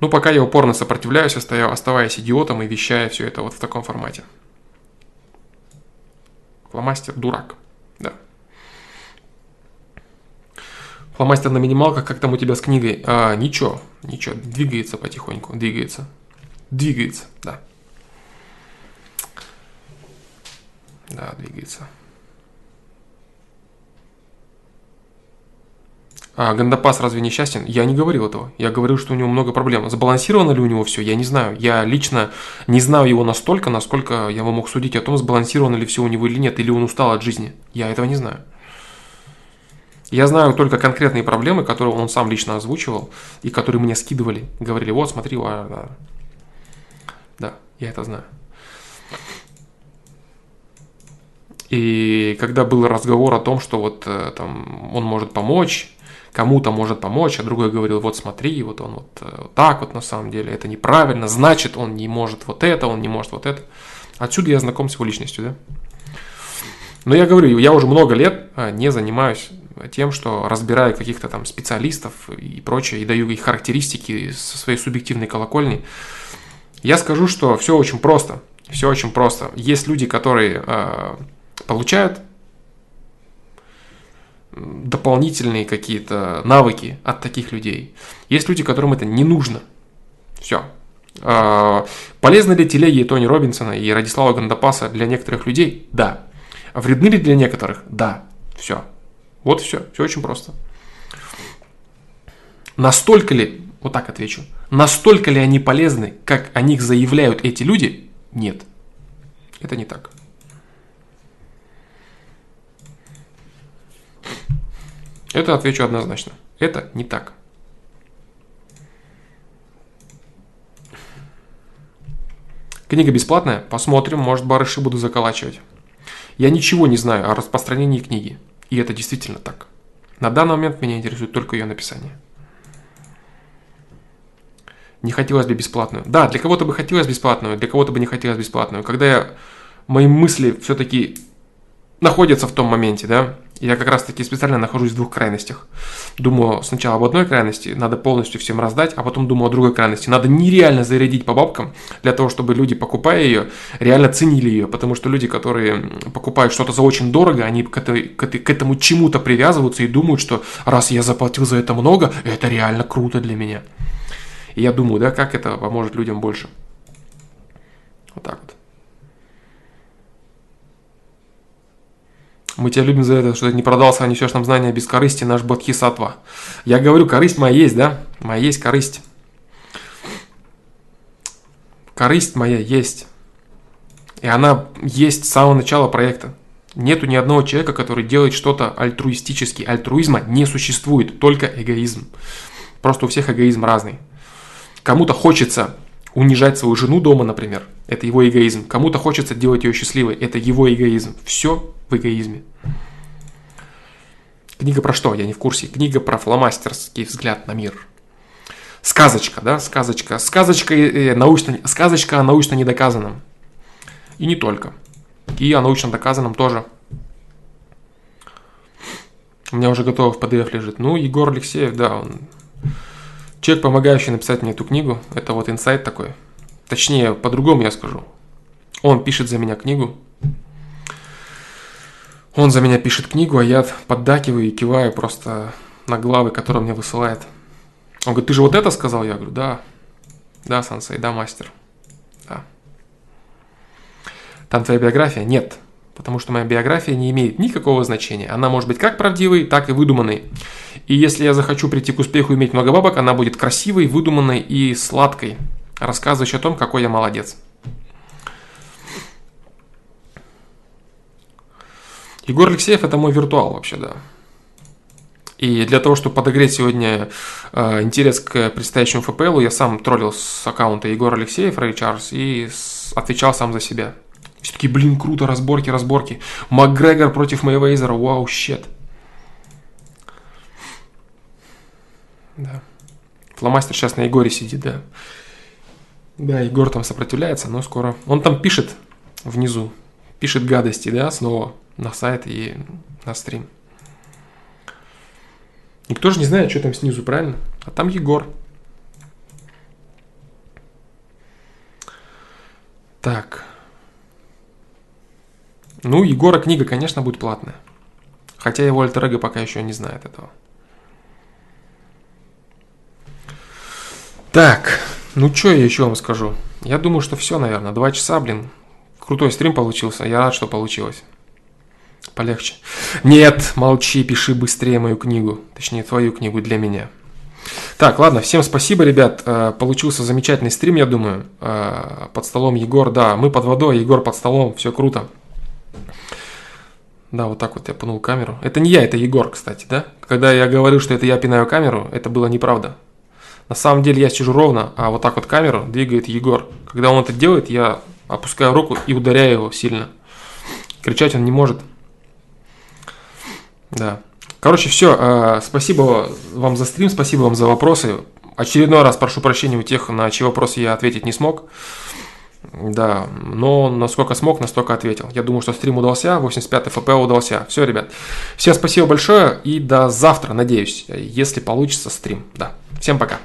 Speaker 1: Ну, пока я упорно сопротивляюсь, оставаясь идиотом и вещая все это вот в таком формате. Фломастер дурак. Да. Фломастер на минималках, как там у тебя с книгой? А, ничего, ничего, двигается потихоньку, двигается. Двигается, да. Да, двигается. А Гандапас разве несчастен? Я не говорил этого. Я говорил, что у него много проблем. Сбалансировано ли у него все? Я не знаю. Я лично не знаю его настолько, насколько я мог судить о том, сбалансировано ли все у него или нет, или он устал от жизни. Я этого не знаю. Я знаю только конкретные проблемы, которые он сам лично озвучивал и которые мне скидывали. Говорили, вот, смотри, а, да. да, я это знаю. И когда был разговор о том, что вот э, там он может помочь, кому-то может помочь, а другой говорил, вот смотри, вот он вот, э, вот так вот на самом деле, это неправильно, значит он не может вот это, он не может вот это. Отсюда я знаком с его личностью, да. Но я говорю, я уже много лет а, не занимаюсь тем, что разбираю каких-то там специалистов и прочее, и даю их характеристики со своей субъективной колокольни. Я скажу, что все очень просто. Все очень просто. Есть люди, которые э, получают дополнительные какие-то навыки от таких людей. Есть люди, которым это не нужно. Все. А, полезны ли телеги Тони Робинсона и Радислава Гандапаса для некоторых людей? Да. Вредны ли для некоторых? Да. Все. Вот все. Все очень просто. Настолько ли, вот так отвечу, настолько ли они полезны, как о них заявляют эти люди? Нет. Это не так. Это отвечу однозначно. Это не так. Книга бесплатная? Посмотрим, может барыши буду заколачивать. Я ничего не знаю о распространении книги. И это действительно так. На данный момент меня интересует только ее написание. Не хотелось бы бесплатную. Да, для кого-то бы хотелось бесплатную, для кого-то бы не хотелось бесплатную. Когда я, мои мысли все-таки находятся в том моменте, да, я как раз таки специально нахожусь в двух крайностях. Думаю сначала об одной крайности, надо полностью всем раздать, а потом думаю о другой крайности. Надо нереально зарядить по бабкам, для того, чтобы люди, покупая ее, реально ценили ее. Потому что люди, которые покупают что-то за очень дорого, они к, этой, к, этой, к этому чему-то привязываются и думают, что раз я заплатил за это много, это реально круто для меня. И я думаю, да, как это поможет людям больше. Вот так вот. Мы тебя любим за это, что ты не продался, а несешь нам знания без корысти, наш Бодхисаттва. Я говорю, корысть моя есть, да? Моя есть корысть. Корысть моя есть. И она есть с самого начала проекта. Нету ни одного человека, который делает что-то альтруистически. Альтруизма не существует, только эгоизм. Просто у всех эгоизм разный. Кому-то хочется унижать свою жену дома, например. Это его эгоизм. Кому-то хочется делать ее счастливой. Это его эгоизм. Все в эгоизме. Книга про что? Я не в курсе. Книга про фломастерский взгляд на мир. Сказочка, да, сказочка. Сказочка, э, научно, сказочка о научно недоказанном. И не только. И о научно доказанном тоже. У меня уже готово в PDF лежит. Ну, Егор Алексеев, да, он человек, помогающий написать мне эту книгу. Это вот инсайт такой. Точнее, по-другому я скажу. Он пишет за меня книгу. Он за меня пишет книгу, а я поддакиваю и киваю просто на главы, которые он мне высылает. Он говорит, ты же вот это сказал? Я говорю, да. Да, сансей, да, мастер. Да. Там твоя биография? Нет. Потому что моя биография не имеет никакого значения. Она может быть как правдивой, так и выдуманной. И если я захочу прийти к успеху и иметь много бабок, она будет красивой, выдуманной и сладкой, рассказывающей о том, какой я молодец. Егор Алексеев – это мой виртуал вообще, да. И для того, чтобы подогреть сегодня э, интерес к предстоящему ФПЛу, я сам троллил с аккаунта Егор Алексеев, Рэй Чарльз, и с, отвечал сам за себя. Все таки блин, круто, разборки, разборки. Макгрегор против Мэйвейзера, вау, щет. Да. Фломастер сейчас на Егоре сидит, да. Да, Егор там сопротивляется, но скоро... Он там пишет внизу, пишет гадости, да, снова на сайт и на стрим. Никто же не знает, что там снизу, правильно? А там Егор. Так. Ну, Егора книга, конечно, будет платная. Хотя его альтер пока еще не знает этого. Так, ну что я еще вам скажу? Я думаю, что все, наверное. Два часа, блин. Крутой стрим получился. Я рад, что получилось. Полегче. Нет, молчи, пиши быстрее мою книгу. Точнее, твою книгу для меня. Так, ладно, всем спасибо, ребят. Э, получился замечательный стрим, я думаю. Э, под столом Егор, да, мы под водой, Егор под столом, все круто. Да, вот так вот я пнул камеру. Это не я, это Егор, кстати, да? Когда я говорил, что это я пинаю камеру, это было неправда. На самом деле я сижу ровно, а вот так вот камеру двигает Егор. Когда он это делает, я опускаю руку и ударяю его сильно. Кричать он не может. Да. Короче, все. Э, спасибо вам за стрим, спасибо вам за вопросы. Очередной раз прошу прощения у тех, на чьи вопросы я ответить не смог. Да, но насколько смог, настолько ответил. Я думаю, что стрим удался, 85-й ФП удался. Все, ребят. Всем спасибо большое и до завтра, надеюсь, если получится стрим. Да. Всем пока.